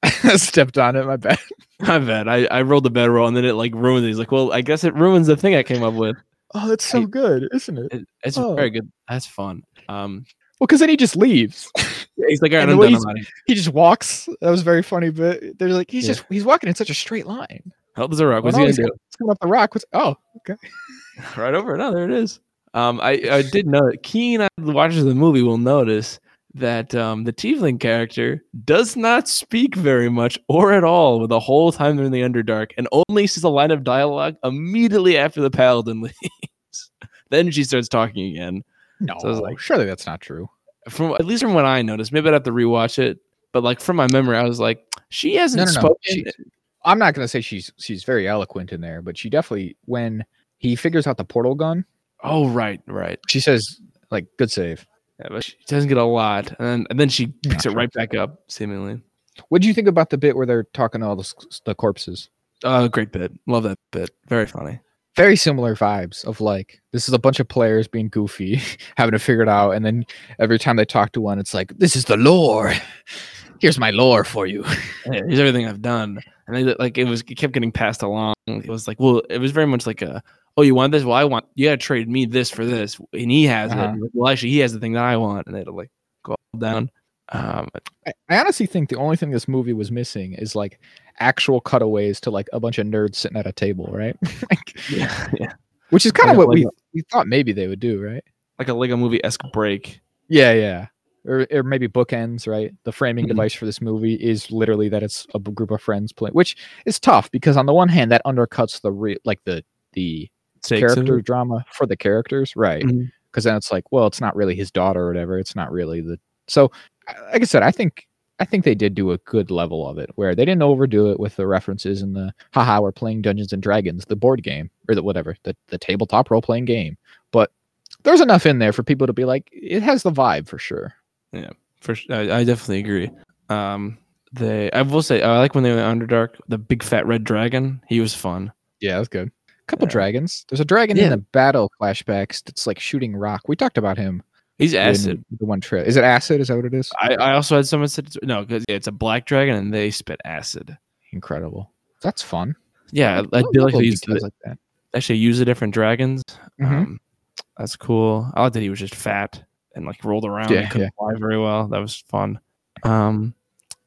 [SPEAKER 2] stepped on it. My bad.
[SPEAKER 1] My bad. I, I rolled the bed roll, and then it like ruins it. He's like, well, I guess it ruins the thing I came up with.
[SPEAKER 2] Oh, that's so
[SPEAKER 1] I-
[SPEAKER 2] good, isn't it?
[SPEAKER 1] It, it's
[SPEAKER 2] Oh.
[SPEAKER 1] very good. That's fun. Um,
[SPEAKER 2] Well, because then he just leaves.
[SPEAKER 1] he's like, all right, I'm done. I'm
[SPEAKER 2] he just walks. That was very funny. But they're like, he's
[SPEAKER 1] Yeah.
[SPEAKER 2] just he's walking in such a straight line.
[SPEAKER 1] Help is a rock. What's
[SPEAKER 2] When
[SPEAKER 1] he gonna
[SPEAKER 2] he's
[SPEAKER 1] do?
[SPEAKER 2] It's coming up the rock. What's oh okay.
[SPEAKER 1] right over. No, there it is. Um, I, I did know keen watchers of the movie will notice that um, the Tiefling character does not speak very much or at all the whole time they're in the Underdark, and only sees a line of dialogue immediately after the Paladin leaves. then she starts talking again.
[SPEAKER 2] no,
[SPEAKER 1] So I was like-
[SPEAKER 2] surely that's not true.
[SPEAKER 1] From at least from what I noticed, maybe I'd have to rewatch it. But like from my memory, I was like, she hasn't
[SPEAKER 2] No, no, no.
[SPEAKER 1] spoken.
[SPEAKER 2] She- I'm not gonna say she's she's very eloquent in there, but she definitely when he figures out the portal gun,
[SPEAKER 1] oh, right, right.
[SPEAKER 2] she says like good save.
[SPEAKER 1] Yeah, but she doesn't get a lot, and then, and then she picks it right back up, seemingly.
[SPEAKER 2] What do you think about the bit where they're talking to all the, the corpses?
[SPEAKER 1] Oh, great bit. Love that bit. Very funny.
[SPEAKER 2] Very similar vibes of like this is a bunch of players being goofy, having to figure it out, and then every time they talk to one, it's like this is the lore. Here's my lore for you.
[SPEAKER 1] Yeah, here's everything I've done, and they, like it was, it kept getting passed along. It was like, well, it was very much like a, oh, you want this? Well, I want. You gotta trade me this for this, and he has it.
[SPEAKER 2] Uh-huh.
[SPEAKER 1] Like, Well, actually, he has the thing that I want, and they'd like go down. Um,
[SPEAKER 2] I, I honestly think the only thing this movie was missing is like actual cutaways to like a bunch of nerds sitting at a table, right? like,
[SPEAKER 1] yeah, yeah,
[SPEAKER 2] which is kind of
[SPEAKER 1] Like a
[SPEAKER 2] what we
[SPEAKER 1] Lego-
[SPEAKER 2] we thought maybe they would do, right?
[SPEAKER 1] like a Lego movie esque break.
[SPEAKER 2] Yeah, yeah. Or, or maybe bookends, right? The framing
[SPEAKER 1] Mhm.
[SPEAKER 2] device for this movie is literally that it's a group of friends playing, which is tough because on the one hand that undercuts the like the the character drama for the characters, right? Because then it's like, well, it's not really his daughter or whatever. It's not really the So, like I said, I think I think they did do a good level of it where they didn't overdo it with the references and the haha we're playing Dungeons and Dragons, the board game or the whatever, the, the tabletop role playing game. But there's enough in there for people to be like, it has the vibe for sure.
[SPEAKER 1] Yeah, for I, I definitely agree. Um, they I will say I like when they went Underdark. The big fat red dragon. He was fun.
[SPEAKER 2] Yeah, that's good. Couple
[SPEAKER 1] Yeah.
[SPEAKER 2] dragons. There's a dragon in the battle flashbacks that's like shooting rock. We talked about him.
[SPEAKER 1] He's acid.
[SPEAKER 2] The one trip. Is it acid? Is that what it is?
[SPEAKER 1] I, I also had someone said no because it's a black dragon and they spit acid.
[SPEAKER 2] Incredible. That's fun.
[SPEAKER 1] Yeah,
[SPEAKER 2] I
[SPEAKER 1] I
[SPEAKER 2] love
[SPEAKER 1] feel like used
[SPEAKER 2] like that.
[SPEAKER 1] actually use the different dragons.
[SPEAKER 2] Mhm.
[SPEAKER 1] Um, that's cool. I like that he was just fat and like rolled around.
[SPEAKER 2] Yeah,
[SPEAKER 1] and couldn't fly very well. That was fun. Um,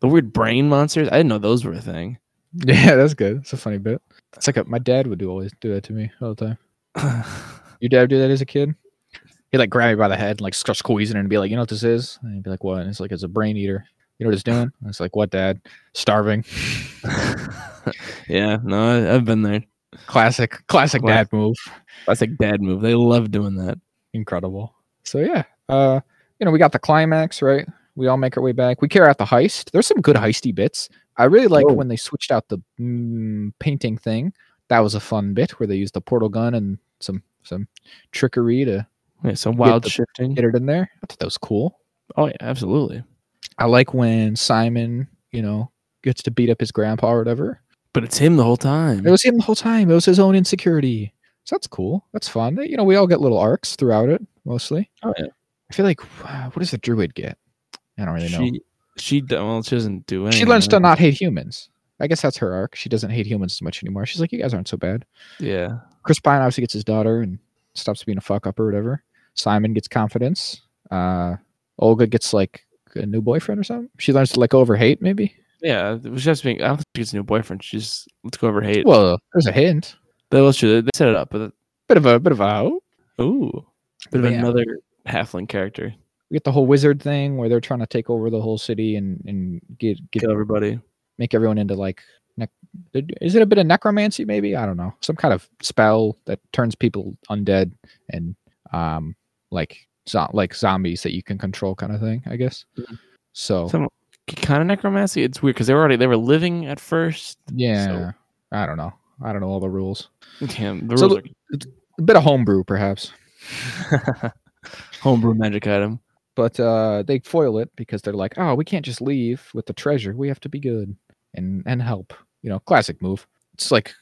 [SPEAKER 1] the weird brain monsters. I didn't know those were a thing.
[SPEAKER 2] Yeah, that's good. It's a funny bit. It's like a, my dad would do always do that to me all the time. Your dad do that as a kid? He'd like grab me by the head and like start squeezing it and be like, you know what this is? And he'd be like, what? And it's like, it's a brain eater. You know what it's doing? And it's like, what, dad? Starving.
[SPEAKER 1] yeah, no, I've been there.
[SPEAKER 2] Classic, classic
[SPEAKER 1] Classic.
[SPEAKER 2] dad move.
[SPEAKER 1] Classic dad move. They love doing that.
[SPEAKER 2] Incredible. So yeah, uh, you know, we got the climax, right? We all make our way back. We carry out the heist. There's some good heisty bits. I really like
[SPEAKER 1] Oh.
[SPEAKER 2] when they switched out the mm, painting thing. That was a fun bit where they used the portal gun and some some trickery to
[SPEAKER 1] Yeah, some wild
[SPEAKER 2] the-
[SPEAKER 1] shifting.
[SPEAKER 2] get it in there. I thought that was cool.
[SPEAKER 1] Oh yeah, absolutely.
[SPEAKER 2] I like when Simon, you know, gets to beat up his grandpa or whatever.
[SPEAKER 1] But it's him the whole time.
[SPEAKER 2] It was him the whole time. It was his own insecurity. So that's cool. That's fun. You know, we all get little arcs throughout it, mostly.
[SPEAKER 1] Oh, yeah.
[SPEAKER 2] I feel like, uh, what does the druid get? I don't really know.
[SPEAKER 1] she she well she doesn't do anything.
[SPEAKER 2] She learns to not hate humans. I guess that's her arc. She doesn't hate humans as much anymore. She's like, you guys aren't so bad.
[SPEAKER 1] Yeah.
[SPEAKER 2] Chris Pine obviously gets his daughter and stops being a fuck up or whatever. Simon gets confidence. Uh, Holga gets like a new boyfriend or something. She learns to like go of hate, maybe.
[SPEAKER 1] Yeah. It was just being I don't think she gets a new boyfriend. She just let's go over hate.
[SPEAKER 2] Well, there's a hint.
[SPEAKER 1] that was true. They set it up, but
[SPEAKER 2] Bit of a bit of a oh.
[SPEAKER 1] ooh. Bit of
[SPEAKER 2] yeah.
[SPEAKER 1] another halfling character.
[SPEAKER 2] We get the whole wizard thing where they're trying to take over the whole city and and get get
[SPEAKER 1] Kill everybody.
[SPEAKER 2] make everyone into like nec- is it a bit of necromancy maybe i don't know some kind of spell that turns people undead and um like zo- like zombies that you can control kind of thing i guess
[SPEAKER 1] Mhm.
[SPEAKER 2] so
[SPEAKER 1] Some kind of necromancy. It's weird because they were already they were living at first.
[SPEAKER 2] yeah i don't know i don't know all the rules
[SPEAKER 1] Yeah, the
[SPEAKER 2] So
[SPEAKER 1] rules
[SPEAKER 2] a bit of homebrew perhaps
[SPEAKER 1] homebrew magic item.
[SPEAKER 2] But uh they foil it because they're like oh we can't just leave with the treasure we have to be good and and help you know classic move it's like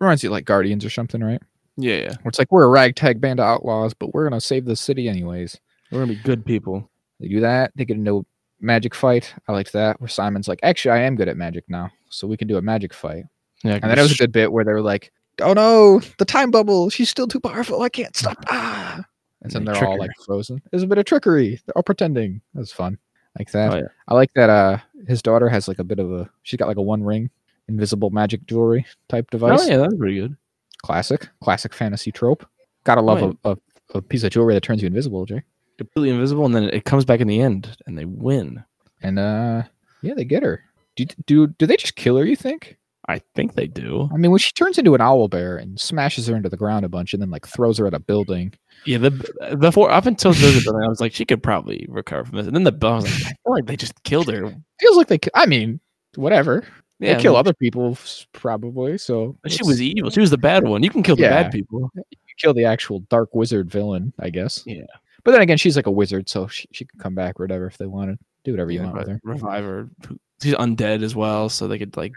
[SPEAKER 2] reminds you like guardians or something right
[SPEAKER 1] Yeah, yeah.
[SPEAKER 2] Where it's like we're a ragtag band of outlaws, but we're gonna save the city anyways.
[SPEAKER 1] We're gonna be good people.
[SPEAKER 2] They do that. They get into a magic fight. I liked that. Where Simon's like, actually, I am good at magic now, so we can do a magic fight.
[SPEAKER 1] Yeah,
[SPEAKER 2] And then it was a good bit where they were like, "Oh no, the time bubble! She's still too powerful. I can't stop!" Ah! And then
[SPEAKER 1] They
[SPEAKER 2] they're all like frozen. There's a bit of trickery. They're all pretending. That was fun. Like that.
[SPEAKER 1] Oh, yeah.
[SPEAKER 2] I like that. Uh, his daughter has like a bit of a. She's got like a one ring, invisible magic jewelry type device.
[SPEAKER 1] Oh yeah, that was pretty good.
[SPEAKER 2] Classic, classic fantasy trope. Gotta love
[SPEAKER 1] Oh,
[SPEAKER 2] a, a, a piece of jewelry that turns you invisible, Jay.
[SPEAKER 1] Completely invisible, and then it comes back in the end, and they win.
[SPEAKER 2] And uh, yeah, they get her. Do do do they just kill her? You think?
[SPEAKER 1] I think they do.
[SPEAKER 2] I mean, when she turns into an owl bear and smashes her into the ground a bunch, and then like throws her at a building.
[SPEAKER 1] Yeah, the before up until the building, I was like, she could probably recover from this. And then the I was like, I feel like they just killed her.
[SPEAKER 2] Feels like they. I mean, whatever.
[SPEAKER 1] Yeah,
[SPEAKER 2] they kill
[SPEAKER 1] like,
[SPEAKER 2] other people probably. So
[SPEAKER 1] She was evil. She was the bad one. You can kill the
[SPEAKER 2] Yeah.
[SPEAKER 1] bad people.
[SPEAKER 2] you kill the actual dark wizard villain, I guess.
[SPEAKER 1] Yeah.
[SPEAKER 2] But then again, she's like a wizard, so she, she could come back or whatever if they wanted. Do whatever you
[SPEAKER 1] Yeah,
[SPEAKER 2] want with her.
[SPEAKER 1] revive her. She's undead as well, so they could like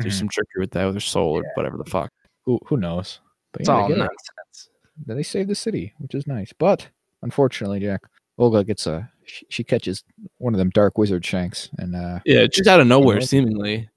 [SPEAKER 1] do
[SPEAKER 2] Mhm.
[SPEAKER 1] some trickery with that with her soul or whatever the fuck.
[SPEAKER 2] Who who knows? But
[SPEAKER 1] It's
[SPEAKER 2] yeah,
[SPEAKER 1] all
[SPEAKER 2] get her.
[SPEAKER 1] nonsense.
[SPEAKER 2] Then they save the city, which is nice. But unfortunately, Jack, Holga gets a she, she catches one of them dark wizard shanks, and uh
[SPEAKER 1] Yeah, just out of nowhere, seemingly.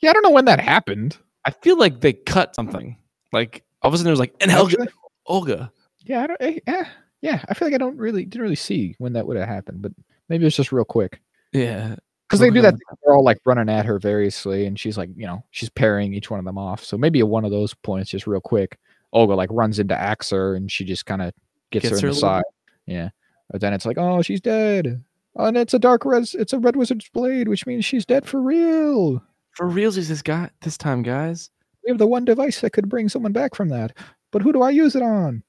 [SPEAKER 2] yeah, I don't know when that happened.
[SPEAKER 1] I feel like they cut something. Like all of a sudden, it was like, and Helga, Holga.
[SPEAKER 2] yeah, I don't, eh, yeah, yeah. I feel like I don't really didn't really see when that would have happened, but maybe it was just real quick
[SPEAKER 1] Yeah,
[SPEAKER 2] because they do that. Thing, They're all like running at her variously, and she's like, you know, she's parrying each one of them off. So maybe at one of those points, just real quick, Holga like runs into Axer, and she just kind of gets,
[SPEAKER 1] Gets
[SPEAKER 2] her
[SPEAKER 1] her
[SPEAKER 2] in the
[SPEAKER 1] little
[SPEAKER 2] side. Yeah, but then it's like, oh, she's dead. And it's a dark res. It's a red wizard's blade, which means she's dead for real.
[SPEAKER 1] for realsies this guy this time, guys.
[SPEAKER 2] We have the one device that could bring someone back from that, but who do I use it on?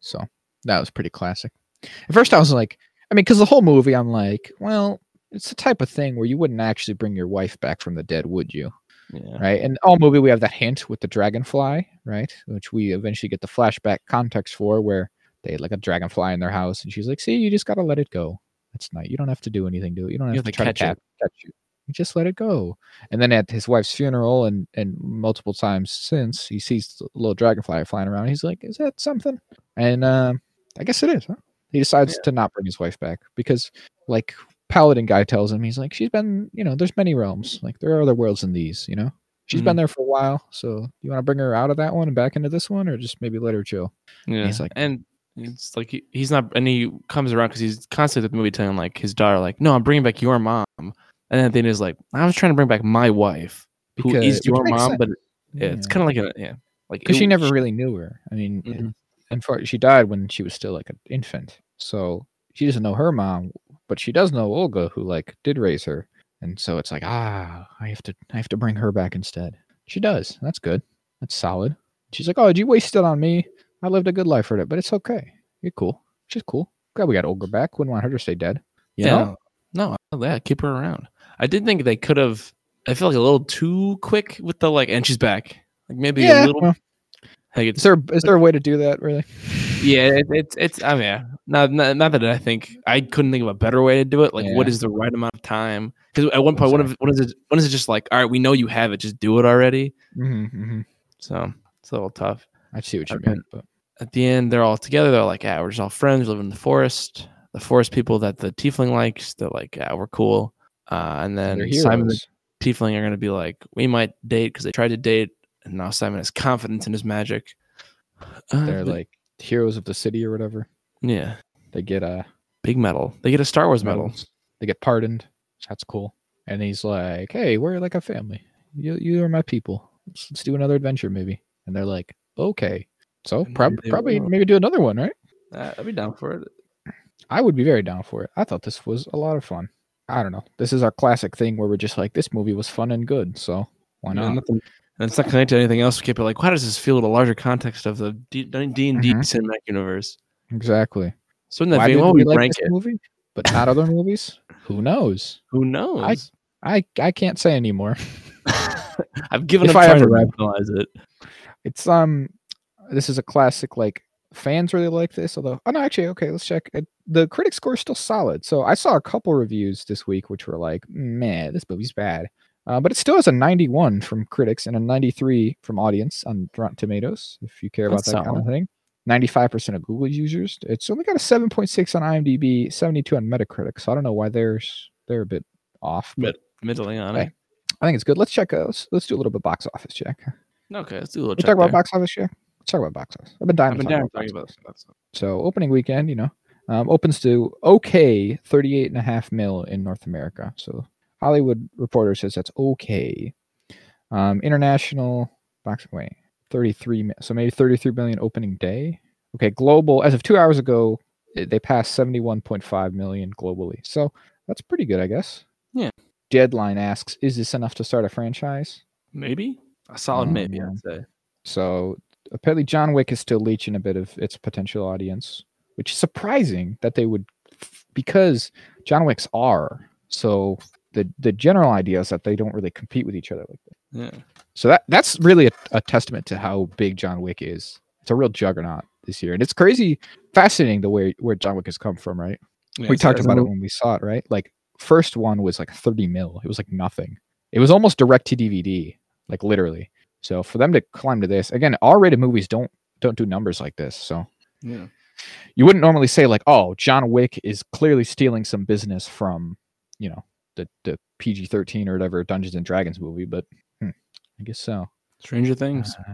[SPEAKER 2] So that was pretty classic. At first, I was like, I mean, because the whole movie, I'm like, well, it's the type of thing where you wouldn't actually bring your wife back from the dead, would you?
[SPEAKER 1] Yeah.
[SPEAKER 2] Right. And all movie, we have that hint with the dragonfly, right? Which we eventually get the flashback context for, where they had like a dragonfly in their house, and she's like, "See, you just gotta let it go. That's nice. You don't have to do anything to it. You don't have,
[SPEAKER 1] have
[SPEAKER 2] to
[SPEAKER 1] to
[SPEAKER 2] try
[SPEAKER 1] catch
[SPEAKER 2] to
[SPEAKER 1] it."
[SPEAKER 2] catch, catch you. You just let it go." And then at his wife's funeral, and and multiple times since, he sees the little dragonfly flying around. He's like, "Is that something?" And um, I guess it is. Huh? He decides
[SPEAKER 1] Yeah.
[SPEAKER 2] to not bring his wife back because, like, paladin guy tells him, he's like, "She's been, you know, there's many realms. Like, there are other worlds than these. You know, she's been
[SPEAKER 1] Mhm.
[SPEAKER 2] there for a while. So, you want to bring her out of that one and back into this one, or just maybe let her chill?"
[SPEAKER 1] Yeah.
[SPEAKER 2] he's like-
[SPEAKER 1] and it's like he, he's not, and he comes around because he's constantly at the movie telling like his daughter, like, "No, I'm bringing back your mom," and then the he's like, "I was trying to bring back my wife, who
[SPEAKER 2] Because-
[SPEAKER 1] is your mom,
[SPEAKER 2] sense.
[SPEAKER 1] but yeah, it's kind of like a yeah, like
[SPEAKER 2] because she never really knew her. I mean, it-
[SPEAKER 1] Mhm.
[SPEAKER 2] unfor- she died when she was still like an infant, so she doesn't know her mom, but she does know Holga, who like did raise her, and so it's like ah, I have to, I have to bring her back instead. She does. That's good. That's solid. She's like, oh, did you waste it on me? I lived a good life for it, but it's okay. You're cool. She's cool. Glad we got Holga back. Wouldn't want her to stay dead. You
[SPEAKER 1] yeah,
[SPEAKER 2] know?
[SPEAKER 1] no, no, yeah, keep her around. I did think they could have. I feel like a little too quick with the like, and she's back. Like maybe a little.
[SPEAKER 2] well,
[SPEAKER 1] like
[SPEAKER 2] is there is there a way to do that really?
[SPEAKER 1] yeah, it, it's it's. I mean, yeah. Not, not not that I think I couldn't think of a better way to do it. Like, what
[SPEAKER 2] Yeah.
[SPEAKER 1] is the right amount of time? Because at one point, one
[SPEAKER 2] sorry.
[SPEAKER 1] of one is it one is it just like, all right, we know you have it, just do it already.
[SPEAKER 2] hmm hmm
[SPEAKER 1] So it's a little tough.
[SPEAKER 2] I see what you mean, but
[SPEAKER 1] At the end, they're all together. They're like, yeah, we're just all friends. We live in the forest. The forest people that the tiefling likes, they're like, yeah, we're cool. Uh, and then Simon the tiefling are going to be like, we might date because they tried to date, and now Simon has confidence in his magic. Uh,
[SPEAKER 2] They're
[SPEAKER 1] but-
[SPEAKER 2] like heroes of the city or whatever.
[SPEAKER 1] Yeah,
[SPEAKER 2] They get a
[SPEAKER 1] big medal. They get a Star Wars medal.
[SPEAKER 2] medals. They get pardoned. That's cool. And he's like, "Hey, we're like a family. You you are my people. Let's, let's do another adventure, maybe." And they're like, "Okay." So prob- probably maybe do another one, right?
[SPEAKER 1] Uh, I'd be down for it.
[SPEAKER 2] I would be very down for it. I thought this was a lot of fun. I don't know. This is our classic thing where we're just like, this movie was fun and good, so why
[SPEAKER 1] Yeah,
[SPEAKER 2] not?
[SPEAKER 1] nothing- and it's not connected to anything else. We it like, why does this feel in the larger context of the D and D
[SPEAKER 2] Mhm.
[SPEAKER 1] cinematic universe?
[SPEAKER 2] Exactly.
[SPEAKER 1] So in that
[SPEAKER 2] Why
[SPEAKER 1] vein,
[SPEAKER 2] we
[SPEAKER 1] we
[SPEAKER 2] like
[SPEAKER 1] rank
[SPEAKER 2] this
[SPEAKER 1] it?
[SPEAKER 2] movie, but not other movies? Who knows?
[SPEAKER 1] Who knows?
[SPEAKER 2] I I can't say anymore.
[SPEAKER 1] I've given
[SPEAKER 2] If
[SPEAKER 1] up
[SPEAKER 2] I
[SPEAKER 1] trying to rationalize it.
[SPEAKER 2] It's um, this is a classic. Like fans really like this. Although, oh no, actually, okay, let's check. It, the critic score is still solid. So I saw a couple reviews this week which were like, man, this movie's bad. Uh, but it still has a 91 from critics and a 93 from audience on Rotten Tomatoes. If you care about
[SPEAKER 1] That's
[SPEAKER 2] that kind of thing. 95% of Google users. It's only got a 7.6 on IMDb, 72 on Metacritic. So I don't know why there's they're a bit off. But
[SPEAKER 1] Middling on
[SPEAKER 2] Hey,
[SPEAKER 1] it.
[SPEAKER 2] I think it's good. Let's check. Uh, let's, let's do a little bit of box office check.
[SPEAKER 1] Okay, let's do a little check
[SPEAKER 2] talk about box office check. Let's talk about box office. I've been dying
[SPEAKER 1] I've
[SPEAKER 2] to
[SPEAKER 1] been
[SPEAKER 2] talk
[SPEAKER 1] down
[SPEAKER 2] about
[SPEAKER 1] talking
[SPEAKER 2] box office. So opening weekend, you know, um, opens to okay 38 and a half mil in North America. So Hollywood Reporter says that's okay. Um, international box wait 33 mi- so maybe 33 million opening day. Okay, global as of two hours ago, they passed 71.5 million globally. So that's pretty good, I guess.
[SPEAKER 1] Yeah.
[SPEAKER 2] Deadline asks, is this enough to start a franchise?
[SPEAKER 1] Maybe a solid maybe.
[SPEAKER 2] Um,
[SPEAKER 1] I'd say.
[SPEAKER 2] So apparently, John Wick is still leeching a bit of its potential audience, which is surprising that they would, because John Wick's are. So the the general idea is that they don't really compete with each other like that.
[SPEAKER 1] Yeah.
[SPEAKER 2] So that that's really a, a testament to how big John Wick is. It's a real juggernaut this year, and it's crazy, fascinating the way where John Wick has come from. Right?
[SPEAKER 1] Yeah,
[SPEAKER 2] we talked about it when we saw it. Right? Like first one was like 30 mil. It was like nothing. It was almost direct to DVD, like literally. So for them to climb to this again, R-rated movies don't don't do numbers like this. So
[SPEAKER 1] Yeah.
[SPEAKER 2] you wouldn't normally say like, oh, John Wick is clearly stealing some business from, you know, the the PG-13 or whatever Dungeons and Dragons movie, but hmm, I guess so.
[SPEAKER 1] Stranger Things.
[SPEAKER 2] Uh,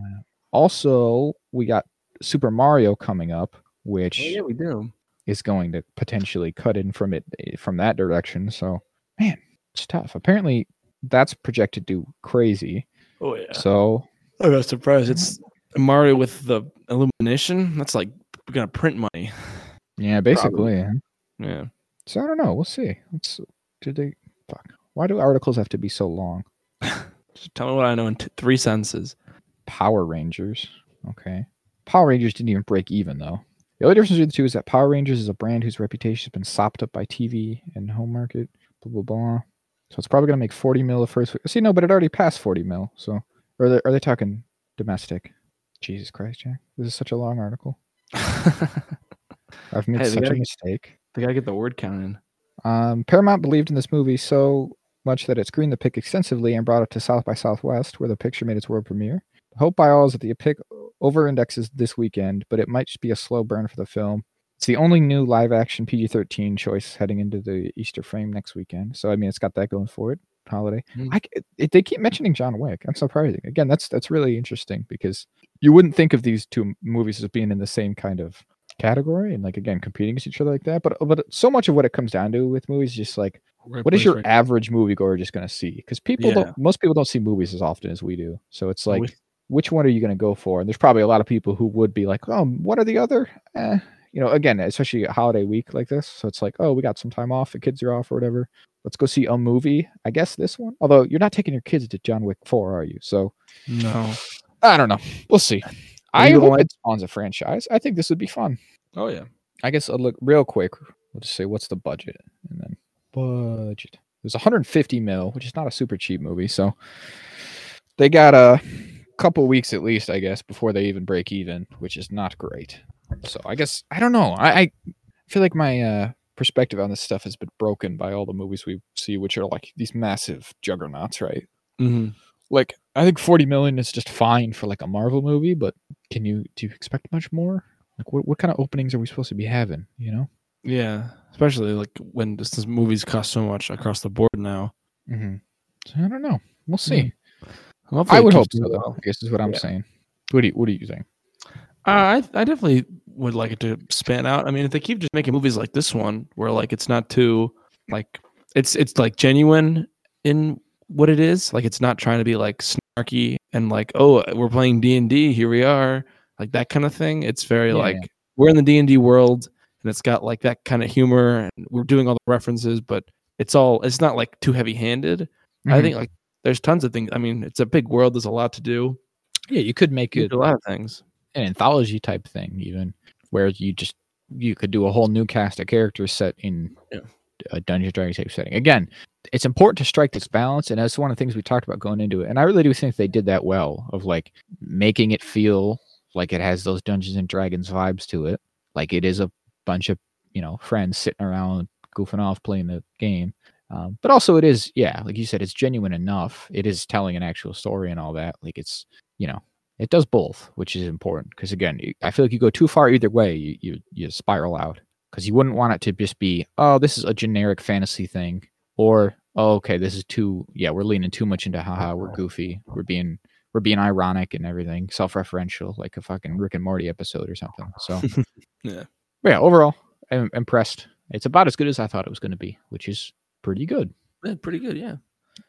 [SPEAKER 2] also, we got Super Mario coming up, which
[SPEAKER 1] Oh, yeah, we do.
[SPEAKER 2] is going to potentially cut in from it eh, from that direction. So, man, it's tough. Apparently, that's projected to do crazy.
[SPEAKER 1] Oh yeah.
[SPEAKER 2] So,
[SPEAKER 1] I'm not surprised. It's Mario with the illumination. That's like gonna print money.
[SPEAKER 2] yeah, basically. yeah.
[SPEAKER 1] Yeah.
[SPEAKER 2] So I don't know. We'll see. Let's. Did they? Fuck. Why do articles have to be so long?
[SPEAKER 1] Just tell me what I know in t- three sentences.
[SPEAKER 2] Power Rangers. Okay. Power Rangers didn't even break even though. The only difference between the two is that Power Rangers is a brand whose reputation has been sopped up by TV and home market. Blah blah blah. So it's probably gonna make 40 mil the first week. See, no, but it already passed 40 mil. So, are they, are they talking domestic? Jesus Christ, Jack! This is such a long article. I've made
[SPEAKER 1] Hey,
[SPEAKER 2] such a
[SPEAKER 1] gotta-
[SPEAKER 2] mistake.
[SPEAKER 1] they gotta get the word count in.
[SPEAKER 2] Um, Paramount believed in this movie so much that it screened the pick extensively and brought it to South by Southwest, where the picture made its world premiere. Hope by all is that the pick over indexes this weekend, but it might just be a slow burn for the film. It's the only new live action PG 13 choice heading into the Easter frame next weekend. So, I mean, it's got that going for it. Holiday.
[SPEAKER 1] Mm.
[SPEAKER 2] I, it, they keep mentioning John Wick. That's surprising. Again, that's that's really interesting because you wouldn't think of these two movies as being in the same kind of category and like again competing against each other like that. But but so much of what it comes down to with movies is just like what is your average moviegoer just going to see? Because people
[SPEAKER 1] Yeah.
[SPEAKER 2] don't, most people don't see movies as often as we do. So it's like, which one are you going to go for? And there's probably a lot of people who would be like, oh, what are the other? Eh. You know, again, especially a holiday week like this. So it's like, oh, we got some time off. The kids are off or whatever. Let's go see a movie. I guess this one. Although you're not taking your kids to John Wick 4, are you? So
[SPEAKER 1] No.
[SPEAKER 2] I don't know. We'll see. I
[SPEAKER 1] you
[SPEAKER 2] hope
[SPEAKER 1] going-
[SPEAKER 2] it spawns a franchise. I think this would be fun.
[SPEAKER 1] Oh yeah.
[SPEAKER 2] I guess I'll look real quick. We'll just say what's the budget and then budget. It was 150 mil, which is not a super cheap movie. So they got a couple weeks at least, I guess, before they even break even, which is not great. So I guess I don't know. I, I feel like my uh, perspective on this stuff has been broken by all the movies we see, which are like these massive juggernauts, right?
[SPEAKER 1] hmm
[SPEAKER 2] Like I think 40 million is just fine for like a Marvel movie, but can you do you expect much more? Like what, what kind of openings are we supposed to be having? You know?
[SPEAKER 1] Yeah. Especially like when this, this movies cost so much across the board now.
[SPEAKER 2] Mm-hmm. So I don't know. We'll see.
[SPEAKER 1] Hopefully
[SPEAKER 2] I would hope so, though. I guess is what I'm
[SPEAKER 1] Yeah.
[SPEAKER 2] saying. What do you What do you think?
[SPEAKER 1] Uh, I I definitely would like it to span out. I mean, if they keep just making movies like this one, where like it's not too like it's it's like genuine in what it is. Like it's not trying to be like snarky and like oh we're playing D and D here we are like that kind of thing. It's very
[SPEAKER 2] Yeah,
[SPEAKER 1] like
[SPEAKER 2] yeah.
[SPEAKER 1] we're in the D and D world and it's got like that kind of humor and we're doing all the references, but it's all it's not like too heavy handed. I
[SPEAKER 2] Mhm.
[SPEAKER 1] think like there's tons of things. I mean, it's a big world. There's a lot to do.
[SPEAKER 2] yeah, you could make it
[SPEAKER 1] a lot of things.
[SPEAKER 2] an anthology type thing, even where you just you could do a whole new cast of characters set in
[SPEAKER 1] Yeah.
[SPEAKER 2] A Dungeons and Dragons type setting. Again, it's important to strike this balance, and that's one of the things we talked about going into it. And I really do think they did that well of like making it feel like it has those Dungeons and Dragons vibes to it, like it is a bunch of you know friends sitting around goofing off playing the game. Um, but also, it is yeah, like you said, it's genuine enough. It is telling an actual story and all that. Like it's you know it does both, which is important because again, I feel like you go too far either way, you you, you spiral out because you wouldn't want it to just be oh this is a generic fantasy thing or oh okay this is too yeah we're leaning too much into haha we're goofy we're being we're being ironic and everything self-referential like a fucking Rick and Morty episode or something. So
[SPEAKER 1] Yeah.
[SPEAKER 2] But yeah, overall I'm impressed. It's about as good as I thought it was going to be, which is pretty good.
[SPEAKER 1] Yeah, pretty good. Yeah,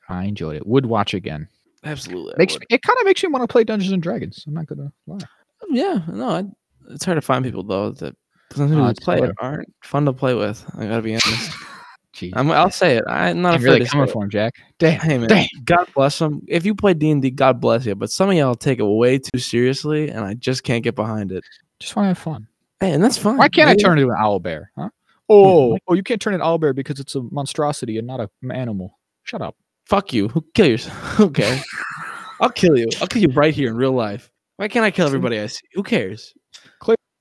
[SPEAKER 2] I enjoyed it. Would watch again.
[SPEAKER 1] absolutely. I
[SPEAKER 2] Makes me, it kind of makes me want to play Dungeons and Dragons. I'm not gonna lie.
[SPEAKER 1] Um, yeah, no, I, it's hard to find people though that sometimes people
[SPEAKER 2] it's
[SPEAKER 1] play
[SPEAKER 2] hard.
[SPEAKER 1] it aren't fun to play with. I gotta be honest.
[SPEAKER 2] Jeez,
[SPEAKER 1] I'm, I'll say it. I'm not
[SPEAKER 2] I'm
[SPEAKER 1] afraid
[SPEAKER 2] really coming for him, Jack. Damn,
[SPEAKER 1] Hey man,
[SPEAKER 2] damn.
[SPEAKER 1] God bless them. If you play D and D, God bless you. But some of y'all take it way too seriously, and I just can't get behind it.
[SPEAKER 2] Just want to have fun.
[SPEAKER 1] Hey, and that's fine.
[SPEAKER 2] Why can't I turn into an owl bear? Huh? Hmm, oh, oh, you can't turn an owl bear because it's a monstrosity and not a m- animal. Shut up.
[SPEAKER 1] Fuck you. Who kill yourself? okay, I'll kill you. I'll kill you right here in real life. Why can't I kill everybody I see? Who cares?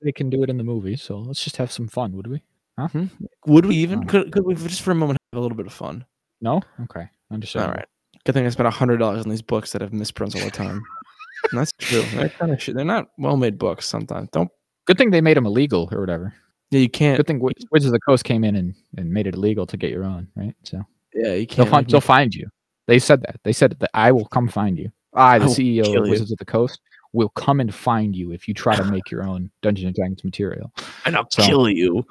[SPEAKER 2] They can do it in the movie, so let's just have some fun, would we? Hmm?
[SPEAKER 1] Would we even? Could, could we just for a moment have a little bit of fun?
[SPEAKER 2] No. Okay, understand.
[SPEAKER 1] All right. Good thing I spent hundred dollars on these books that have misprints all the time. That's true. They're kind of shit. They're not well-made books. Sometimes don't.
[SPEAKER 2] Good thing they made them illegal or whatever.
[SPEAKER 1] Yeah, you can't.
[SPEAKER 2] Good thing Wiz- Wizards of the Coast came in and, and made it illegal to get your own, right? So
[SPEAKER 1] Yeah, you
[SPEAKER 2] they'll
[SPEAKER 1] can't.
[SPEAKER 2] find they'll find you. They said that. They said that I will come find you. I, the
[SPEAKER 1] I
[SPEAKER 2] CEO of
[SPEAKER 1] you.
[SPEAKER 2] Wizards of the Coast, will come and find you if you try to make your own Dungeons and Dragons material.
[SPEAKER 1] and I'll
[SPEAKER 2] So-
[SPEAKER 1] kill you.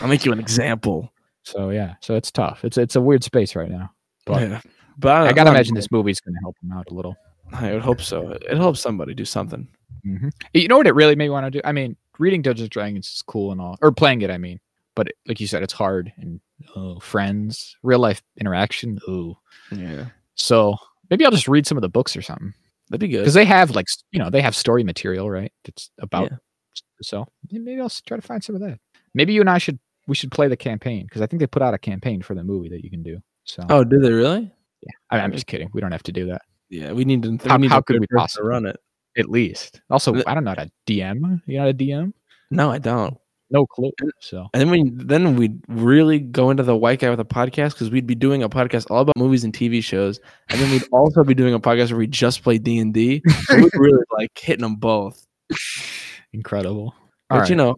[SPEAKER 1] I'll make you an example.
[SPEAKER 2] So yeah, so it's tough. It's it's a weird space right now. But
[SPEAKER 1] yeah. But
[SPEAKER 2] I
[SPEAKER 1] don't-
[SPEAKER 2] gotta
[SPEAKER 1] I'm
[SPEAKER 2] imagine this movie's gonna help them out a little.
[SPEAKER 1] I would hope so. It helps somebody do something.
[SPEAKER 2] hmm You know what it really made me want to do? I mean, reading Dungeons and Dragons is cool and all, or playing it. I mean, but it, like you said, it's hard and oh, friends, real life interaction. Ooh,
[SPEAKER 1] Yeah,
[SPEAKER 2] so maybe I'll just read some of the books or something
[SPEAKER 1] that'd be good.
[SPEAKER 2] because they have like you know they have story material, right? It's about
[SPEAKER 1] Yeah.
[SPEAKER 2] So maybe I'll try to find some of that. Maybe you and I should we should play the campaign because I think they put out a campaign for the movie that you can do. So
[SPEAKER 1] Oh, did they really?
[SPEAKER 2] yeah, I, I'm just kidding. We don't have to do that.
[SPEAKER 1] Yeah, we need to.
[SPEAKER 2] How-
[SPEAKER 1] we need
[SPEAKER 2] how
[SPEAKER 1] a
[SPEAKER 2] could we possibly?
[SPEAKER 1] run it?
[SPEAKER 2] At least. Also,
[SPEAKER 1] The-
[SPEAKER 2] I don't know how to DM. You know how to DM?
[SPEAKER 1] No, I don't.
[SPEAKER 2] No clue. So
[SPEAKER 1] And then we then we'd really go into the white guy with a podcast because we'd be doing a podcast all about movies and TV shows, and then we'd also be doing a podcast where we just play D and D. We're really like hitting them both.
[SPEAKER 2] incredible.
[SPEAKER 1] But
[SPEAKER 2] All right.
[SPEAKER 1] you know,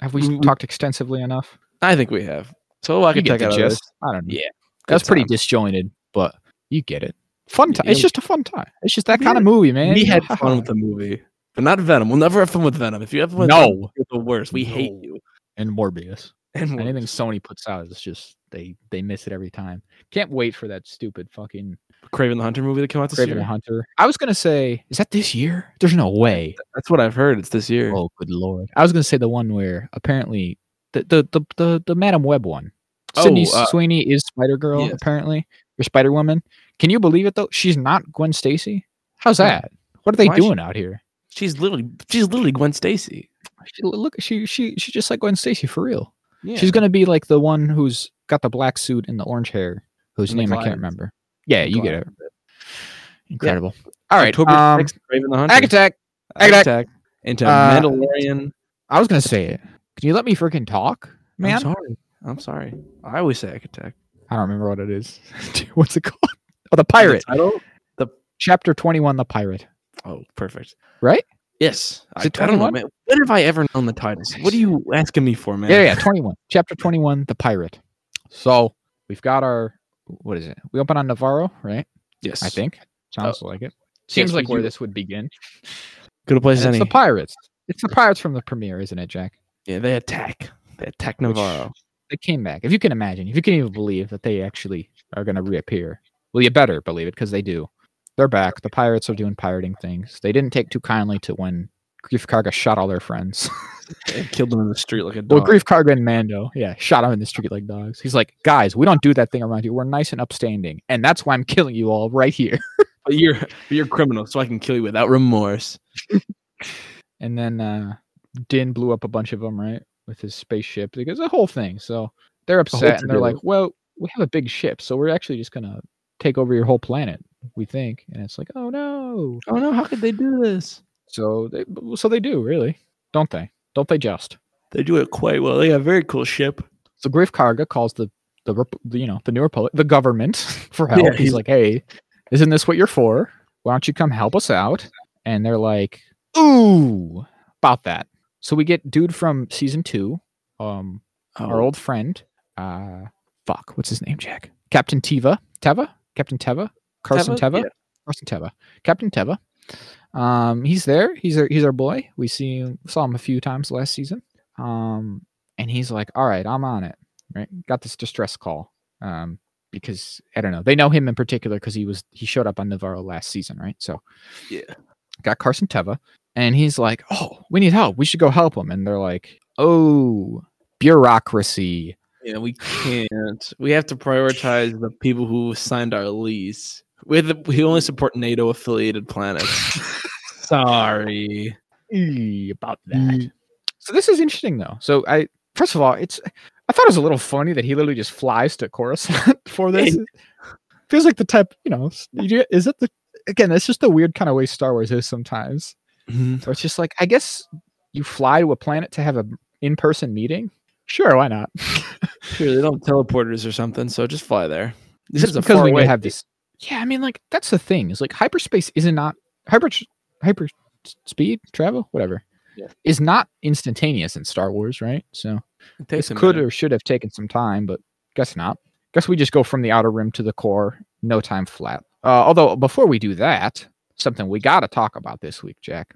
[SPEAKER 2] have we
[SPEAKER 1] we- we-
[SPEAKER 2] talked extensively enough?
[SPEAKER 1] I think we have. So I can
[SPEAKER 2] get
[SPEAKER 1] check
[SPEAKER 2] the
[SPEAKER 1] out of this.
[SPEAKER 2] gist. I don't know.
[SPEAKER 1] Yeah,
[SPEAKER 2] That's pretty disjointed, but you get it. Fun time.
[SPEAKER 1] Yeah.
[SPEAKER 2] It's just a fun time. It's just that
[SPEAKER 1] We
[SPEAKER 2] kind of movie, man.
[SPEAKER 1] We had fun with the movie, but not Venom. We'll never have fun with Venom. If you have fun with
[SPEAKER 2] No.
[SPEAKER 1] Venom, you're the worst. We hate you.
[SPEAKER 2] and Morbius.
[SPEAKER 1] And
[SPEAKER 2] Anything. Sony puts out is just they they miss it every time. Can't wait for that stupid fucking
[SPEAKER 1] Kraven the Hunter movie that came out this
[SPEAKER 2] Kraven
[SPEAKER 1] year.
[SPEAKER 2] the Hunter. I was gonna say, is that this year? There's no way.
[SPEAKER 1] That's what I've heard. It's this year.
[SPEAKER 2] Oh, good lord! I was gonna say the one where apparently the the the the, the Madame Web one. Sydney
[SPEAKER 1] Oh, uh,
[SPEAKER 2] Sweeney is Spider Girl
[SPEAKER 1] yes.
[SPEAKER 2] apparently, or Spider Woman. Can you believe it though? She's not Gwen Stacy. How's that? What are they
[SPEAKER 1] Why is she-
[SPEAKER 2] doing out here?
[SPEAKER 1] She's literally she's literally Gwen Stacy.
[SPEAKER 2] She, look, she she she's just like Gwen Stacy for real.
[SPEAKER 1] Yeah.
[SPEAKER 2] She's gonna be like the one who's got the black suit and the orange hair, whose
[SPEAKER 1] And
[SPEAKER 2] name I can't remember. Yeah, you get it. Incredible. All right,
[SPEAKER 1] October
[SPEAKER 2] um,
[SPEAKER 1] 6th, Kraven the Hunter.
[SPEAKER 2] Egg Attack.
[SPEAKER 1] Egg
[SPEAKER 2] Attack.
[SPEAKER 1] Attack. Into
[SPEAKER 2] Uh,
[SPEAKER 1] Mandalorian.
[SPEAKER 2] I was gonna say it. Can you let me freaking talk, man?
[SPEAKER 1] I'm sorry. I'm sorry. I always say Egg Attack.
[SPEAKER 2] I don't remember what it is. What's it called? Oh, the pirate.
[SPEAKER 1] The title?
[SPEAKER 2] Chapter twenty-one. The pirate.
[SPEAKER 1] Oh, perfect.
[SPEAKER 2] Right?
[SPEAKER 1] Yes. I, I don't know,
[SPEAKER 2] 21?
[SPEAKER 1] man. When have I ever known the titles? What are you asking me for, man?
[SPEAKER 2] Yeah, yeah, 21. Chapter 21, The Pirate. So we've got our, what is it? We open on Nevarro, right?
[SPEAKER 1] Yes.
[SPEAKER 2] I think. Sounds uh, like it. Seems
[SPEAKER 1] Yes,
[SPEAKER 2] like where
[SPEAKER 1] do.
[SPEAKER 2] this would begin.
[SPEAKER 1] Good place as
[SPEAKER 2] And it's
[SPEAKER 1] any.
[SPEAKER 2] the Pirates. It's the Pirates from the premiere, isn't it, Jack?
[SPEAKER 1] yeah, they attack. They attack
[SPEAKER 2] Which-
[SPEAKER 1] Nevarro.
[SPEAKER 2] They came back. If you can imagine, if you can even believe that they actually are going to reappear, well, you better believe it because they do. They're back. The pirates are doing pirating things. They didn't take too kindly to when Greef Karga shot all their friends.
[SPEAKER 1] Killed them in the street like a
[SPEAKER 2] Well,
[SPEAKER 1] dog.
[SPEAKER 2] Greef Karga and Mando, yeah, shot them in the street like dogs. He's like, guys, we don't do that thing around here. We're nice and upstanding, and that's why I'm killing you all right here.
[SPEAKER 1] But you're but you're criminal, so I can kill you without remorse.
[SPEAKER 2] And then uh, Din blew up a bunch of them, right, with his spaceship. Because the whole thing. So they're upset, and they're like, well, we have a big ship, so we're actually just gonna take over your whole planet. We think, and it's like, oh no.
[SPEAKER 1] Oh no, how could they do this?
[SPEAKER 2] So they, so they do, really, don't they? Don't they just?
[SPEAKER 1] They do it quite well. They got a very cool ship.
[SPEAKER 2] So Greef Karga calls the the, the you know the New Republic the government for help.
[SPEAKER 1] Yeah,
[SPEAKER 2] he's,
[SPEAKER 1] he's-
[SPEAKER 2] like, "Hey, isn't this what you're for? Why don't you come help us out?" And they're like, "Ooh, about that." So we get dude from season two, um, our
[SPEAKER 1] Oh,
[SPEAKER 2] old friend, uh, fuck, what's his name, Jack? Captain Teva, Teva, Captain Teva, Carson
[SPEAKER 1] Teva? Yeah.
[SPEAKER 2] Carson Teva, Captain Teva. Um, he's there. He's our he's our boy. We see him, saw him a few times last season. Um, and he's like, "All right, I'm on it." Right, got this distress call. Um, because I don't know, they know him in particular because he was he showed up on Nevarro last season, right? So
[SPEAKER 1] Yeah.
[SPEAKER 2] got Carson Teva, and he's like, "Oh, we need help. We should go help him." And they're like, "Oh, bureaucracy."
[SPEAKER 1] Yeah, we can't. We have to prioritize the people who signed our lease. We the, we only support NATO affiliated planets. Sorry.
[SPEAKER 2] About that. So this is interesting though. So I first of all, it's I thought it was a little funny that he literally just flies to Coruscant for this. Feels like the type, you know, is it the again, it's just the weird kind of way Star Wars is sometimes.
[SPEAKER 1] Mhm.
[SPEAKER 2] So it's just like I guess you fly to a planet to have a in-person meeting. Sure, why not?
[SPEAKER 1] Sure, they don't have teleporters or something, so just fly there. This
[SPEAKER 2] Just
[SPEAKER 1] is a
[SPEAKER 2] because
[SPEAKER 1] far
[SPEAKER 2] we
[SPEAKER 1] away.
[SPEAKER 2] have this. Yeah, I mean, like that's the thing. Is like hyperspace is not hyper hyper speed travel, whatever.
[SPEAKER 1] Yeah.
[SPEAKER 2] Is not instantaneous in Star Wars, right? So
[SPEAKER 1] It takes a
[SPEAKER 2] could
[SPEAKER 1] minute.
[SPEAKER 2] or should have taken some time, but guess not. Guess we just go from the outer rim to the core, no time flat. Uh, although before we do that, something we got to talk about this week, Jack.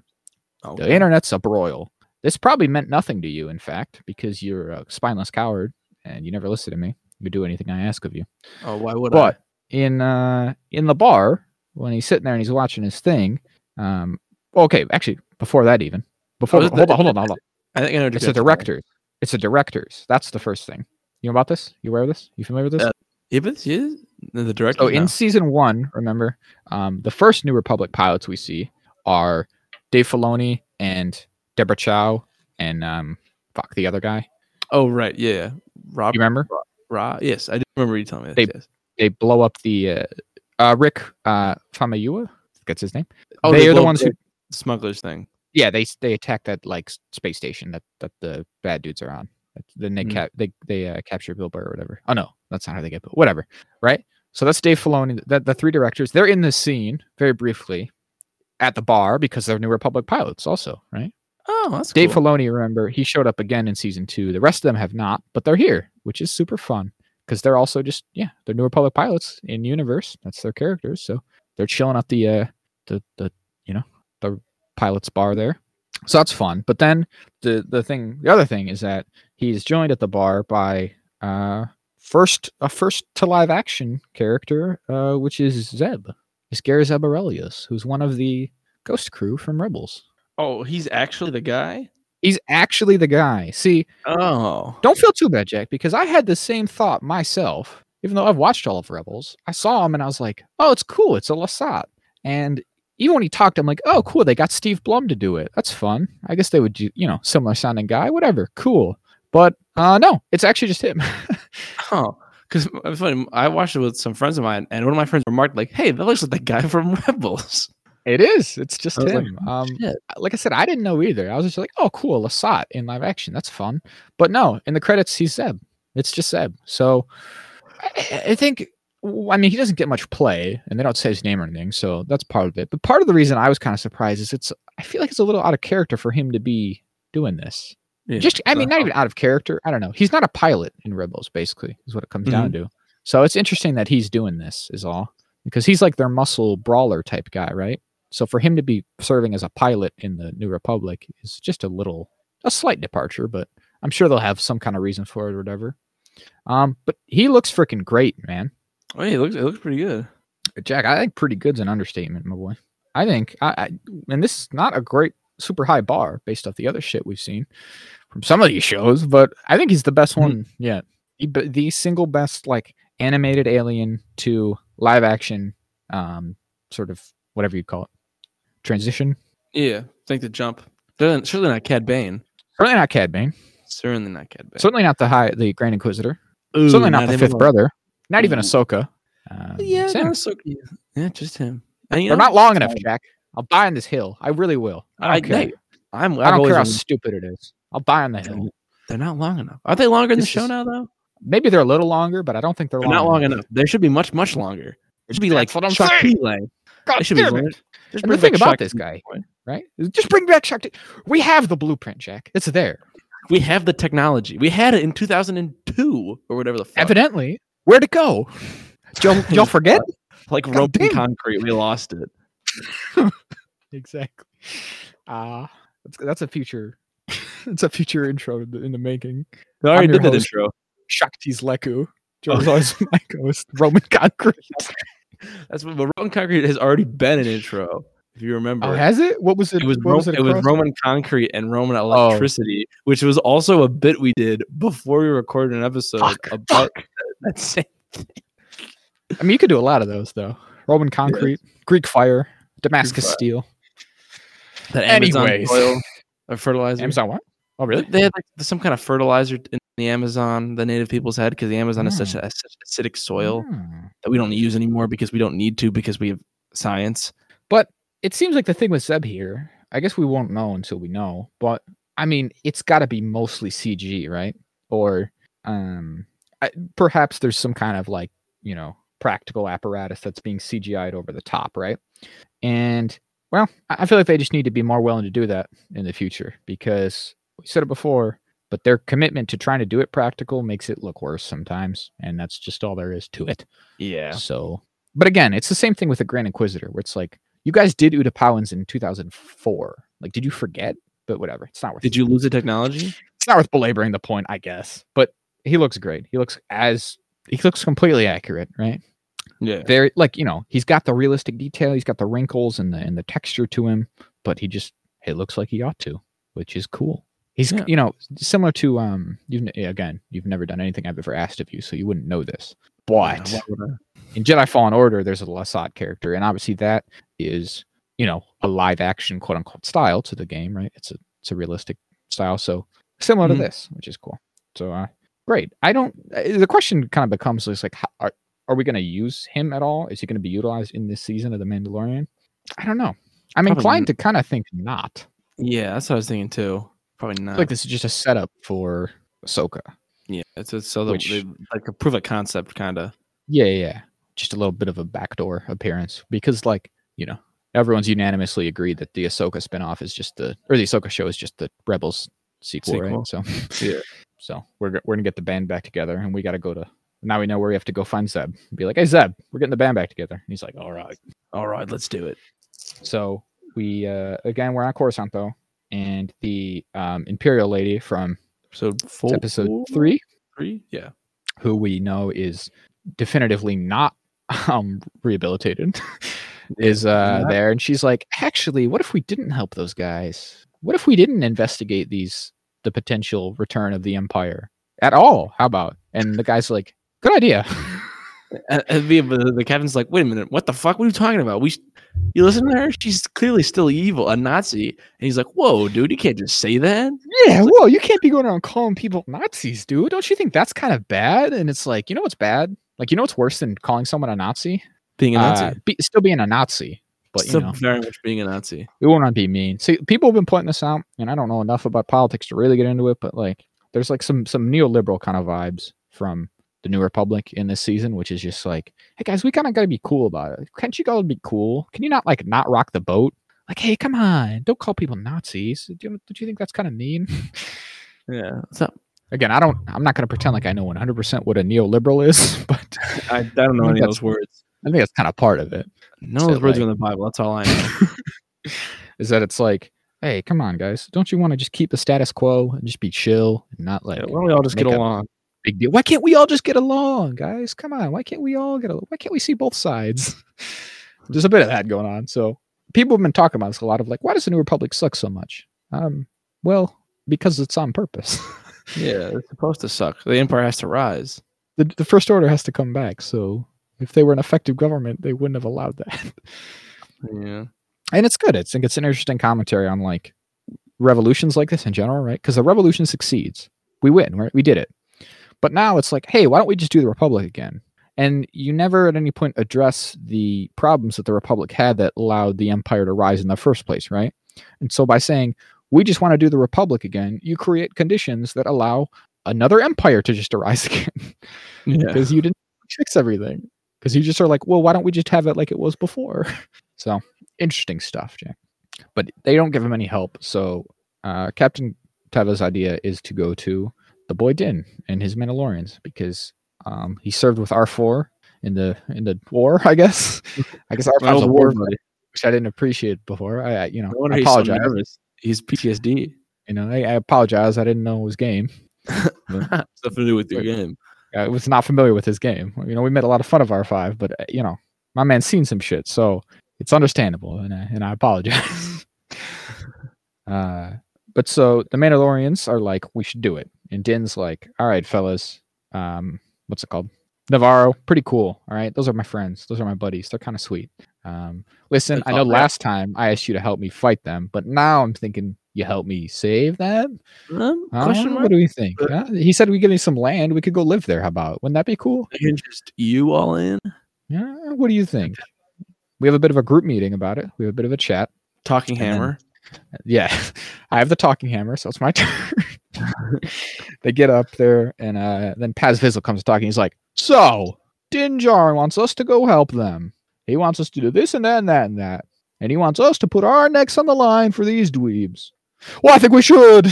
[SPEAKER 1] Oh,
[SPEAKER 2] The internet's a broil. This probably meant nothing to you, in fact, because you're a spineless coward and you never listen to me. You do anything I ask of you.
[SPEAKER 1] oh, why would I?
[SPEAKER 2] But in uh in the bar when he's sitting there and he's watching his thing, um, okay, actually before that even before
[SPEAKER 1] Oh,
[SPEAKER 2] hold
[SPEAKER 1] the-
[SPEAKER 2] on, hold on, hold on.
[SPEAKER 1] I? Think I know.
[SPEAKER 2] It's the directors. It's the directors. That's the first thing. You know about this? You aware of this? You familiar with this?
[SPEAKER 1] Uh, Yeah, but yeah, the director.
[SPEAKER 2] so in season one, remember, um, the first New Republic pilots we see are Dave Filoni and Deborah Chow and um, fuck the other guy.
[SPEAKER 1] Oh right, yeah. Rob,
[SPEAKER 2] You remember?
[SPEAKER 1] Rob. Yes, I do remember you telling me
[SPEAKER 2] They-
[SPEAKER 1] this. yes.
[SPEAKER 2] They blow up the uh, uh, Rick uh, Famuyiwa. That's his name.
[SPEAKER 1] Oh,
[SPEAKER 2] they are the ones who.
[SPEAKER 1] smugglers thing.
[SPEAKER 2] Yeah, they they attack that like space station that that the bad dudes are on. Then they
[SPEAKER 1] Mhm.
[SPEAKER 2] cap they they uh, capture Bill Burr or whatever. Oh no, that's not how they get. But whatever, right? So that's Dave Filoni. The, the three directors. They're in this scene very briefly at the bar because they're New Republic pilots, also, right?
[SPEAKER 1] Oh, that's
[SPEAKER 2] Dave
[SPEAKER 1] cool.
[SPEAKER 2] Filoni, remember, he showed up again in season two. The rest of them have not, but they're here, which is super fun because they're also just yeah, they're New Republic pilots in universe. That's their characters, so they're chilling at the uh the the you know the pilots bar there. So that's fun. But then the the thing, the other thing is that he's joined at the bar by uh first a first to live action character, uh, which is Zeb, is Garazeb Orrelios, who's one of the Ghost Crew from Rebels.
[SPEAKER 1] Oh, he's actually the guy.
[SPEAKER 2] He's actually the guy. See,
[SPEAKER 1] Oh,
[SPEAKER 2] don't feel too bad, Jack, because I had the same thought myself. Even though I've watched all of Rebels, I saw him and I was like, "Oh, it's cool. It's a Lasat." And even when he talked, I'm like, "Oh, cool. They got Steve Blum to do it. That's fun. I guess they would do, you know, similar sounding guy. Whatever. Cool." But uh, no, it's actually just him.
[SPEAKER 1] oh. Because funny. I watched it with some friends of mine, and one of my friends remarked, "Like, hey, that looks like the guy from Rebels."
[SPEAKER 2] It is. It's just
[SPEAKER 1] was like,
[SPEAKER 2] him. um, like I said, I didn't know either. I was just like, "Oh, cool, Lasat in live action. That's fun." But no, in the credits, he's Zeb. It's just Zeb. So I, I think. I mean, he doesn't get much play, and they don't say his name or anything, so that's part of it. But part of the reason I was kind of surprised is it's. I feel like it's a little out of character for him to be doing this.
[SPEAKER 1] Yeah.
[SPEAKER 2] Just, I mean, not even out of character. I don't know. He's not a pilot in Rebels, basically, is what it comes down
[SPEAKER 1] Mm-hmm.
[SPEAKER 2] to. So it's interesting that he's doing this, is all, because he's like their muscle brawler type guy, right? So for him to be serving as a pilot in the New Republic is just a little, a slight departure, but I'm sure they'll have some kind of reason for it or whatever. Um, but he looks freaking great, man.
[SPEAKER 1] Oh, it looks it looks pretty good.
[SPEAKER 2] Jack, I think pretty good's an understatement, my boy. I think, I, I and this is not a great, super high bar based off the other shit we've seen from some of these shows, but I think he's the best
[SPEAKER 1] Mhm.
[SPEAKER 2] one yet. The, the single best, like animated alien to live action, um, sort of whatever you call it, transition.
[SPEAKER 1] Yeah, think the jump. They're- Certainly not Cad Bane.
[SPEAKER 2] Certainly not Cad Bane.
[SPEAKER 1] Certainly not Cad Bane.
[SPEAKER 2] Certainly not the high, the Grand Inquisitor.
[SPEAKER 1] Ooh,
[SPEAKER 2] Certainly not the fifth
[SPEAKER 1] alone.
[SPEAKER 2] brother. Not even
[SPEAKER 1] Ooh.
[SPEAKER 2] Ahsoka. Um,
[SPEAKER 1] Yeah,
[SPEAKER 2] it's him.
[SPEAKER 1] no, so, yeah, yeah, just him. And, you
[SPEAKER 2] They're
[SPEAKER 1] know,
[SPEAKER 2] not long enough. Jack. I'll buy on this hill. I really will. I don't
[SPEAKER 1] I-
[SPEAKER 2] care.
[SPEAKER 1] they- I'm.
[SPEAKER 2] I
[SPEAKER 1] I've
[SPEAKER 2] don't care how
[SPEAKER 1] been-
[SPEAKER 2] stupid it is. I'll buy on the hill.
[SPEAKER 1] They're not long enough. Are they longer in the show
[SPEAKER 2] is-
[SPEAKER 1] now, though?
[SPEAKER 2] Maybe they're a little longer, but I don't think they're,
[SPEAKER 1] They're not long enough. They should be much, much longer. It should be like
[SPEAKER 2] That's what I'm
[SPEAKER 1] Shaak
[SPEAKER 2] saying.
[SPEAKER 1] P. length.
[SPEAKER 2] God
[SPEAKER 1] should be
[SPEAKER 2] damn
[SPEAKER 1] longer.
[SPEAKER 2] it.
[SPEAKER 1] Just
[SPEAKER 2] And the thing about
[SPEAKER 1] Shaak
[SPEAKER 2] this
[SPEAKER 1] P.
[SPEAKER 2] guy, right? Just bring back Shaak. T- we have the blueprint, Jack. It's there.
[SPEAKER 1] We have the technology. We had it in 2002 or whatever the fuck.
[SPEAKER 2] Evidently, where'd it go? Did y'all, did y'all forget?
[SPEAKER 1] Like
[SPEAKER 2] God
[SPEAKER 1] rope and concrete. We lost it.
[SPEAKER 2] Exactly. Ah, that's, that's a future. it's a future intro in the, in the making.
[SPEAKER 1] I already
[SPEAKER 2] I'm your
[SPEAKER 1] did that
[SPEAKER 2] host.
[SPEAKER 1] intro.
[SPEAKER 2] Shaak Ti's lekku. Joe's always my ghost. Roman concrete.
[SPEAKER 1] That's what but rope and concrete has already been an intro. If you remember.
[SPEAKER 2] Oh, has it? What was it?
[SPEAKER 1] it was, Ro-
[SPEAKER 2] was
[SPEAKER 1] it, was? Roman concrete and Roman
[SPEAKER 2] Oh.
[SPEAKER 1] electricity, which was also a bit we did before we recorded an episode
[SPEAKER 2] Fuck,
[SPEAKER 1] about that same thing.
[SPEAKER 2] I mean, you could do a lot of those though. Roman concrete, Greek fire, Damascus
[SPEAKER 1] fire.
[SPEAKER 2] steel.
[SPEAKER 1] that Amazon
[SPEAKER 2] Anyways.
[SPEAKER 1] soil or fertilizer.
[SPEAKER 2] Amazon what? Oh, really?
[SPEAKER 1] They had like some kind of fertilizer in the Amazon the native peoples had because the Amazon is such
[SPEAKER 2] Hmm.
[SPEAKER 1] a such acidic soil
[SPEAKER 2] Hmm.
[SPEAKER 1] that we don't use anymore because we don't need to because we have science.
[SPEAKER 2] But it seems like the thing with Zeb here. I guess we won't know until we know. But I mean, it's got to be mostly CG, right? Or um, I, perhaps there's some kind of like you know practical apparatus that's being CGI'd over the top, right? And well, I feel like they just need to be more willing to do that in the future because we said it before, but their commitment to trying to do it practical makes it look worse sometimes, and that's just all there is to it.
[SPEAKER 1] Yeah.
[SPEAKER 2] So, but again, it's the same thing with the Grand Inquisitor, where it's like you guys did Utapauans in 2004. Like, did you forget? But whatever, it's not worth.
[SPEAKER 1] Did you lose the technology?
[SPEAKER 2] It's not worth belaboring the point, I guess. But he looks great. He looks as he looks completely accurate, right?
[SPEAKER 1] Yeah.
[SPEAKER 2] Very like you know he's got the realistic detail. He's got the wrinkles and the and the texture to him, but he just it looks like he ought to, which is cool. He's
[SPEAKER 1] Yeah.
[SPEAKER 2] you know similar to um you've again you've never done anything I've ever asked of you, so you wouldn't know this. But
[SPEAKER 1] Why would I?
[SPEAKER 2] in Jedi Fallen Order, there's a Lasat character, and obviously that is, you know, a live action quote unquote style to the game, right? It's a it's a realistic style. So similar
[SPEAKER 1] Mhm.
[SPEAKER 2] to this, which is cool. So uh, great. I don't. uh, The question kind of becomes just like, how, are are we going to use him at all? Is he going to be utilized in this season of the Mandalorian? I don't know. I'm
[SPEAKER 1] Probably
[SPEAKER 2] inclined to kind of think not.
[SPEAKER 1] Yeah, that's what I was thinking too. Probably not.
[SPEAKER 2] like this is just a setup for Ahsoka.
[SPEAKER 1] yeah, it's, a, so that
[SPEAKER 2] Which-
[SPEAKER 1] they, like a proof of concept kind of.
[SPEAKER 2] Yeah, yeah, yeah. Just a little bit of a backdoor appearance because, like, you know, everyone's unanimously agreed that the Ahsoka spinoff is just the, or the Ahsoka show is just the Rebels sequel,
[SPEAKER 1] Sequel.
[SPEAKER 2] right? So,
[SPEAKER 1] Yeah.
[SPEAKER 2] so we're we're gonna get the band back together, and we got to go to. Now we know where we have to go find Zeb. Be like, hey Zeb, we're getting the band back together. And he's like, all right.
[SPEAKER 1] All right, let's do it.
[SPEAKER 2] So we uh again we're on Coruscant though, and the um Imperial lady from
[SPEAKER 1] Episode four.
[SPEAKER 2] episode three,
[SPEAKER 1] Three. Yeah.
[SPEAKER 2] who we know is definitively not um rehabilitated is uh
[SPEAKER 1] Not-
[SPEAKER 2] there and she's like actually what if we didn't help those guys what if we didn't investigate these the potential return of the empire at all how about and the guy's like good idea
[SPEAKER 1] the, the, the captain's like, wait a minute, what the fuck? What are you talking about? We, sh- you listen to her? She's clearly still evil, a Nazi. And he's like, whoa, dude, you can't just say that.
[SPEAKER 2] yeah whoa you can't be going around calling people nazis dude don't you think that's kind of bad and it's like you know what's bad like you know what's worse than calling someone a nazi
[SPEAKER 1] Being a Nazi.
[SPEAKER 2] Uh, be, still being a nazi but you know
[SPEAKER 1] very much being a Nazi.
[SPEAKER 2] we want to be mean. See, people have been pointing this out, and I don't know enough about politics to really get into it, but like, there's like some some neoliberal kind of vibes from the New Republic in this season, which is just like, hey guys, we kind of got to be cool about it. Can't you guys be cool? Can you not like not rock the boat? Like, hey, come on, don't call people Nazis. Do you, don't you think that's kind of mean?
[SPEAKER 1] Yeah. So?
[SPEAKER 2] Again, I don't. I'm not going to pretend like I know 100 percent what a neoliberal is, but
[SPEAKER 1] I, I don't know
[SPEAKER 2] I
[SPEAKER 1] any of those words.
[SPEAKER 2] I think that's kind of part of it.
[SPEAKER 1] No,
[SPEAKER 2] So,
[SPEAKER 1] those words
[SPEAKER 2] like-
[SPEAKER 1] are in the Bible. That's all I know.
[SPEAKER 2] is that it's like, hey, come on, guys, don't you want to just keep the status quo and just be chill and not like
[SPEAKER 1] Yeah, why don't we all just get
[SPEAKER 2] make a
[SPEAKER 1] along?
[SPEAKER 2] Big deal? Why can't we all just get along, guys? Come on, why can't we all get along? Why can't we see both sides? There's a bit of that going on. So people have been talking about this a lot of like, why does the New Republic suck so much? Um, well, because it's on purpose.
[SPEAKER 1] Yeah, it's supposed to suck. The empire has to rise.
[SPEAKER 2] the the First Order has to come back. So if they were an effective government, they wouldn't have allowed that.
[SPEAKER 1] Yeah.
[SPEAKER 2] and it's good. It's it's an interesting commentary on like revolutions like this in general, right? Because the revolution succeeds, we win, right? We did it. But now it's like, hey, why don't we just do the republic again? And you never at any point address the problems that the republic had that allowed the empire to rise in the first place, right? And so by saying we just want to do the republic again, you create conditions that allow another empire to just arise again
[SPEAKER 1] Yeah.
[SPEAKER 2] because you didn't fix everything. Because you just are like, well, why don't we just have it like it was before? So interesting stuff, Jack. But they don't give him any help. So uh, Captain Teva's idea is to go to the boy Din and his Mandalorians because um, he served with R four in the in the war. I guess. I guess R five was a war,
[SPEAKER 1] buddy.
[SPEAKER 2] which I didn't appreciate before. I, I you know
[SPEAKER 1] No
[SPEAKER 2] I
[SPEAKER 1] he's so
[SPEAKER 2] apologize.
[SPEAKER 1] He's PTSD.
[SPEAKER 2] you know I, I apologize. I didn't know it was game.
[SPEAKER 1] To do with your game.
[SPEAKER 2] I was not familiar with his game. You know, we made a lot of fun of R5, but uh, you know, my man's seen some shit, so it's understandable, and I, and I apologize. uh, but so the Mandalorians are like, we should do it, and Din's like, all right, fellas, um, what's it called? Nevarro, pretty cool. All right, those are my friends. Those are my buddies. They're kind of sweet. Um, listen, I know last time I asked you to help me fight them, but now I'm thinking you help me save them.
[SPEAKER 1] Um, question mark?
[SPEAKER 2] What do we think?
[SPEAKER 1] Uh,
[SPEAKER 2] He said we give me some land. We could go live there. How about? Wouldn't that be cool?
[SPEAKER 1] I can just you all in
[SPEAKER 2] Yeah. What do you think? We have a bit of a group meeting about it. We have a bit of a chat.
[SPEAKER 1] talking
[SPEAKER 2] And then-
[SPEAKER 1] hammer.
[SPEAKER 2] Yeah, I have the talking hammer, so it's my turn. they get up there, and uh, then Paz Vizsla comes talking. He's like, "So, Dinjar wants us to go help them. He wants us to do this and that and that and that, and he wants us to put our necks on the line for these dweebs. Well, I think we should."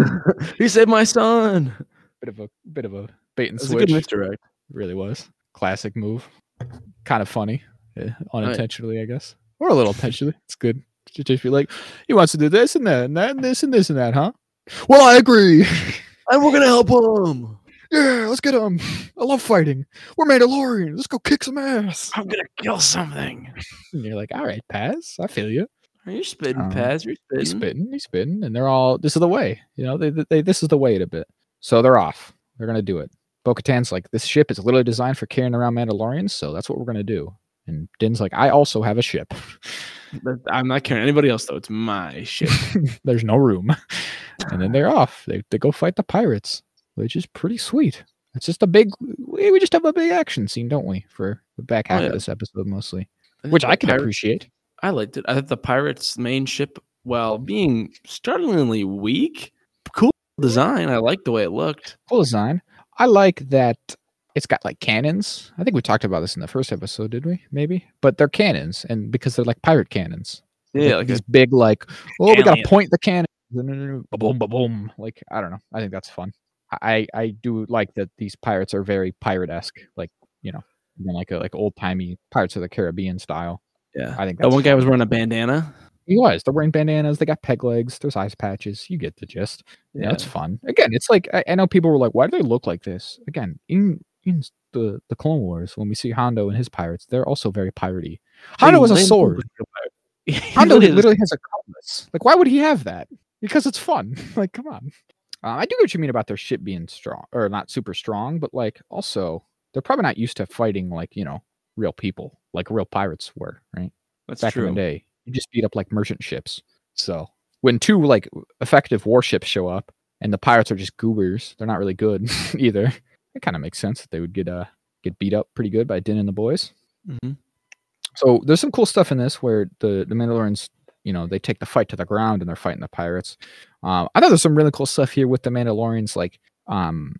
[SPEAKER 1] he saved my son.
[SPEAKER 2] bit of a bit of a bait and
[SPEAKER 1] a
[SPEAKER 2] switch.
[SPEAKER 1] good misdirect.
[SPEAKER 2] really was classic move. Kind of funny, eh, unintentionally, I guess, or a little intentionally. It's good to just be like, he wants to do this and that and that and this and this and that, huh? Well, I agree.
[SPEAKER 1] And we're gonna help him.
[SPEAKER 2] yeah, let's get him. I love fighting. We're Mandalorian. Let's go kick some ass.
[SPEAKER 1] I'm gonna kill something.
[SPEAKER 2] And you're like, all right, Paz, I feel you.
[SPEAKER 1] Are you spitting,
[SPEAKER 2] Um,
[SPEAKER 1] Paz? You're spitting.
[SPEAKER 2] He's spitting, he's spitting, and they're all. This is the way, you know. They, they, this is the way a bit. So they're off. They're gonna do it. Bo-Katan's like, this ship is literally designed for carrying around Mandalorians, so that's what we're gonna do. And Din's like, I also have a ship.
[SPEAKER 1] I'm not carrying anybody else though. It's my ship.
[SPEAKER 2] There's no room. And then they're off. They they go fight the pirates, which is pretty sweet. It's just a big. We, we just have a big action scene, don't we? For the back oh, half
[SPEAKER 1] Oh,
[SPEAKER 2] of this episode, mostly,
[SPEAKER 1] think
[SPEAKER 2] which I can
[SPEAKER 1] pirate-
[SPEAKER 2] appreciate.
[SPEAKER 1] I liked it. I thought the pirates' main ship, while being startlingly weak, cool design. I liked the way it looked.
[SPEAKER 2] Cool design. I like that it's got like cannons. I think we talked about this in the first episode, did we? Maybe, but they're cannons, and because they're like pirate cannons.
[SPEAKER 1] Yeah, like
[SPEAKER 2] these
[SPEAKER 1] a,
[SPEAKER 2] big like oh we gotta point the cannon boom boom like i don't know. I think that's fun. I i do like that these pirates are very pirate-esque like you know like a like old-timey pirates of the caribbean style.
[SPEAKER 1] Yeah.
[SPEAKER 2] i think
[SPEAKER 1] That one guy was wearing a bandana.
[SPEAKER 2] he was. They're wearing bandanas. They got peg legs. There's eyes patches. You get the gist. Yeah, it's fun. Again it's like I, I know people were like why do they look like this? Again in in the the clone wars when we see hondo and his pirates they're also very piratey. Hondo has a sword. Hondo
[SPEAKER 1] Hondo
[SPEAKER 2] literally has a cutlass. Like, why would he have that? Because it's fun. like, come on. Uh, I do get what you mean about their ship being strong or not super strong, but like also they're probably not used to fighting like you know real people like real pirates were right
[SPEAKER 1] That's
[SPEAKER 2] back
[SPEAKER 1] true.
[SPEAKER 2] in the day. You just beat up like merchant ships. So when two like effective warships show up and the pirates are just goobers, they're not really good either. It kind of makes sense that they would get uh get beat up pretty good by Din and the boys.
[SPEAKER 1] Mhm.
[SPEAKER 2] So there's some cool stuff in this where the the Mandalorians, you know, they take the fight to the ground and they're fighting the pirates. Um, I thought there's some really cool stuff here with the Mandalorians, like um,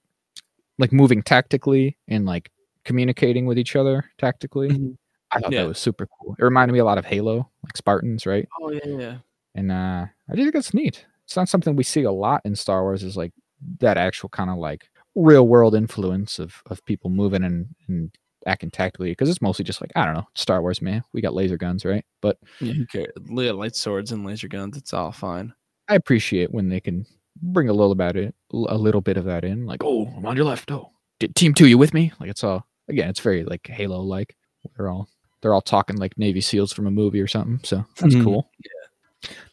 [SPEAKER 2] like moving tactically and like communicating with each other tactically.
[SPEAKER 1] Mhm.
[SPEAKER 2] I thought
[SPEAKER 1] Yeah.
[SPEAKER 2] that was super cool. It reminded me a lot of Halo, like Spartans, right?
[SPEAKER 1] Oh yeah, yeah.
[SPEAKER 2] And uh, I do think that's neat. It's not something we see a lot in Star Wars. Is like that actual kind of like real world influence of of people moving and and acting tactically because it's mostly just like I don't know Star Wars man. We got laser guns, right? But
[SPEAKER 1] Yeah, cares? Light swords and laser guns. It's all fine.
[SPEAKER 2] I appreciate when they can bring a little about it, a little bit of that in. Like, oh, I'm on your left. Oh, team two, you with me? Like, it's all again, it's very like Halo like. They're all they're all talking like Navy SEALs from a movie or something. So that's
[SPEAKER 1] Mhm.
[SPEAKER 2] cool. Yeah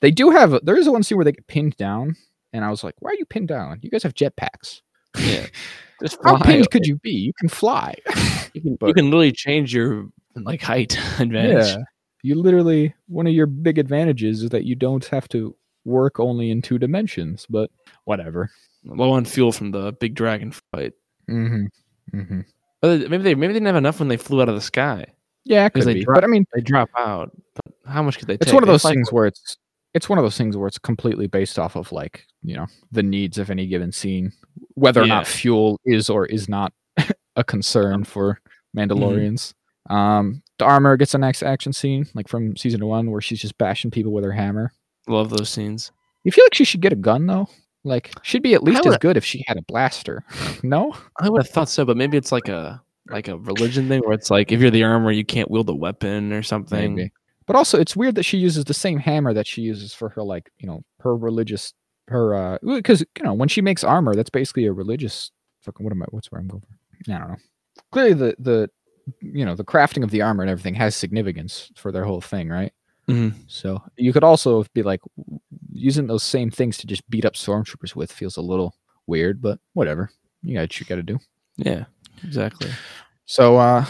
[SPEAKER 2] they do have. There is one scene where they get pinned down, and I was like, "Why are you pinned down? You guys have jetpacks.
[SPEAKER 1] Yeah.
[SPEAKER 2] How pinned could you be? You can fly.
[SPEAKER 1] You can, you can literally change your like height advantage.
[SPEAKER 2] yeah, you literally one of your big advantages is that you don't have to work only in two dimensions. But whatever.
[SPEAKER 1] Low on fuel from the big dragon fight.
[SPEAKER 2] Mm-hmm. Mm-hmm.
[SPEAKER 1] But maybe they maybe they didn't have enough when they flew out of the sky.
[SPEAKER 2] Yeah, because
[SPEAKER 1] they
[SPEAKER 2] be.
[SPEAKER 1] drop-
[SPEAKER 2] but I mean,
[SPEAKER 1] They drop out. But how much could they take?
[SPEAKER 2] it's one of those things where it's it's one of those things where it's completely based off of like you know the needs of any given scene, whether or not fuel is or is not a concern for Mandalorians. Um, the armor gets a nice action scene, like from season one, where she's just bashing people with her hammer.
[SPEAKER 1] Love those scenes.
[SPEAKER 2] You feel like she should get a gun though? Like, she'd be at least as good if she had a blaster. no?
[SPEAKER 1] I would have thought so, but maybe it's like a like a religion thing where it's like if you're the armor, you can't wield a weapon or something.
[SPEAKER 2] Maybe. But also, it's weird that she uses the same hammer that she uses for her, like, you know, her religious, her, uh, because, you know, when she makes armor, that's basically a religious, fucking, what am I, what's where I'm going for? I don't know. Clearly, the, the, you know, the crafting of the armor and everything has significance for their whole thing, right?
[SPEAKER 1] Mhm.
[SPEAKER 2] So you could also be like, using those same things to just beat up stormtroopers with feels a little weird, but whatever. You got what you got to do.
[SPEAKER 1] Yeah, exactly.
[SPEAKER 2] So uh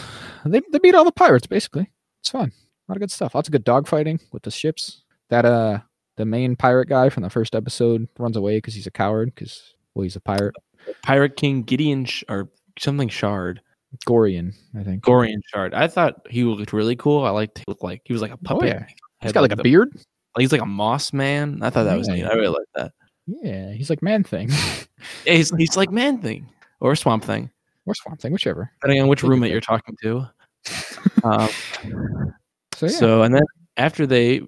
[SPEAKER 2] they, they beat all the pirates basically. It's fun. Lot of good stuff. Lots of good dogfighting with the ships. That uh the main pirate guy from the first episode runs away because he's a coward because well he's a pirate.
[SPEAKER 1] Pirate King Gideon Sh- or something Shard,
[SPEAKER 2] Gorian, I think.
[SPEAKER 1] Gorian Shard. I thought he looked really cool. I liked he looked like he was like a puppet.
[SPEAKER 2] Oh, yeah. He's got like a
[SPEAKER 1] the-
[SPEAKER 2] beard.
[SPEAKER 1] He's like a moss man. I thought that was
[SPEAKER 2] Yeah.
[SPEAKER 1] neat. I really like that.
[SPEAKER 2] Yeah, he's like man thing.
[SPEAKER 1] Yeah, he's he's like man thing or swamp thing,
[SPEAKER 2] or swamp thing, whichever.
[SPEAKER 1] depending on which roommate you're talking to. um,
[SPEAKER 2] So yeah.
[SPEAKER 1] So and then after they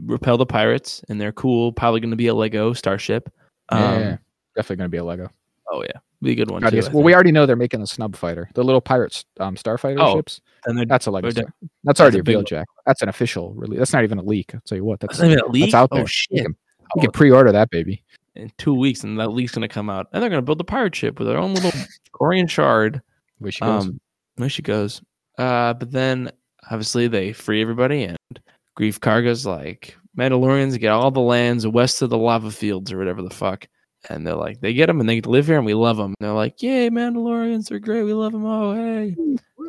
[SPEAKER 1] repel the pirates and they're cool, probably going to be a Lego starship. Um,
[SPEAKER 2] yeah, yeah, definitely gonna be a Lego.
[SPEAKER 1] Oh yeah, be a good one too.
[SPEAKER 2] well, we already know they're making the snub fighter, the little pirates, um, starfighter
[SPEAKER 1] Oh,
[SPEAKER 2] ships.
[SPEAKER 1] and
[SPEAKER 2] That's a Lego. Star-
[SPEAKER 1] de-
[SPEAKER 2] That's already
[SPEAKER 1] a
[SPEAKER 2] revealed, Jack. That's an official release. That's not even a leak. I'll tell you what. That's,
[SPEAKER 1] That's not even a leak?
[SPEAKER 2] out there.
[SPEAKER 1] Oh,
[SPEAKER 2] there.
[SPEAKER 1] shit.
[SPEAKER 2] You can,
[SPEAKER 1] Oh,
[SPEAKER 2] can pre-order that baby.
[SPEAKER 1] in two weeks, and that leak's going to come out, and they're going to build a pirate ship with their own little Gorian Shard.
[SPEAKER 2] Where she goes.
[SPEAKER 1] Um, there she goes. Uh, but then obviously they free everybody, and Greef Karga's like Mandalorians get all the lands west of the lava fields or whatever the fuck, and they're like they get them and they live here and we love them. And they're like, yay, Mandalorians are great, we love them. Oh hey,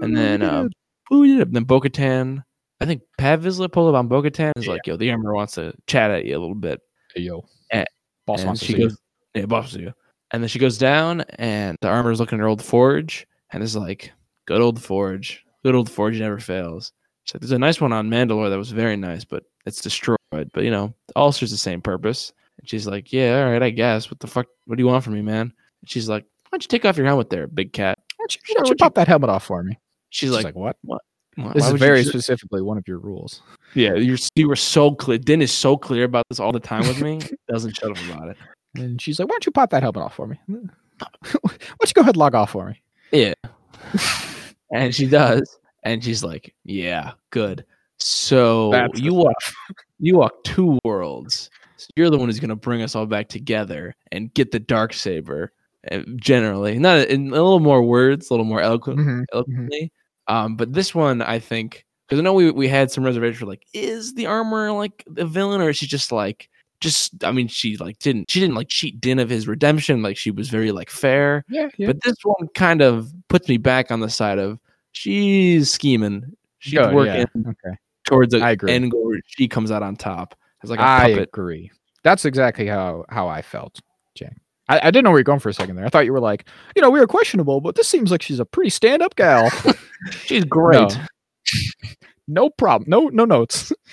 [SPEAKER 1] and then uh, did it? Then Bo-Katan I think Paz Vizsla pulled up on Bo-Katan is
[SPEAKER 2] Yeah.
[SPEAKER 1] like, yo, the armor wants to chat at you a little bit.
[SPEAKER 2] Hey, yo,
[SPEAKER 1] Eh,
[SPEAKER 2] boss
[SPEAKER 1] and
[SPEAKER 2] wants to
[SPEAKER 1] she
[SPEAKER 2] see you.
[SPEAKER 1] goes, yeah, boss wants to see you. And then she goes down, and the armor's looking at her old forge, and is like, good old forge, good old forge never fails. She's like, there's a nice one on Mandalore that was very nice, but it's destroyed. But you know, all serves the same purpose. And she's like, yeah, all right, I guess. What the fuck? What do you want from me, man? And she's like, why don't you take off your helmet there, big cat?
[SPEAKER 2] Why don't you, why don't you pop that helmet off for me?
[SPEAKER 1] She's
[SPEAKER 2] She's
[SPEAKER 1] like,
[SPEAKER 2] like, what?
[SPEAKER 1] why-
[SPEAKER 2] This
[SPEAKER 1] why
[SPEAKER 2] is very specifically one of your rules.
[SPEAKER 1] Yeah, you're you were so clear. Din is so clear about this all the time with me. doesn't shut up about it.
[SPEAKER 2] And she's like, why don't you pop that helmet off for me? why don't you go ahead and log off for me?
[SPEAKER 1] Yeah. and she does. And she's like, Yeah, good. So
[SPEAKER 2] That's
[SPEAKER 1] you walk you walk two worlds. So you're the one who's gonna bring us all back together and get the dark saber. Generally, not in a little more words, a little more eloquent,
[SPEAKER 2] Mhm,
[SPEAKER 1] eloquently. Um, but this one, I think, because I know we we had some reservations. for like, is the armor like the villain, or is she just like, just? I mean, she like didn't she didn't like cheat Din of his redemption. Like she was very like fair.
[SPEAKER 2] Yeah, yeah.
[SPEAKER 1] But this one kind of puts me back on the side of she's scheming. She's
[SPEAKER 2] Oh,
[SPEAKER 1] working
[SPEAKER 2] yeah, Okay.
[SPEAKER 1] towards a
[SPEAKER 2] I agree.
[SPEAKER 1] end goal where she comes out on top It's like a
[SPEAKER 2] I
[SPEAKER 1] puppet.
[SPEAKER 2] agree. That's exactly how how I felt, Jay. I, I didn't know where you're going for a second there. I thought you were like, you know, we were questionable, but this seems like she's a pretty stand-up gal.
[SPEAKER 1] She's great.
[SPEAKER 2] No. no problem. No, no notes.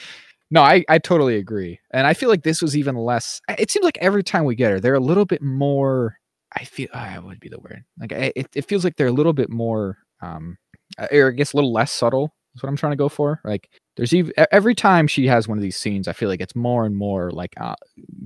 [SPEAKER 2] no, I, I totally agree. And I feel like this was even less. It seems like every time we get her, they're a little bit more. I feel ah, what would be the word? Like I- it, it feels like they're a little bit more, um, uh, or I guess a little less subtle. Is what I'm trying to go for. Like there's even every time she has one of these scenes, I feel like it's more and more like, uh,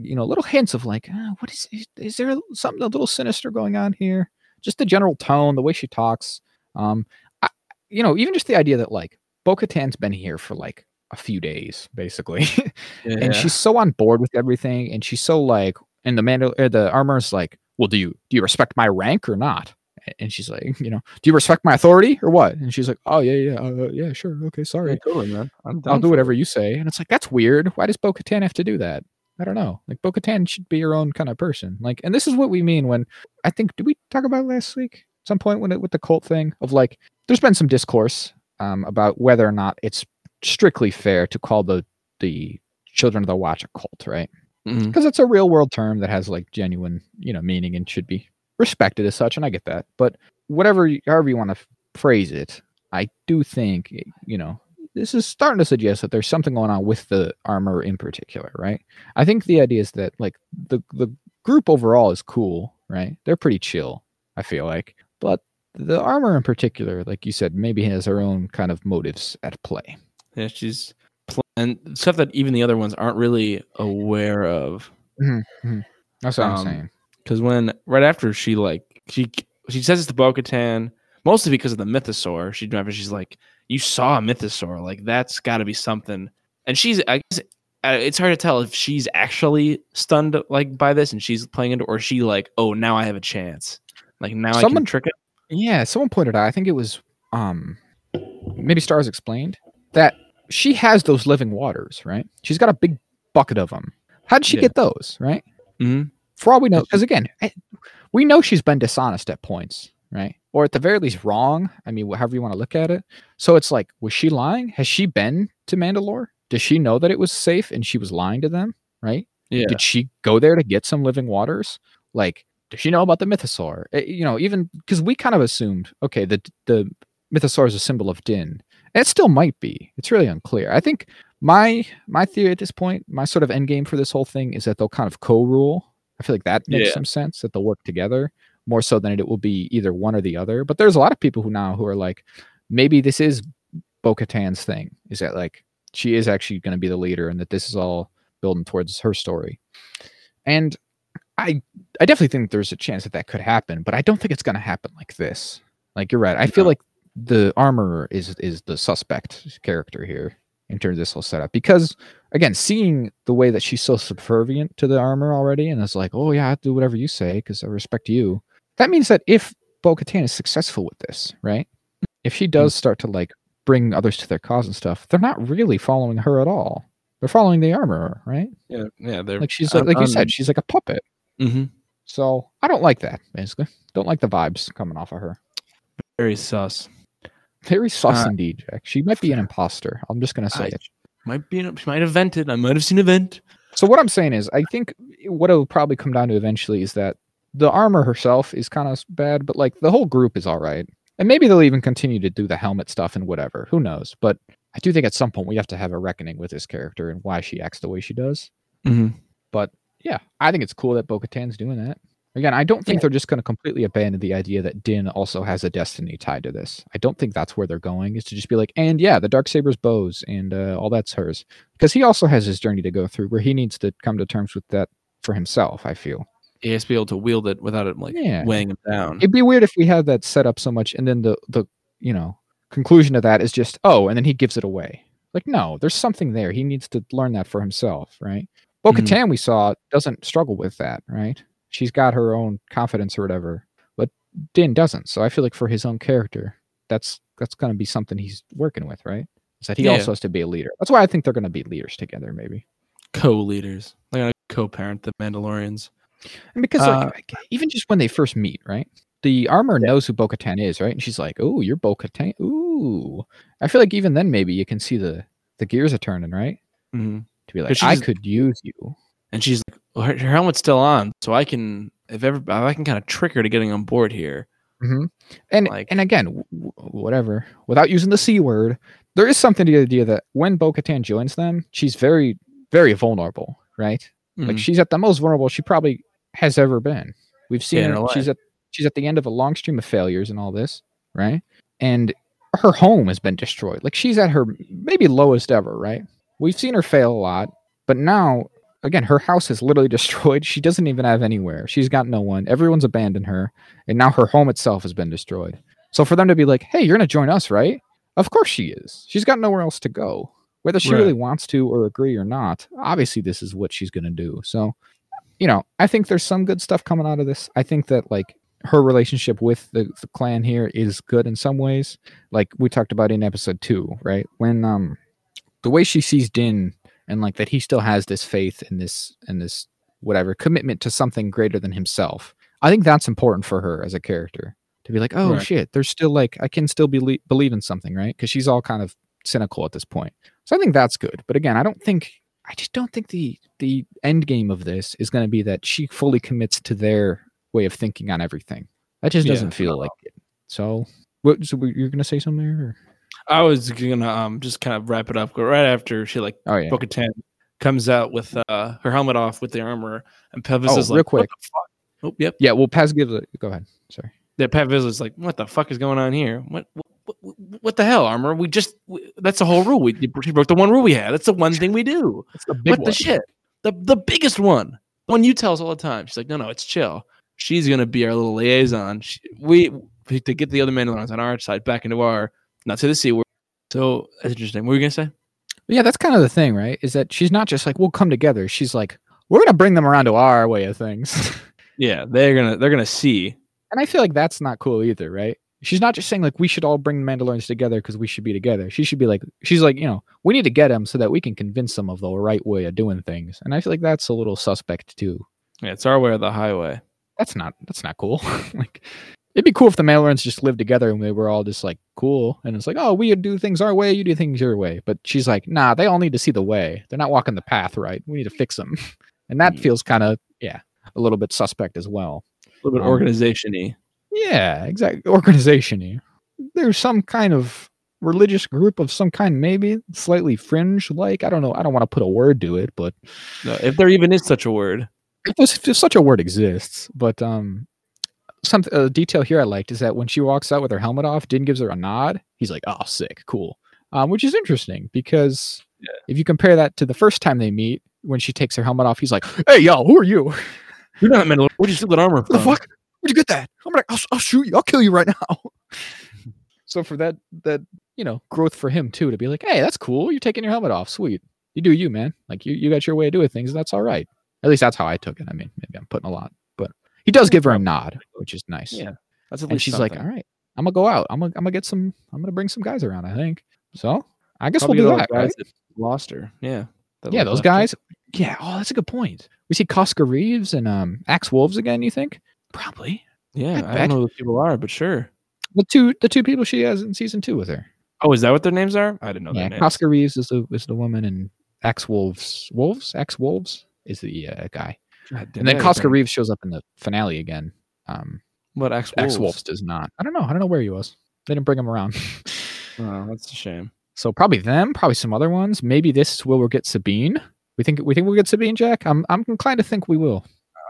[SPEAKER 2] you know, little hints of like, uh, what is, is is there something a little sinister going on here? Just the general tone, the way she talks. Um, I, you know, even just the idea that like Bo-Katan's been here for like a few days, basically,
[SPEAKER 1] Yeah.
[SPEAKER 2] and she's so on board with everything, and she's so like, and the Mandal- or the armor's like, well, do you do you respect my rank or not? And she's like, you know, do you respect my authority or what? And she's like, oh yeah, yeah, uh, yeah, sure, okay, sorry,
[SPEAKER 1] Yeah, totally, man. I'm
[SPEAKER 2] I'll do whatever
[SPEAKER 1] it.
[SPEAKER 2] you say. And it's like that's weird. Why does Bo-Katan have to do that? I don't know. Like Bo-Katan should be her own kind of person. Like, and this is what we mean when I think did we talk about last week? Some point when it with the cult thing of like, there's been some discourse um, about whether or not it's strictly fair to call the the Children of the Watch a cult, right?
[SPEAKER 1] Mm-hmm.
[SPEAKER 2] Because it's a real world term that has like genuine, you know, meaning and should be respected as such. And I get that, but whatever, however you want to phrase it, I do think, you know, this is starting to suggest that there's something going on with the armor in particular, right? I think the idea is that like the the group overall is cool, right? They're pretty chill, I feel like, but the armor in particular, like you said, maybe has her own kind of motives at play.
[SPEAKER 1] Yeah, she's pl- and stuff that even the other ones aren't really aware of.
[SPEAKER 2] That's what I'm
[SPEAKER 1] Um,
[SPEAKER 2] saying.
[SPEAKER 1] Because when right after she like she she says it's to Bo-Katan, mostly because of the mythosaur. She after she's like, "You saw a mythosaur, like that's got to be something." And she's I guess it's hard to tell if she's actually stunned like by this and she's playing into, or she like, "Oh, now I have a chance." Like now I
[SPEAKER 2] Someone-
[SPEAKER 1] can trick it.
[SPEAKER 2] Yeah, someone pointed out, I think it was um maybe Stars explained that she has those living waters, right? She's got a big bucket of them. How did she
[SPEAKER 1] Yeah.
[SPEAKER 2] get those, right?
[SPEAKER 1] Mhm.
[SPEAKER 2] For all we know, because again, eh, we know she's been dishonest at points, right? Or at the very least wrong. I mean, however you want to look at it. So it's like, was she lying? Has she been to Mandalore? Does she know that it was safe and she was lying to them, right?
[SPEAKER 1] Yeah,
[SPEAKER 2] Did she go there to get some living waters? Like, does she know about the mythosaur? Eh, You know, even because we kind of assumed, okay, the the mythosaur is a symbol of Din. It still might be. It's really unclear. I think my my theory at this point, my sort of end game for this whole thing is that they'll kind of co-rule. I feel like that makes
[SPEAKER 1] Yeah.
[SPEAKER 2] some sense that they'll work together more so than it will be either one or the other. But there's a lot of people who now who are like, maybe this is Bo-Katan's thing. Is that like she is actually going to be the leader and that this is all building towards her story. And I I definitely think there's a chance that that could happen, but I don't think it's going to happen like this. Like you're right. I feel like the armorer is is the suspect character here in terms of this whole setup because again, seeing the way that she's so subservient to the armor already, and it's like, oh yeah, I'll do whatever you say because I respect you. That means that if Bo-Katan is successful with this, right? If she does start to like bring others to their cause and stuff, they're not really following her at all. They're following the armorer, right?
[SPEAKER 1] yeah, yeah. They're
[SPEAKER 2] Like she's like, like you
[SPEAKER 1] I'm-
[SPEAKER 2] said, she's like a puppet.
[SPEAKER 1] mhm.
[SPEAKER 2] So I don't like that. Basically, don't like the vibes coming off of her.
[SPEAKER 1] very sus.
[SPEAKER 2] Very sus
[SPEAKER 1] Uh,
[SPEAKER 2] indeed, Jack. She might be an imposter. I'm just gonna say
[SPEAKER 1] I-
[SPEAKER 2] it.
[SPEAKER 1] Might be. She might have vented. I might have seen a vent.
[SPEAKER 2] So what I'm saying is, I think what it'll probably come down to eventually is that the armor herself is kind of bad, but like the whole group is all right, and maybe they'll even continue to do the helmet stuff and whatever. Who knows? But I do think at some point we have to have a reckoning with this character and why she acts the way she does.
[SPEAKER 1] Mm-hmm.
[SPEAKER 2] Yeah, I think it's cool that Bo-Katan's doing that. Again, I don't think
[SPEAKER 1] Yeah.
[SPEAKER 2] they're just going to completely abandon the idea that Din also has a destiny tied to this. I don't think that's where they're going. Is to just be like, and yeah, the dark saber's bows and uh, all that's hers, because he also has his journey to go through where he needs to come to terms with that for himself. I feel
[SPEAKER 1] He has to be able to wield it without it like
[SPEAKER 2] Yeah.
[SPEAKER 1] weighing him down.
[SPEAKER 2] it'd be weird if we had that set up so much, and then the the you know conclusion of that is just oh, and then he gives it away. Like no, there's something there. He needs to learn that for himself, right? Bo. Katan we saw doesn't struggle with that, right? She's got her own confidence or whatever, but Din doesn't. So I feel like for his own character, that's that's gonna be something he's working with, right? Is that he
[SPEAKER 1] Yeah.
[SPEAKER 2] also has to be a leader. That's why I think they're gonna be leaders together, maybe.
[SPEAKER 1] Co-leaders. They're gonna co-parent the Mandalorians.
[SPEAKER 2] And because
[SPEAKER 1] Uh,
[SPEAKER 2] like, even just when they first meet, right? The armor knows who Bo Katan is, right? And she's like, "Oh, you're Bo Katan." Ooh, I feel like even then maybe you can see the the gears are turning, right?
[SPEAKER 1] hmm
[SPEAKER 2] To be like, I could use you.
[SPEAKER 1] And she's like, well, her, her helmet's still on, so I can if ever I can kind of trick her to getting on board here.
[SPEAKER 2] hmm And
[SPEAKER 1] Like-
[SPEAKER 2] and again, w- whatever. Without using the c word, there is something to the idea that when Bo Katan joins them, she's very very vulnerable, right? Like
[SPEAKER 1] Mhm.
[SPEAKER 2] she's at the most vulnerable she probably has ever been. We've seen her,
[SPEAKER 1] her
[SPEAKER 2] she's at she's at the end of a long stream of failures and all this, right? And her home has been destroyed. Like she's at her maybe lowest ever, right? We've seen her fail a lot, but now again, her house is literally destroyed. She doesn't even have anywhere. She's got no one. Everyone's abandoned her, and now her home itself has been destroyed. So for them to be like, "Hey, you're going to join us, right?" Of course she is. She's got nowhere else to go. Whether she
[SPEAKER 1] Right.
[SPEAKER 2] really wants to or agree or not, obviously this is what she's going to do. So, you know, I think there's some good stuff coming out of this. I think that like her relationship with the, the clan here is good in some ways. Like we talked about in episode two, right? When um the way she sees Din and like that he still has this faith and this and this whatever commitment to something greater than himself. I think that's important for her as a character to be like, oh
[SPEAKER 1] Right.
[SPEAKER 2] shit, there's still like I can still believe believe in something, right? Because she's all kind of cynical at this point. So I think that's good. But again, I don't think I just don't think the the end game of this is going to be that she fully commits to their way of thinking on everything. That just doesn't feel like it. So, what? So you're going to say something there? Or?
[SPEAKER 1] I was gonna um just kind of wrap it up. Go right after she like
[SPEAKER 2] Oh yeah.
[SPEAKER 1] Bo-Katan comes out with uh her helmet off with the armor, and Pevis
[SPEAKER 2] Oh,
[SPEAKER 1] is like,
[SPEAKER 2] real
[SPEAKER 1] "What
[SPEAKER 2] quick.
[SPEAKER 1] the fuck?" Oh, yep.
[SPEAKER 2] Yeah. Well, Paz gives it. Go ahead. Sorry.
[SPEAKER 1] Yeah, Pevus is like, "What the fuck is going on here? What what, what, the hell, armor? We just we, that's the whole rule. We she broke the one rule we had. That's the one thing we do.
[SPEAKER 2] The
[SPEAKER 1] what the shit? The the biggest one. The one you tell us all the time. She's like, no, no, it's chill. She's gonna be our little liaison. She, we to get the other Mandalorians on our side back into our not to the sea word. So that's interesting. What were you gonna say?
[SPEAKER 2] Yeah, that's kind of the thing, right? Is that she's not just like we'll come together. She's like we're to bring them around to our way of things.
[SPEAKER 1] Yeah, they're gonna they're gonna see.
[SPEAKER 2] and I feel like that's not cool either, right? She's not just saying like we should all bring the Mandalorians together because we should be together. She should be like she's like you know we need to get them so that we can convince them of the right way of doing things. And I feel like that's a little suspect too.
[SPEAKER 1] Yeah, it's our way or the highway.
[SPEAKER 2] That's not that's not cool. like it'd be cool if the Mandalorians just lived together and they were all just like cool. And it's like oh we do things our way, you do things your way. But she's like nah, they all need to see the way. They're not walking the path right. We need to fix them. and that
[SPEAKER 1] Mm.
[SPEAKER 2] feels kind of yeah a little bit suspect as well.
[SPEAKER 1] A little bit
[SPEAKER 2] Um,
[SPEAKER 1] organization-y.
[SPEAKER 2] Yeah, exactly. Organization y. There's some kind of religious group of some kind, maybe slightly fringe like. I don't know. I don't want to put a word to it, but
[SPEAKER 1] No, if there even is such a word.
[SPEAKER 2] if, if such a word exists. But um, some a detail here I liked is that when she walks out with her helmet off, Din gives her a nod. He's like, "Oh, sick, cool," um, which is interesting because
[SPEAKER 1] Yeah.
[SPEAKER 2] if you compare that to the first time they meet, when she takes her helmet off, he's like, "Hey, y'all, who are you?
[SPEAKER 1] You're not Mandalorian. Where'd you steal that armor
[SPEAKER 2] What the fuck? Where'd you get that? I'm gonna, I'll, I'll shoot you. I'll kill you right now. so for that, that you know, growth for him too to be like, hey, that's cool. You're taking your helmet off. Sweet. You do you, man. Like you, you got your way of doing things. And that's all right. At least that's how I took it. I mean, maybe I'm putting a lot, he does give her a nod, which is nice.
[SPEAKER 1] Yeah, that's at
[SPEAKER 2] And
[SPEAKER 1] least
[SPEAKER 2] she's like, all right, I'm gonna go out. I'm gonna, I'm gonna get some. I'm gonna bring some guys around. I think. So I guess
[SPEAKER 1] Probably
[SPEAKER 2] we'll do that.
[SPEAKER 1] the
[SPEAKER 2] Right?
[SPEAKER 1] that lost her. Yeah.
[SPEAKER 2] Yeah, those
[SPEAKER 1] left her.
[SPEAKER 2] guys. Yeah. Oh, that's a good point. We see Koska Reeves and um, Axe Woves again. You think? Probably.
[SPEAKER 1] Yeah,
[SPEAKER 2] I
[SPEAKER 1] I, don't know who those people are, but sure.
[SPEAKER 2] the two the two people she has in season two with her.
[SPEAKER 1] Oh, is that what their names are? I didn't know
[SPEAKER 2] yeah,
[SPEAKER 1] their names.
[SPEAKER 2] Koska Reeves is the is the woman, and Axe Woves Wolves Axe Woves is the uh, guy.
[SPEAKER 1] God
[SPEAKER 2] And then
[SPEAKER 1] Koska
[SPEAKER 2] Reeves shows up in the finale again. Um,
[SPEAKER 1] What Axe
[SPEAKER 2] Woves? Does not. I don't know. I don't know where he was. They didn't bring him around.
[SPEAKER 1] Oh, that's a shame.
[SPEAKER 2] so probably them. Probably some other ones. Maybe this is where we'll get Sabine. We think we think we'll get Sabine, Jack. I'm I'm inclined to think we will.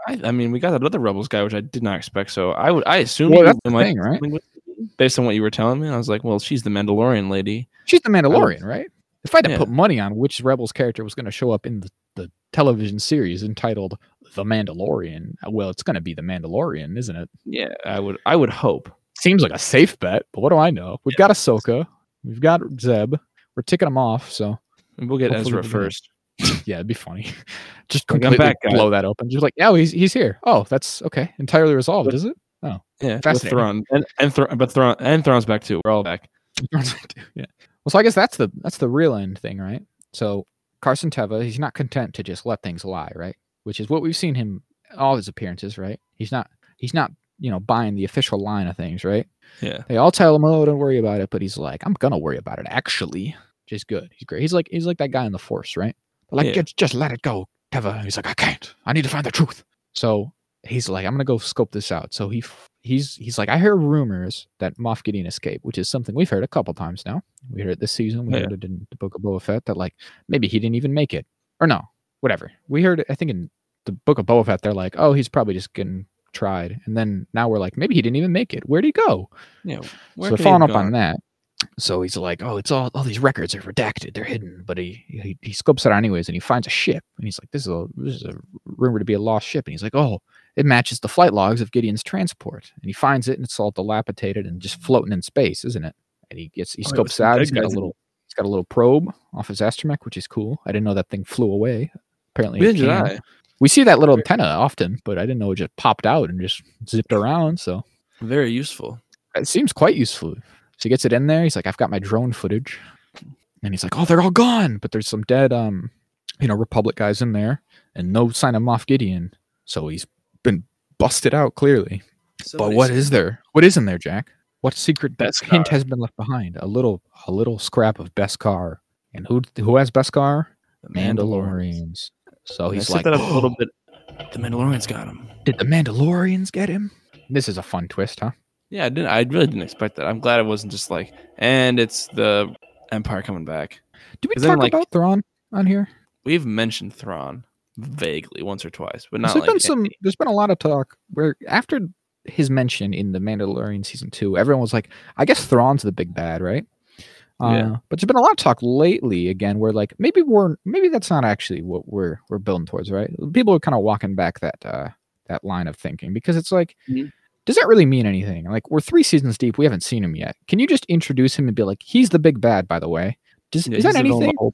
[SPEAKER 1] I, I mean, we got that other Rebels guy, which I did not expect. So I would, I assume
[SPEAKER 2] Well, that's the
[SPEAKER 1] might
[SPEAKER 2] thing, right?
[SPEAKER 1] something with Sabine, Based on what you were telling me, I was like, well, she's the Mandalorian lady.
[SPEAKER 2] She's the Mandalorian, right? If I had to
[SPEAKER 1] Yeah.
[SPEAKER 2] put money on which Rebels character was going to show up in the, the television series entitled The Mandalorian, uh, well, it's going to be the Mandalorian, isn't it?
[SPEAKER 1] Yeah, I would, I would hope.
[SPEAKER 2] Seems like a safe bet, but what do I know? We've got Ahsoka, we've got Zeb, we're ticking them off. So
[SPEAKER 1] And we'll get
[SPEAKER 2] Hopefully
[SPEAKER 1] Ezra
[SPEAKER 2] we'll
[SPEAKER 1] first.
[SPEAKER 2] yeah, it'd be funny. Just completely
[SPEAKER 1] back,
[SPEAKER 2] blow that open. Just like, yeah, he's he's here. Oh, that's okay. Entirely resolved,
[SPEAKER 1] But-
[SPEAKER 2] is it?
[SPEAKER 1] Oh, yeah, with
[SPEAKER 2] Fascinating.
[SPEAKER 1] Thrawn and and Thra- but Thrawn and Thrawn's back too. We're all back.
[SPEAKER 2] yeah. Well, so I guess that's the that's the real end thing, right? So Carson Teva, he's not content to just let things lie, right? Which is what we've seen him all his appearances, right? He's not he's not you know buying the official line of things, right?
[SPEAKER 1] Yeah,
[SPEAKER 2] They all tell him, "Oh, don't worry about it," but he's like, "I'm gonna worry about it." Actually, which is good. He's great. He's like he's like that guy in the Force, right? They're like,
[SPEAKER 1] Yeah.
[SPEAKER 2] just just let it go, Teva. He's like, I can't. I need to find the truth. So he's like, I'm gonna go scope this out. So he he's he's like, I hear rumors that Moff Gideon escaped, which is something we've heard a couple times now. We heard it this season. We
[SPEAKER 1] Yeah.
[SPEAKER 2] heard it in the Book of Boba Fett that like maybe he didn't even make it, or no, whatever. We heard it. I think in the Book of Boba Fett, they're like, oh, he's probably just getting tried, and then now we're like, maybe he didn't even make it. Where'd he go?
[SPEAKER 1] yeah.
[SPEAKER 2] so
[SPEAKER 1] Where could
[SPEAKER 2] following up on that, so he's like, "Oh, it's all all these records are redacted, they're hidden." But he he, he scopes it out anyways, and he finds a ship, and he's like, "This is a this is a rumored to be a lost ship," and he's like, "Oh, it matches the flight logs of Gideon's transport," and he finds it, and it's all dilapidated and just floating in space, isn't it? And he gets he
[SPEAKER 1] Oh,
[SPEAKER 2] scopes out, he's got a
[SPEAKER 1] guys in
[SPEAKER 2] little he's got a little probe off his astromech, which is cool. I didn't know that thing flew away. Apparently,
[SPEAKER 1] did. I.
[SPEAKER 2] We see that little antenna often, but I didn't know it just popped out and just zipped around. So
[SPEAKER 1] Very useful.
[SPEAKER 2] it seems quite useful. So he gets it in there. He's like, I've got my drone footage. And he's like, Oh, they're all gone. But there's some dead um, you know, Republic guys in there and no sign of Moff Gideon. So he's been busted out clearly. but what is there? What is in there, Jack? What secret
[SPEAKER 1] Beskar.
[SPEAKER 2] hint has been left behind? A little a little scrap of Beskar. And who who has Beskar? The Mandalorians. So
[SPEAKER 1] He's
[SPEAKER 2] he's
[SPEAKER 1] set
[SPEAKER 2] like,
[SPEAKER 1] that up a little
[SPEAKER 2] "Oh,
[SPEAKER 1] bit. The Mandalorians got him.
[SPEAKER 2] Did the Mandalorians get him? This is a fun twist, huh?
[SPEAKER 1] Yeah, I didn't. I really didn't expect that. I'm glad it wasn't just like, and it's the Empire coming back.
[SPEAKER 2] Did we
[SPEAKER 1] 'Cause then,
[SPEAKER 2] talk
[SPEAKER 1] like-
[SPEAKER 2] about Thrawn on here?
[SPEAKER 1] We've mentioned Thrawn vaguely once or twice, but not
[SPEAKER 2] there's
[SPEAKER 1] like
[SPEAKER 2] been some
[SPEAKER 1] any-
[SPEAKER 2] there's been a lot of talk where after his mention in the Mandalorian season two, everyone was like, I guess Thrawn's the big bad, right? Uh,
[SPEAKER 1] Yeah.
[SPEAKER 2] But there's been a lot of talk lately again where like maybe we're maybe that's not actually what we're we're building towards, right? People are kind of walking back that uh that line of thinking because it's like
[SPEAKER 1] Mhm.
[SPEAKER 2] does that really mean anything? Like we're three seasons deep, we haven't seen him yet. Can you just introduce him and be like, he's the big bad, by the way? Does,
[SPEAKER 1] Yeah,
[SPEAKER 2] is that
[SPEAKER 1] the villain the
[SPEAKER 2] anything?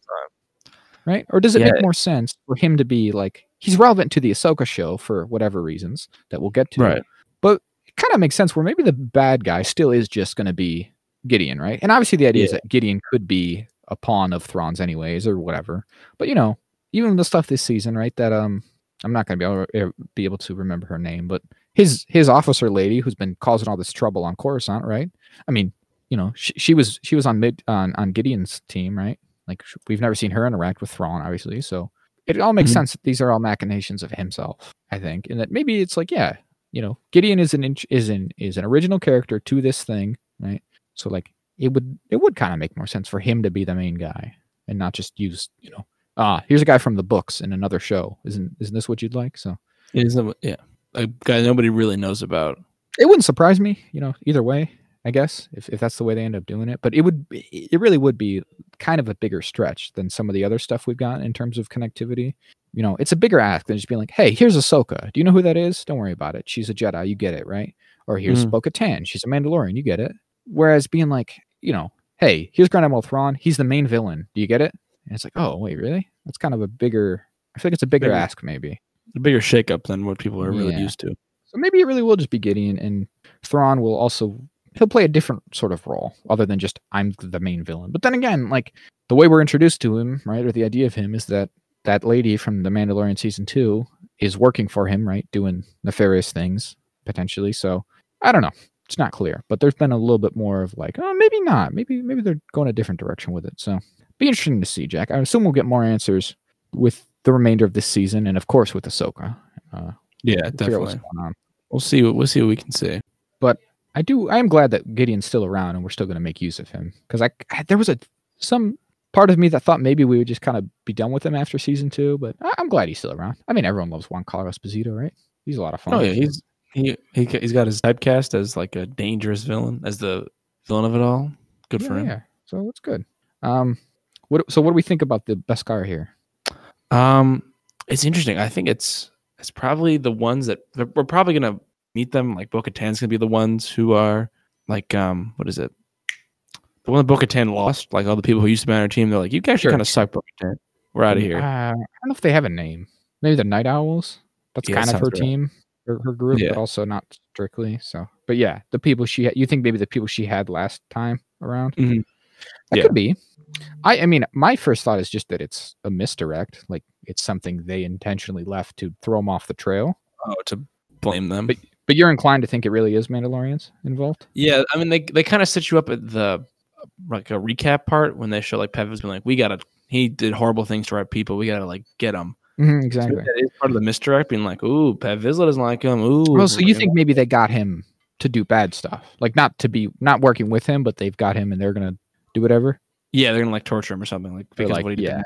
[SPEAKER 2] right? Or does it
[SPEAKER 1] Yeah.
[SPEAKER 2] make more sense for him to be like he's relevant to the Ahsoka show for whatever reasons that we'll get to?
[SPEAKER 1] Right.
[SPEAKER 2] But it kind of makes sense where maybe the bad guy still is just going to be Gideon, right? And obviously the idea is that Gideon could be a pawn of Thrawn's anyways or whatever. But you know, even the stuff this season, right? That um, I'm not going to be able to, be able to remember her name, but his his officer lady who's been causing all this trouble on Coruscant, right? I mean, you know, she, she was she was on mid on on Gideon's team, right? Like we've never seen her interact with Thrawn, obviously. So it all makes
[SPEAKER 1] Mhm.
[SPEAKER 2] sense that these are all machinations of himself, I think, and that maybe it's like, yeah, you know, Gideon is an is an is an original character to this thing, right? So like it would it would kind of make more sense for him to be the main guy and not just use, you know, ah, here's a guy from the books in another show. Isn't isn't this what you'd like? So
[SPEAKER 1] Isn't yeah, a guy nobody really knows about.
[SPEAKER 2] it wouldn't surprise me, you know, either way, I guess, if, if that's the way they end up doing it. But it would, it really would be kind of a bigger stretch than some of the other stuff we've got in terms of connectivity. You know, it's a bigger ask than just being like, hey, here's Ahsoka. Do you know who that is? Don't worry about it. She's a Jedi. You get it, right? Or here's
[SPEAKER 1] Mhm.
[SPEAKER 2] Bo Katan. She's a Mandalorian. You get it. Whereas being like, you know, hey, here's Grand Admiral Thrawn. He's the main villain. Do you get it? And it's like, oh, wait, really? That's kind of a bigger, I feel like it's a bigger
[SPEAKER 1] Bigger.
[SPEAKER 2] ask, maybe.
[SPEAKER 1] A bigger shakeup than what people are really
[SPEAKER 2] Yeah.
[SPEAKER 1] used to.
[SPEAKER 2] So maybe it really will just be Gideon, and Thrawn will also he'll play a different sort of role other than just I'm the main villain. But then again, like the way we're introduced to him, right, or the idea of him is that that lady from the Mandalorian season two is working for him, right, doing nefarious things potentially. So I don't know. It's not clear, but there's been a little bit more of like, oh, maybe not. Maybe maybe they're going a different direction with it. So be interesting to see, Jack. I assume we'll get more answers with the remainder of this season, and of course with Ahsoka. Uh,
[SPEAKER 1] Yeah,
[SPEAKER 2] what's
[SPEAKER 1] definitely. We'll see. what- We'll see what we can see.
[SPEAKER 2] But I do. I am glad that Gideon's still around, and we're still going to make use of him because I, I there was a some part of me that thought maybe we would just kind of be done with him after season two, but I, I'm glad he's still around. I mean, everyone loves Giancarlo Esposito, right? He's a lot of fun.
[SPEAKER 1] Oh yeah, he's he, he he's got his typecast as like a dangerous villain, as the villain of it all. Good for him.
[SPEAKER 2] yeah. So it's good. Um, what so what do we think about the Beskar here?
[SPEAKER 1] Um, it's interesting. I think it's it's probably the ones that that we're probably gonna meet them. Like Bo Katan's gonna be the ones who are like um what is it? The one that Bo Katan lost, like all the people who used to be on our team, they're like, You guys
[SPEAKER 2] Sure.
[SPEAKER 1] kind of suck, Bo Katan. We're out of here.
[SPEAKER 2] Uh, I don't know if they have a name. Maybe the Night Owls. That's
[SPEAKER 1] Yeah,
[SPEAKER 2] kind of her
[SPEAKER 1] right.
[SPEAKER 2] team, her, her group,
[SPEAKER 1] Yeah.
[SPEAKER 2] but also not strictly. So, but yeah, the people she had, you think maybe the people she had last time around.
[SPEAKER 1] Mhm.
[SPEAKER 2] That
[SPEAKER 1] Yeah.
[SPEAKER 2] could be. I, I mean, my first thought is just that it's a misdirect. Like it's something they intentionally left to throw them off the trail.
[SPEAKER 1] Oh, to blame them.
[SPEAKER 2] But- But you're inclined to think it really is Mandalorians involved.
[SPEAKER 1] Yeah, I mean they they kind of set you up at the like a recap part when they show like Paz's been like, we gotta he did horrible things to our people. We gotta like get him.
[SPEAKER 2] Mhm, exactly.
[SPEAKER 1] That is part of the misdirect, being like, ooh, Paz Vizsla doesn't like him. Ooh.
[SPEAKER 2] Well, so you think maybe they got him to do bad stuff, like not to be not working with him, but they've got him and they're gonna do whatever.
[SPEAKER 1] Yeah, they're gonna like torture him or something like because
[SPEAKER 2] like,
[SPEAKER 1] what he did.
[SPEAKER 2] yeah.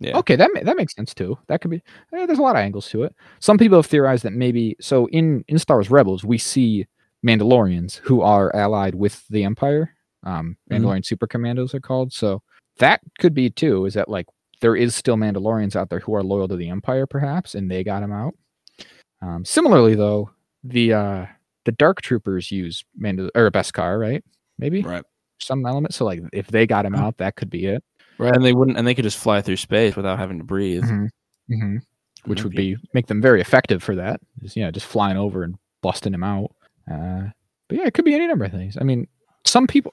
[SPEAKER 1] Yeah.
[SPEAKER 2] Okay, that that makes sense too. That could be. eh, there's a lot of angles to it. Some people have theorized that maybe so in in Star Wars Rebels we see Mandalorians who are allied with the Empire. Um,
[SPEAKER 1] Mhm.
[SPEAKER 2] Mandalorian super commandos are called. So that could be too. Is that like there is still Mandalorians out there who are loyal to the Empire, perhaps, and they got him out. Um, similarly, though, the uh the Dark Troopers use Mandal or Beskar, right? Maybe
[SPEAKER 1] Right.
[SPEAKER 2] some element. So like if they got him
[SPEAKER 1] Oh.
[SPEAKER 2] out, that could be it.
[SPEAKER 1] Right. And they wouldn't and they could just fly through space without having to breathe.
[SPEAKER 2] Mhm. Mhm. which would be make them very effective for that. Just, you know, just flying over and busting him out. Uh, but yeah, it could be any number of things. I mean, some people,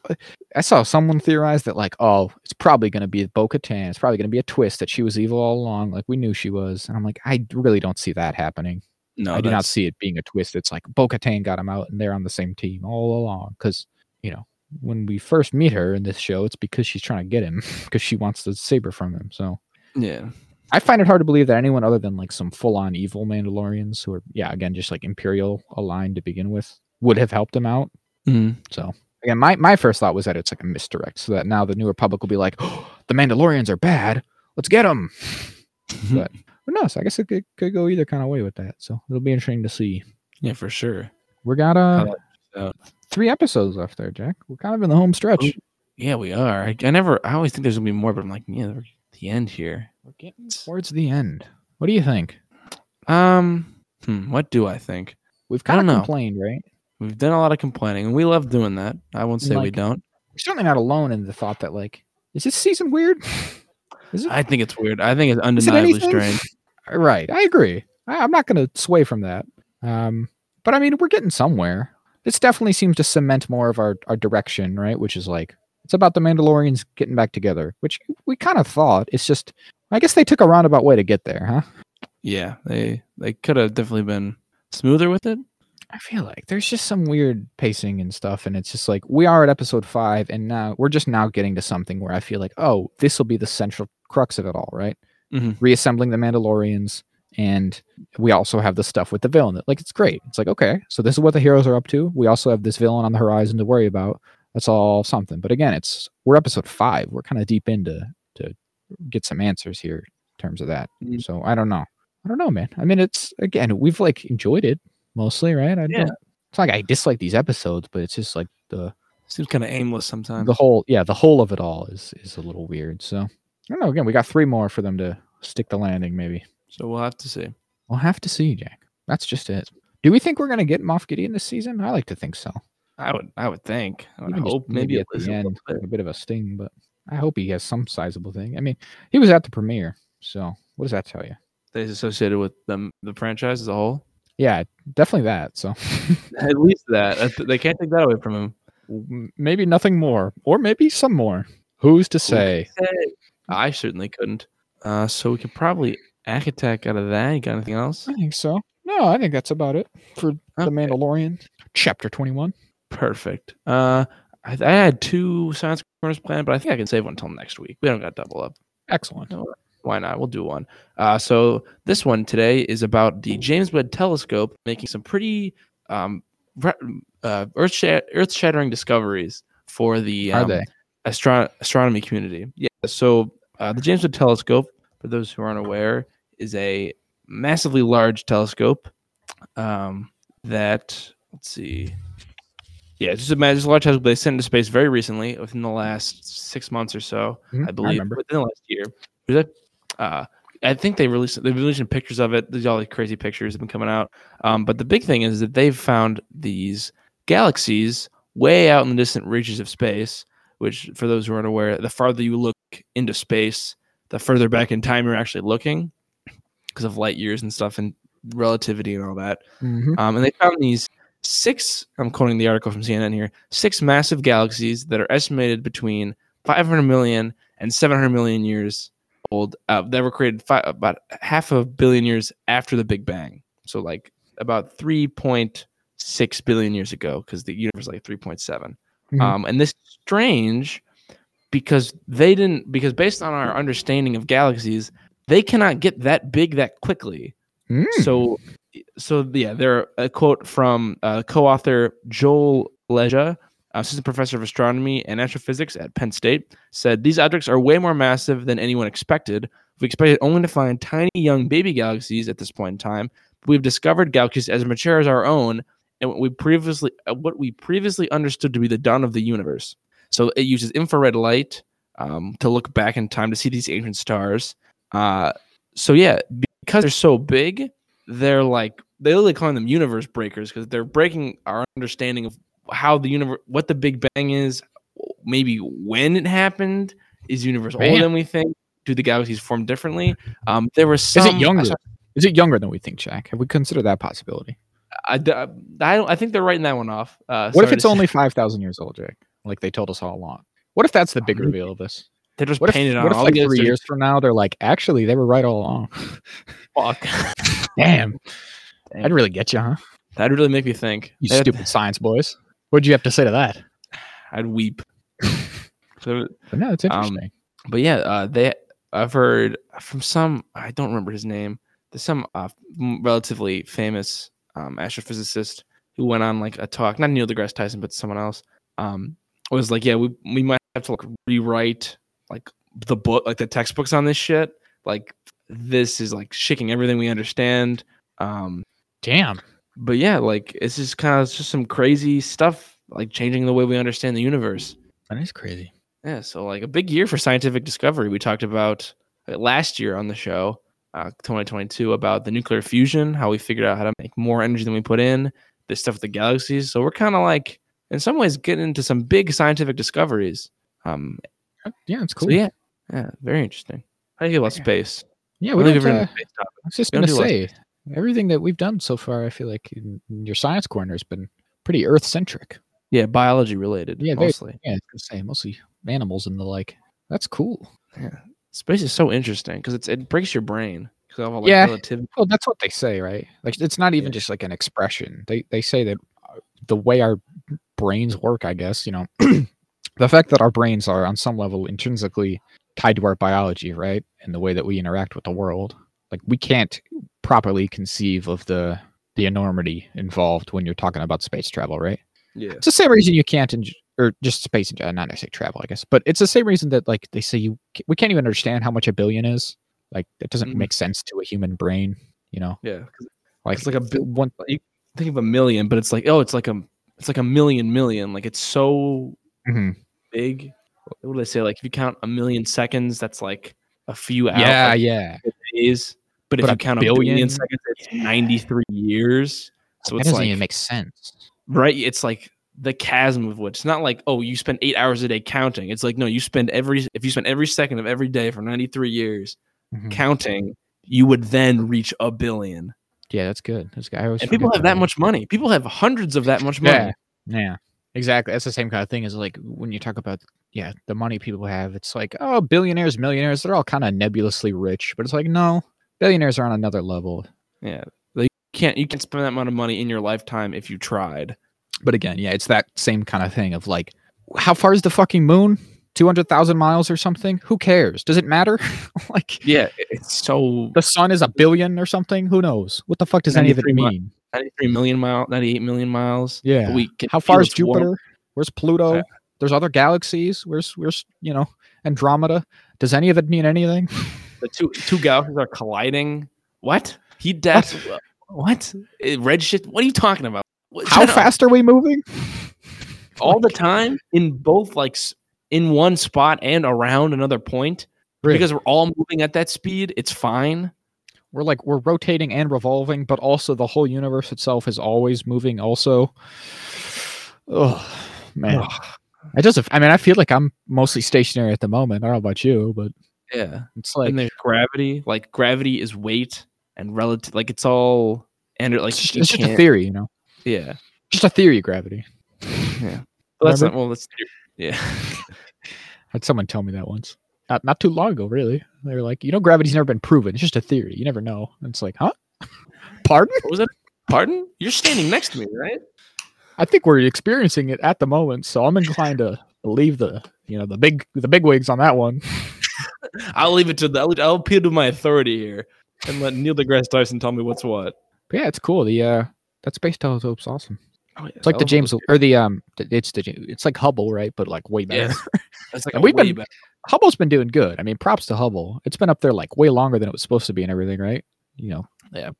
[SPEAKER 2] I saw someone theorize that like, oh, it's probably going to be Bo Katan. It's probably going to be a twist that she was evil all along, like we knew she was. And I'm like, I really don't see that happening.
[SPEAKER 1] No,
[SPEAKER 2] I do not see it being a twist. It's like Bo Katan got him out and they're on the same team all along. Because you know, when we first meet her in this show, it's because she's trying to get him because she wants the saber from him. So.
[SPEAKER 1] Yeah.
[SPEAKER 2] I find it hard to believe that anyone other than like some full on evil Mandalorians who are, yeah, again, just like Imperial aligned to begin with, would have helped him out.
[SPEAKER 1] Mhm.
[SPEAKER 2] So again, my, my first thought was that it's like a misdirect, so that now the New Republic will be like, oh, the Mandalorians are bad, let's get them. But who knows? I guess it could, could go either kind of way with that. So it'll be interesting to see.
[SPEAKER 1] yeah, for sure.
[SPEAKER 2] We got uh, three episodes left there, Jack. We're kind of in the home stretch.
[SPEAKER 1] Yeah, we are. I, I never I always think there's gonna be more, but I'm like, yeah, the end here.
[SPEAKER 2] We're getting towards the end. What do you think?
[SPEAKER 1] Um hmm, what do I think?
[SPEAKER 2] We've kind of complained, right?
[SPEAKER 1] We've done a lot of complaining and we love doing that. I won't say we don't.
[SPEAKER 2] We're certainly not alone in the thought that like, is this season weird? Is it?
[SPEAKER 1] I think it's weird. I think it's
[SPEAKER 2] Is it
[SPEAKER 1] undeniably strange.
[SPEAKER 2] Right. I agree. I, I'm not going to sway from that. Um, but I mean, we're getting somewhere. This definitely seems to cement more of our, our direction, right? Which is like, it's about the Mandalorians getting back together, which we kind of thought. It's just, I guess they took a roundabout way to get there, huh?
[SPEAKER 1] Yeah, they they could have definitely been smoother with it.
[SPEAKER 2] I feel like there's just some weird pacing and stuff. And it's just like, we are at episode five, and now we're just now getting to something where I feel like, oh, this will be the central crux of it all, right?
[SPEAKER 1] Mhm.
[SPEAKER 2] Reassembling the Mandalorians. And we also have the stuff with the villain. that- Like, it's great. It's like, okay, so this is what the heroes are up to. We also have this villain on the horizon to worry about. That's all something. But again, it's we're episode five. We're kind of deep into to get some answers here in terms of that.
[SPEAKER 1] Mhm.
[SPEAKER 2] So I don't know. I don't know, man. I mean, it's again, we've like enjoyed it mostly, right? I
[SPEAKER 1] Yeah.
[SPEAKER 2] it's like I dislike these episodes, but it's just like the
[SPEAKER 1] Seems kind of aimless sometimes.
[SPEAKER 2] the whole yeah, the whole of it all is is a little weird. So I don't know. Again, we got three more for them to stick the landing, maybe.
[SPEAKER 1] so we'll have to see.
[SPEAKER 2] We'll have to see, Jack. That's just it. Do we think we're gonna get Moff Gideon this season? I like to think so.
[SPEAKER 1] I would I would think. I would hope maybe,
[SPEAKER 2] at the end,
[SPEAKER 1] bit.
[SPEAKER 2] a bit of a sting, but I hope he has some sizable thing. I mean, he was at the premiere, so what does that tell you?
[SPEAKER 1] That is associated with them the franchise as a whole.
[SPEAKER 2] Yeah, definitely that. So
[SPEAKER 1] At least that. That's- They can't take that away from him.
[SPEAKER 2] maybe nothing more, or maybe some more. Who's to say?
[SPEAKER 1] I certainly couldn't. Uh, so we could probably Akatek out of that. You got anything else?
[SPEAKER 2] I think so. No, I think that's about it for the Mandalorian, chapter twenty-one.
[SPEAKER 1] Perfect. Uh, I, I had two science corners planned, but I think I can save one until next week. We don't got double up.
[SPEAKER 2] Excellent.
[SPEAKER 1] Why not? We'll do one. Uh, so this one today is about the James Webb Telescope making some pretty um, uh, earth earth shattering discoveries for the um, astro- astronomy community. Yeah. So uh, the James Webb Telescope, for those who aren't aware, is a massively large telescope um, that let's see. Yeah, just a, ma- just a large telescope they sent into space very recently, within the last six months or so,
[SPEAKER 2] Mhm,
[SPEAKER 1] I
[SPEAKER 2] I
[SPEAKER 1] believe,
[SPEAKER 2] remember.
[SPEAKER 1] within the last year. Was that? Uh, I think they released they've releasing pictures of it. There's all these crazy pictures that have been coming out. Um, but the big thing is that they've found these galaxies way out in the distant reaches of space. Which, for those who aren't aware, the farther you look into space, the further back in time you're actually looking, because of light years and stuff and relativity and all that.
[SPEAKER 2] Mhm.
[SPEAKER 1] Um, and they found these six, I'm quoting the article from CNN here, six massive galaxies that are estimated between 500 million and 700 million years old, uh, that were created fi- about half a billion years after the Big Bang. So, like about 3.6 billion years ago, because the universe is like 3.7.
[SPEAKER 2] Mhm.
[SPEAKER 1] Um, and this is strange because they didn't, because based on our understanding of galaxies, they cannot get that big that quickly
[SPEAKER 2] Mm.
[SPEAKER 1] so so yeah there a quote from uh, co-author joel leja assistant professor of astronomy and astrophysics at penn state said these objects are way more massive than anyone expected. We expected only to find tiny young baby galaxies at this point in time. We've discovered galaxies as mature as our own and what we previously uh, what we previously understood to be the dawn of the universe. So it uses infrared light um, to look back in time to see these ancient stars. Uh, so yeah because they're so big, they're like they literally calling them universe breakers because they're breaking our understanding of how the universe, what the Big Bang is, maybe when it happened. Is the universe older than we think? Do the galaxies form differently? Um, there was some.
[SPEAKER 2] Is it younger?
[SPEAKER 1] Saw-
[SPEAKER 2] Is it younger than we think, Jack? Have we considered that possibility?
[SPEAKER 1] I, I don't- I think they're writing that one off. Uh,
[SPEAKER 2] What if it's only five thousand years old, Jack? Like they told us all along. What if that's the big reveal of this?
[SPEAKER 1] They're just
[SPEAKER 2] What if,
[SPEAKER 1] painted on
[SPEAKER 2] what if like three years from now they're like, actually, they were right all along.
[SPEAKER 1] Fuck.
[SPEAKER 2] Damn,
[SPEAKER 1] Damn.
[SPEAKER 2] that'd really get you, huh?
[SPEAKER 1] That'd really make me think.
[SPEAKER 2] You
[SPEAKER 1] That'd-
[SPEAKER 2] stupid science boys. What'd you have to say to that?
[SPEAKER 1] I'd weep. so
[SPEAKER 2] But no, it's
[SPEAKER 1] Um,
[SPEAKER 2] interesting.
[SPEAKER 1] but yeah, uh, they I've heard from some I don't remember his name. There's some uh, relatively famous um, astrophysicist who went on like a talk, not Neil deGrasse Tyson, but someone else. Um, was like, yeah, we we might have to like rewrite like the book, like the textbooks on this shit. Like this is like shaking everything we understand. Um,
[SPEAKER 2] Damn.
[SPEAKER 1] But yeah, like it's just kind of just some crazy stuff, like changing the way we understand the universe.
[SPEAKER 2] That is crazy.
[SPEAKER 1] Yeah, so like a big year for scientific discovery. We talked about last year on the show, uh, 2022, about the nuclear fusion, how we figured out how to make more energy than we put in, this stuff with the galaxies. So we're kind of like, in some ways, getting into some big scientific discoveries. Um,
[SPEAKER 2] Yeah, it's
[SPEAKER 1] so
[SPEAKER 2] cool.
[SPEAKER 1] yeah, yeah, very interesting. How do you feel about
[SPEAKER 2] Yeah.
[SPEAKER 1] space?
[SPEAKER 2] Yeah,
[SPEAKER 1] I
[SPEAKER 2] we
[SPEAKER 1] don't we're
[SPEAKER 2] uh,
[SPEAKER 1] space topic.
[SPEAKER 2] I was just
[SPEAKER 1] we
[SPEAKER 2] gonna say everything that we've done so far. I feel like in, in your science corner has been pretty Earth centric.
[SPEAKER 1] Yeah, biology related,
[SPEAKER 2] Yeah,
[SPEAKER 1] mostly.
[SPEAKER 2] Yeah, I was say mostly animals and the like. That's cool.
[SPEAKER 1] Yeah, space is so interesting because it's it breaks your brain all like
[SPEAKER 2] Yeah.
[SPEAKER 1] relativity.
[SPEAKER 2] Well, that's what they say, right? Like it's not even
[SPEAKER 1] Yeah.
[SPEAKER 2] just like an expression. They they say that uh, the way our brains work, I guess, you know, the fact that our brains are on some level intrinsically tied to our biology, right? And the way that we interact with the world. Like we can't properly conceive of the the enormity involved when you're talking about space travel, right?
[SPEAKER 1] Yeah,
[SPEAKER 2] It's the same reason you can't, en- or just space, uh, not necessarily travel, I guess, but it's the same reason that like they say you we can't even understand how much a billion is. Like that doesn't
[SPEAKER 1] Mhm.
[SPEAKER 2] make sense to a human brain, you know.
[SPEAKER 1] yeah. 'cause
[SPEAKER 2] Like
[SPEAKER 1] It's like a
[SPEAKER 2] one.
[SPEAKER 1] you think of a million, but it's like oh, it's like a it's like a million million. Like it's so
[SPEAKER 2] Mhm.
[SPEAKER 1] big. What do they say? Like if you count a million seconds, that's like a few hours,
[SPEAKER 2] Yeah,
[SPEAKER 1] like,
[SPEAKER 2] yeah.
[SPEAKER 1] days. But if you count a billion, seconds, it's
[SPEAKER 2] Yeah.
[SPEAKER 1] ninety three years. So
[SPEAKER 2] that
[SPEAKER 1] it's
[SPEAKER 2] doesn't
[SPEAKER 1] like
[SPEAKER 2] even make sense.
[SPEAKER 1] right. It's like the chasm of which it's not like oh, you spend eight hours a day counting. It's like no, you spend every if you spend every second of every day for ninety three years
[SPEAKER 2] Mhm.
[SPEAKER 1] counting, you would then reach a billion.
[SPEAKER 2] Yeah, that's good. That's good. I always
[SPEAKER 1] And people have that much money. People have hundreds of that much money.
[SPEAKER 2] Yeah, yeah, exactly. That's the same kind of thing as like when you talk about yeah the money people have. It's like oh billionaires, millionaires, they're all kind of nebulously rich, but it's like no, billionaires are on another level.
[SPEAKER 1] Yeah. You can't you can't spend that amount of money in your lifetime if you tried.
[SPEAKER 2] But again, yeah, it's that same kind of thing of like, how far is the fucking moon? Two hundred thousand miles or something? Who cares? Does it matter? like,
[SPEAKER 1] Yeah, it's so
[SPEAKER 2] the sun is a billion or something? Who knows? What the fuck does any of it
[SPEAKER 1] 93 mi-
[SPEAKER 2] mean?
[SPEAKER 1] 93 million mile, 98 million miles.
[SPEAKER 2] Yeah.
[SPEAKER 1] We
[SPEAKER 2] How far is. Jupiter? Where's Pluto?
[SPEAKER 1] Yeah.
[SPEAKER 2] There's other galaxies. Where's where's you know Andromeda? Does any of it mean anything?
[SPEAKER 1] The two two galaxies are colliding. What? He death? What? Eh, red Redshift? What are you talking about? What-
[SPEAKER 2] How fast are we moving?
[SPEAKER 1] All the time in both like in one spot and around another point because we're all moving at that speed. It's fine.
[SPEAKER 2] we're like we're rotating and revolving, but also the whole universe itself is always moving. Also, oh man, I just I mean I feel like I'm mostly stationary at the moment. I don't know about you, but
[SPEAKER 1] Yeah.
[SPEAKER 2] it's like
[SPEAKER 1] and there's gravity. Like gravity is weight and relative. Like it's all and like
[SPEAKER 2] it's just, it's just a theory, you know,
[SPEAKER 1] Yeah.
[SPEAKER 2] just a theory. of Gravity.
[SPEAKER 1] But that's not well. That's yeah.
[SPEAKER 2] had someone tell me that once. Not not too long ago, really. They were like, you know, gravity's never been proven. It's just a theory. You never know. And it's like, huh? Pardon?
[SPEAKER 1] What was it? Pardon? You're standing next to me, right?
[SPEAKER 2] I think we're experiencing it at the moment, so I'm inclined to believe the you know the big the big wigs on that one.
[SPEAKER 1] I'll leave it to the. I'll, I'll appeal to my authority here and let Neil deGrasse Tyson tell me what's what.
[SPEAKER 2] But yeah, it's cool. The uh that space telescope's awesome.
[SPEAKER 1] Oh, yeah,
[SPEAKER 2] It's like the James or the um it's the it's like Hubble, right? But like way better.
[SPEAKER 1] Yeah. That's like
[SPEAKER 2] And we've been-
[SPEAKER 1] back-
[SPEAKER 2] Hubble's been doing good. I mean, props to Hubble. It's been up there like way longer than it was supposed to be and everything, right? You know,
[SPEAKER 1] Yeah.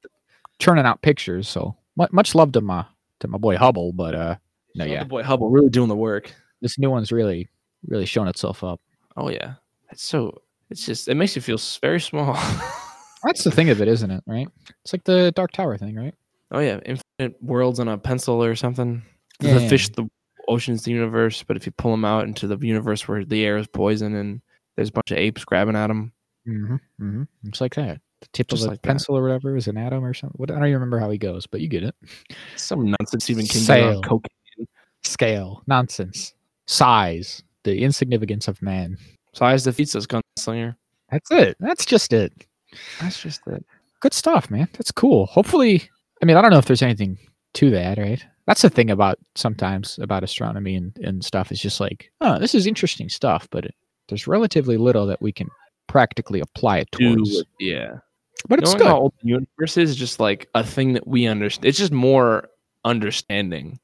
[SPEAKER 2] churning out pictures. So much love to my to my boy Hubble, but uh no,
[SPEAKER 1] Oh,
[SPEAKER 2] yeah,
[SPEAKER 1] boy Hubble really doing the work.
[SPEAKER 2] this new one's really really showing itself up.
[SPEAKER 1] Oh yeah, it's so. It's just. It makes you feel very small.
[SPEAKER 2] That's the thing of it, isn't it? Right? It's like the Dark Tower thing, right?
[SPEAKER 1] oh yeah, infinite worlds on a pencil or something.
[SPEAKER 2] Yeah,
[SPEAKER 1] the
[SPEAKER 2] yeah,
[SPEAKER 1] fish, the ocean's the universe, but if you pull them out into the universe where the air is poison and there's a bunch of apes grabbing at them,
[SPEAKER 2] Mm-hmm. Mm-hmm. It's like that. The tip
[SPEAKER 1] Just
[SPEAKER 2] of a
[SPEAKER 1] like that.
[SPEAKER 2] pencil or whatever is an atom or something. What I don't even remember how he goes, but you get it.
[SPEAKER 1] some nonsense even
[SPEAKER 2] Sail.
[SPEAKER 1] on cocaine.
[SPEAKER 2] Scale, nonsense, size, the insignificance of man.
[SPEAKER 1] Size defeats us, gunslinger.
[SPEAKER 2] That's it. That's just it.
[SPEAKER 1] That's just it.
[SPEAKER 2] Good stuff, man. That's cool. Hopefully, I mean, I don't know if there's anything to that, right? That's the thing about sometimes about astronomy and, and stuff. is just like, oh, this is interesting stuff, but it, there's relatively little that we can practically apply it
[SPEAKER 1] Do
[SPEAKER 2] towards.
[SPEAKER 1] it, yeah.
[SPEAKER 2] But it's
[SPEAKER 1] Knowing
[SPEAKER 2] good.
[SPEAKER 1] old the universe is just like a thing that we understand. It's just more understanding.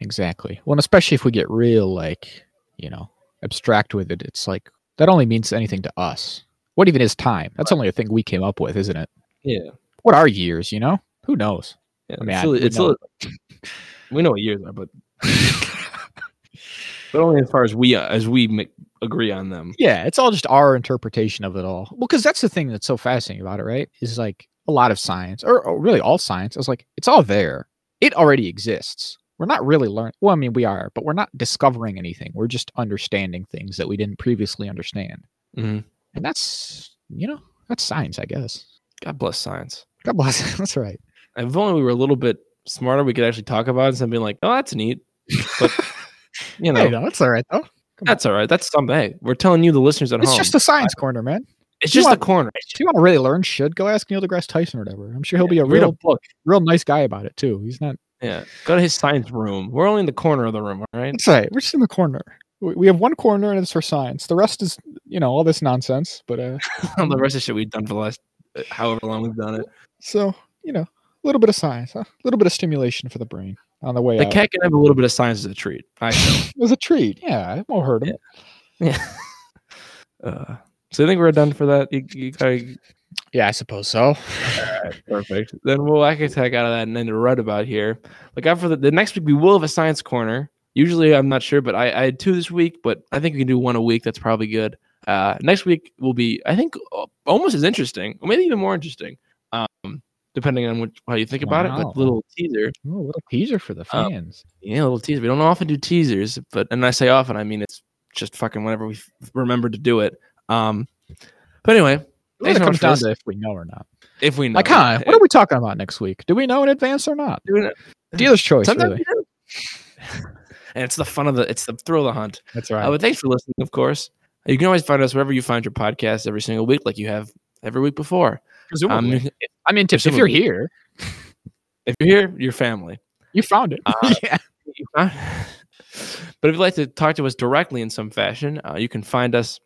[SPEAKER 2] Exactly. Well, and especially if we get real, like, you know, abstract with it, it's like that only means anything to us. What even is time? That's only a thing we came up with, isn't it?
[SPEAKER 1] Yeah.
[SPEAKER 2] What are years, you know? Who knows?
[SPEAKER 1] yeah
[SPEAKER 2] I mean,
[SPEAKER 1] it's
[SPEAKER 2] I-
[SPEAKER 1] a-
[SPEAKER 2] we
[SPEAKER 1] it's a
[SPEAKER 2] know-
[SPEAKER 1] little- we know what years are, but but only as far as we uh, as we ma- agree on them.
[SPEAKER 2] Yeah, it's all just our interpretation of it all. Well, because that's the thing that's so fascinating about it, right? Is like a lot of science, or, or really all science, is like it's all there. It already exists. We're not really learning. Well, I mean, we are, but we're not discovering anything. We're just understanding things that we didn't previously understand.
[SPEAKER 1] Mhm.
[SPEAKER 2] And that's, you know, that's science, I guess.
[SPEAKER 1] God bless science.
[SPEAKER 2] God bless. That's right.
[SPEAKER 1] If only we were a little bit smarter, we could actually talk about it instead of being like, "Oh, that's neat," but you know,
[SPEAKER 2] Hey, no, that's all right though.
[SPEAKER 1] that's all right. That's something. Hey, we're telling you, the listeners at
[SPEAKER 2] It's
[SPEAKER 1] home,
[SPEAKER 2] just a science corner, man.
[SPEAKER 1] it's just a corner.
[SPEAKER 2] If you want to really learn should go ask Neil deGrasse Tyson or whatever. I'm sure he'll be a
[SPEAKER 1] Read a
[SPEAKER 2] real,
[SPEAKER 1] book.
[SPEAKER 2] real nice guy about it too. He's not.
[SPEAKER 1] Yeah, go to his science room. We're only in the corner of the room, all right?
[SPEAKER 2] That's right. We're just in the corner. We we have one corner and it's for science. The rest is, you know, all this nonsense. But uh,
[SPEAKER 1] the rest of shit we've done for the last uh, however long we've done it.
[SPEAKER 2] so you know, a little bit of science, huh? a little bit of stimulation for the brain on the way
[SPEAKER 1] The
[SPEAKER 2] out.
[SPEAKER 1] cat can have a little bit of science as a treat. I know.
[SPEAKER 2] It was a treat. Yeah, it won't hurt him.
[SPEAKER 1] yeah. Uh, so I think we're done for that. You, you, I-
[SPEAKER 2] Yeah, I suppose so.
[SPEAKER 1] perfect. Then we'll I can out of that and then to write about here. Look out for the, the next week. We will have a science corner. Usually, I'm not sure, but I, I had two this week. But I think we can do one a week. That's probably good. Uh, next week will be, I think, almost as interesting, or maybe even more interesting, um, depending on what, how you think about it.
[SPEAKER 2] Wow.
[SPEAKER 1] But little teaser,
[SPEAKER 2] Ooh, a little teaser for the
[SPEAKER 1] Um,
[SPEAKER 2] fans.
[SPEAKER 1] yeah, a little teaser. We don't often do teasers, but and I say often, I mean it's just fucking whenever we f- remember to do it. Um, but anyway,
[SPEAKER 2] Well,
[SPEAKER 1] thanks
[SPEAKER 2] it comes down to if we know or not.
[SPEAKER 1] if we know,
[SPEAKER 2] Like, huh? What are we talking about next week? Do we know in advance or not?
[SPEAKER 1] doing it?
[SPEAKER 2] Dealer's choice,
[SPEAKER 1] Sometimes
[SPEAKER 2] really.
[SPEAKER 1] we do. and it's the fun of the it's the thrill of the hunt.
[SPEAKER 2] That's
[SPEAKER 1] Uh,
[SPEAKER 2] right.
[SPEAKER 1] but thanks for listening, of course. You can always find us wherever you find your podcast every single week, like you have every week before. Um,
[SPEAKER 2] Presumably. I mean, Tips, if you're here,
[SPEAKER 1] if you're here, your family.
[SPEAKER 2] you found it.
[SPEAKER 1] Uh,
[SPEAKER 2] yeah.
[SPEAKER 1] You but if you'd like to talk to us directly in some fashion, uh, you can find us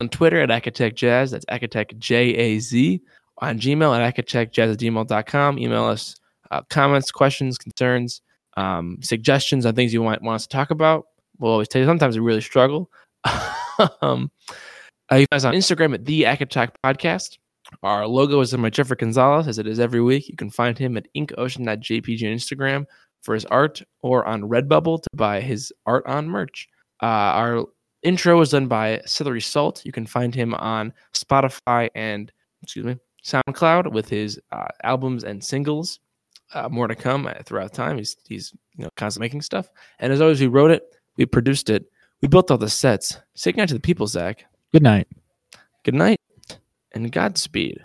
[SPEAKER 1] on Twitter at Acatech Jazz. That's Acatech J A Z. On Gmail at acatechjazz. Email us uh, comments, questions, concerns, um, suggestions on things you might want us to talk about. We'll always tell you sometimes we really struggle. um, uh, you guys on Instagram at the Acatech Podcast. Our logo is by Jeffrey Gonzalez, as it is every week. You can find him at inkocean.jpg on Instagram for his art or on Redbubble to buy his art on merch. Uh, our intro was done by Celery Salt. You can find him on Spotify and, excuse me, SoundCloud with his uh, albums and singles. Uh, more to come uh, throughout time. He's he's you know constantly making stuff. And as always, we wrote it, we produced it, we built all the sets. Say goodnight to the people, Zach.
[SPEAKER 2] Good night.
[SPEAKER 1] Good night and Godspeed.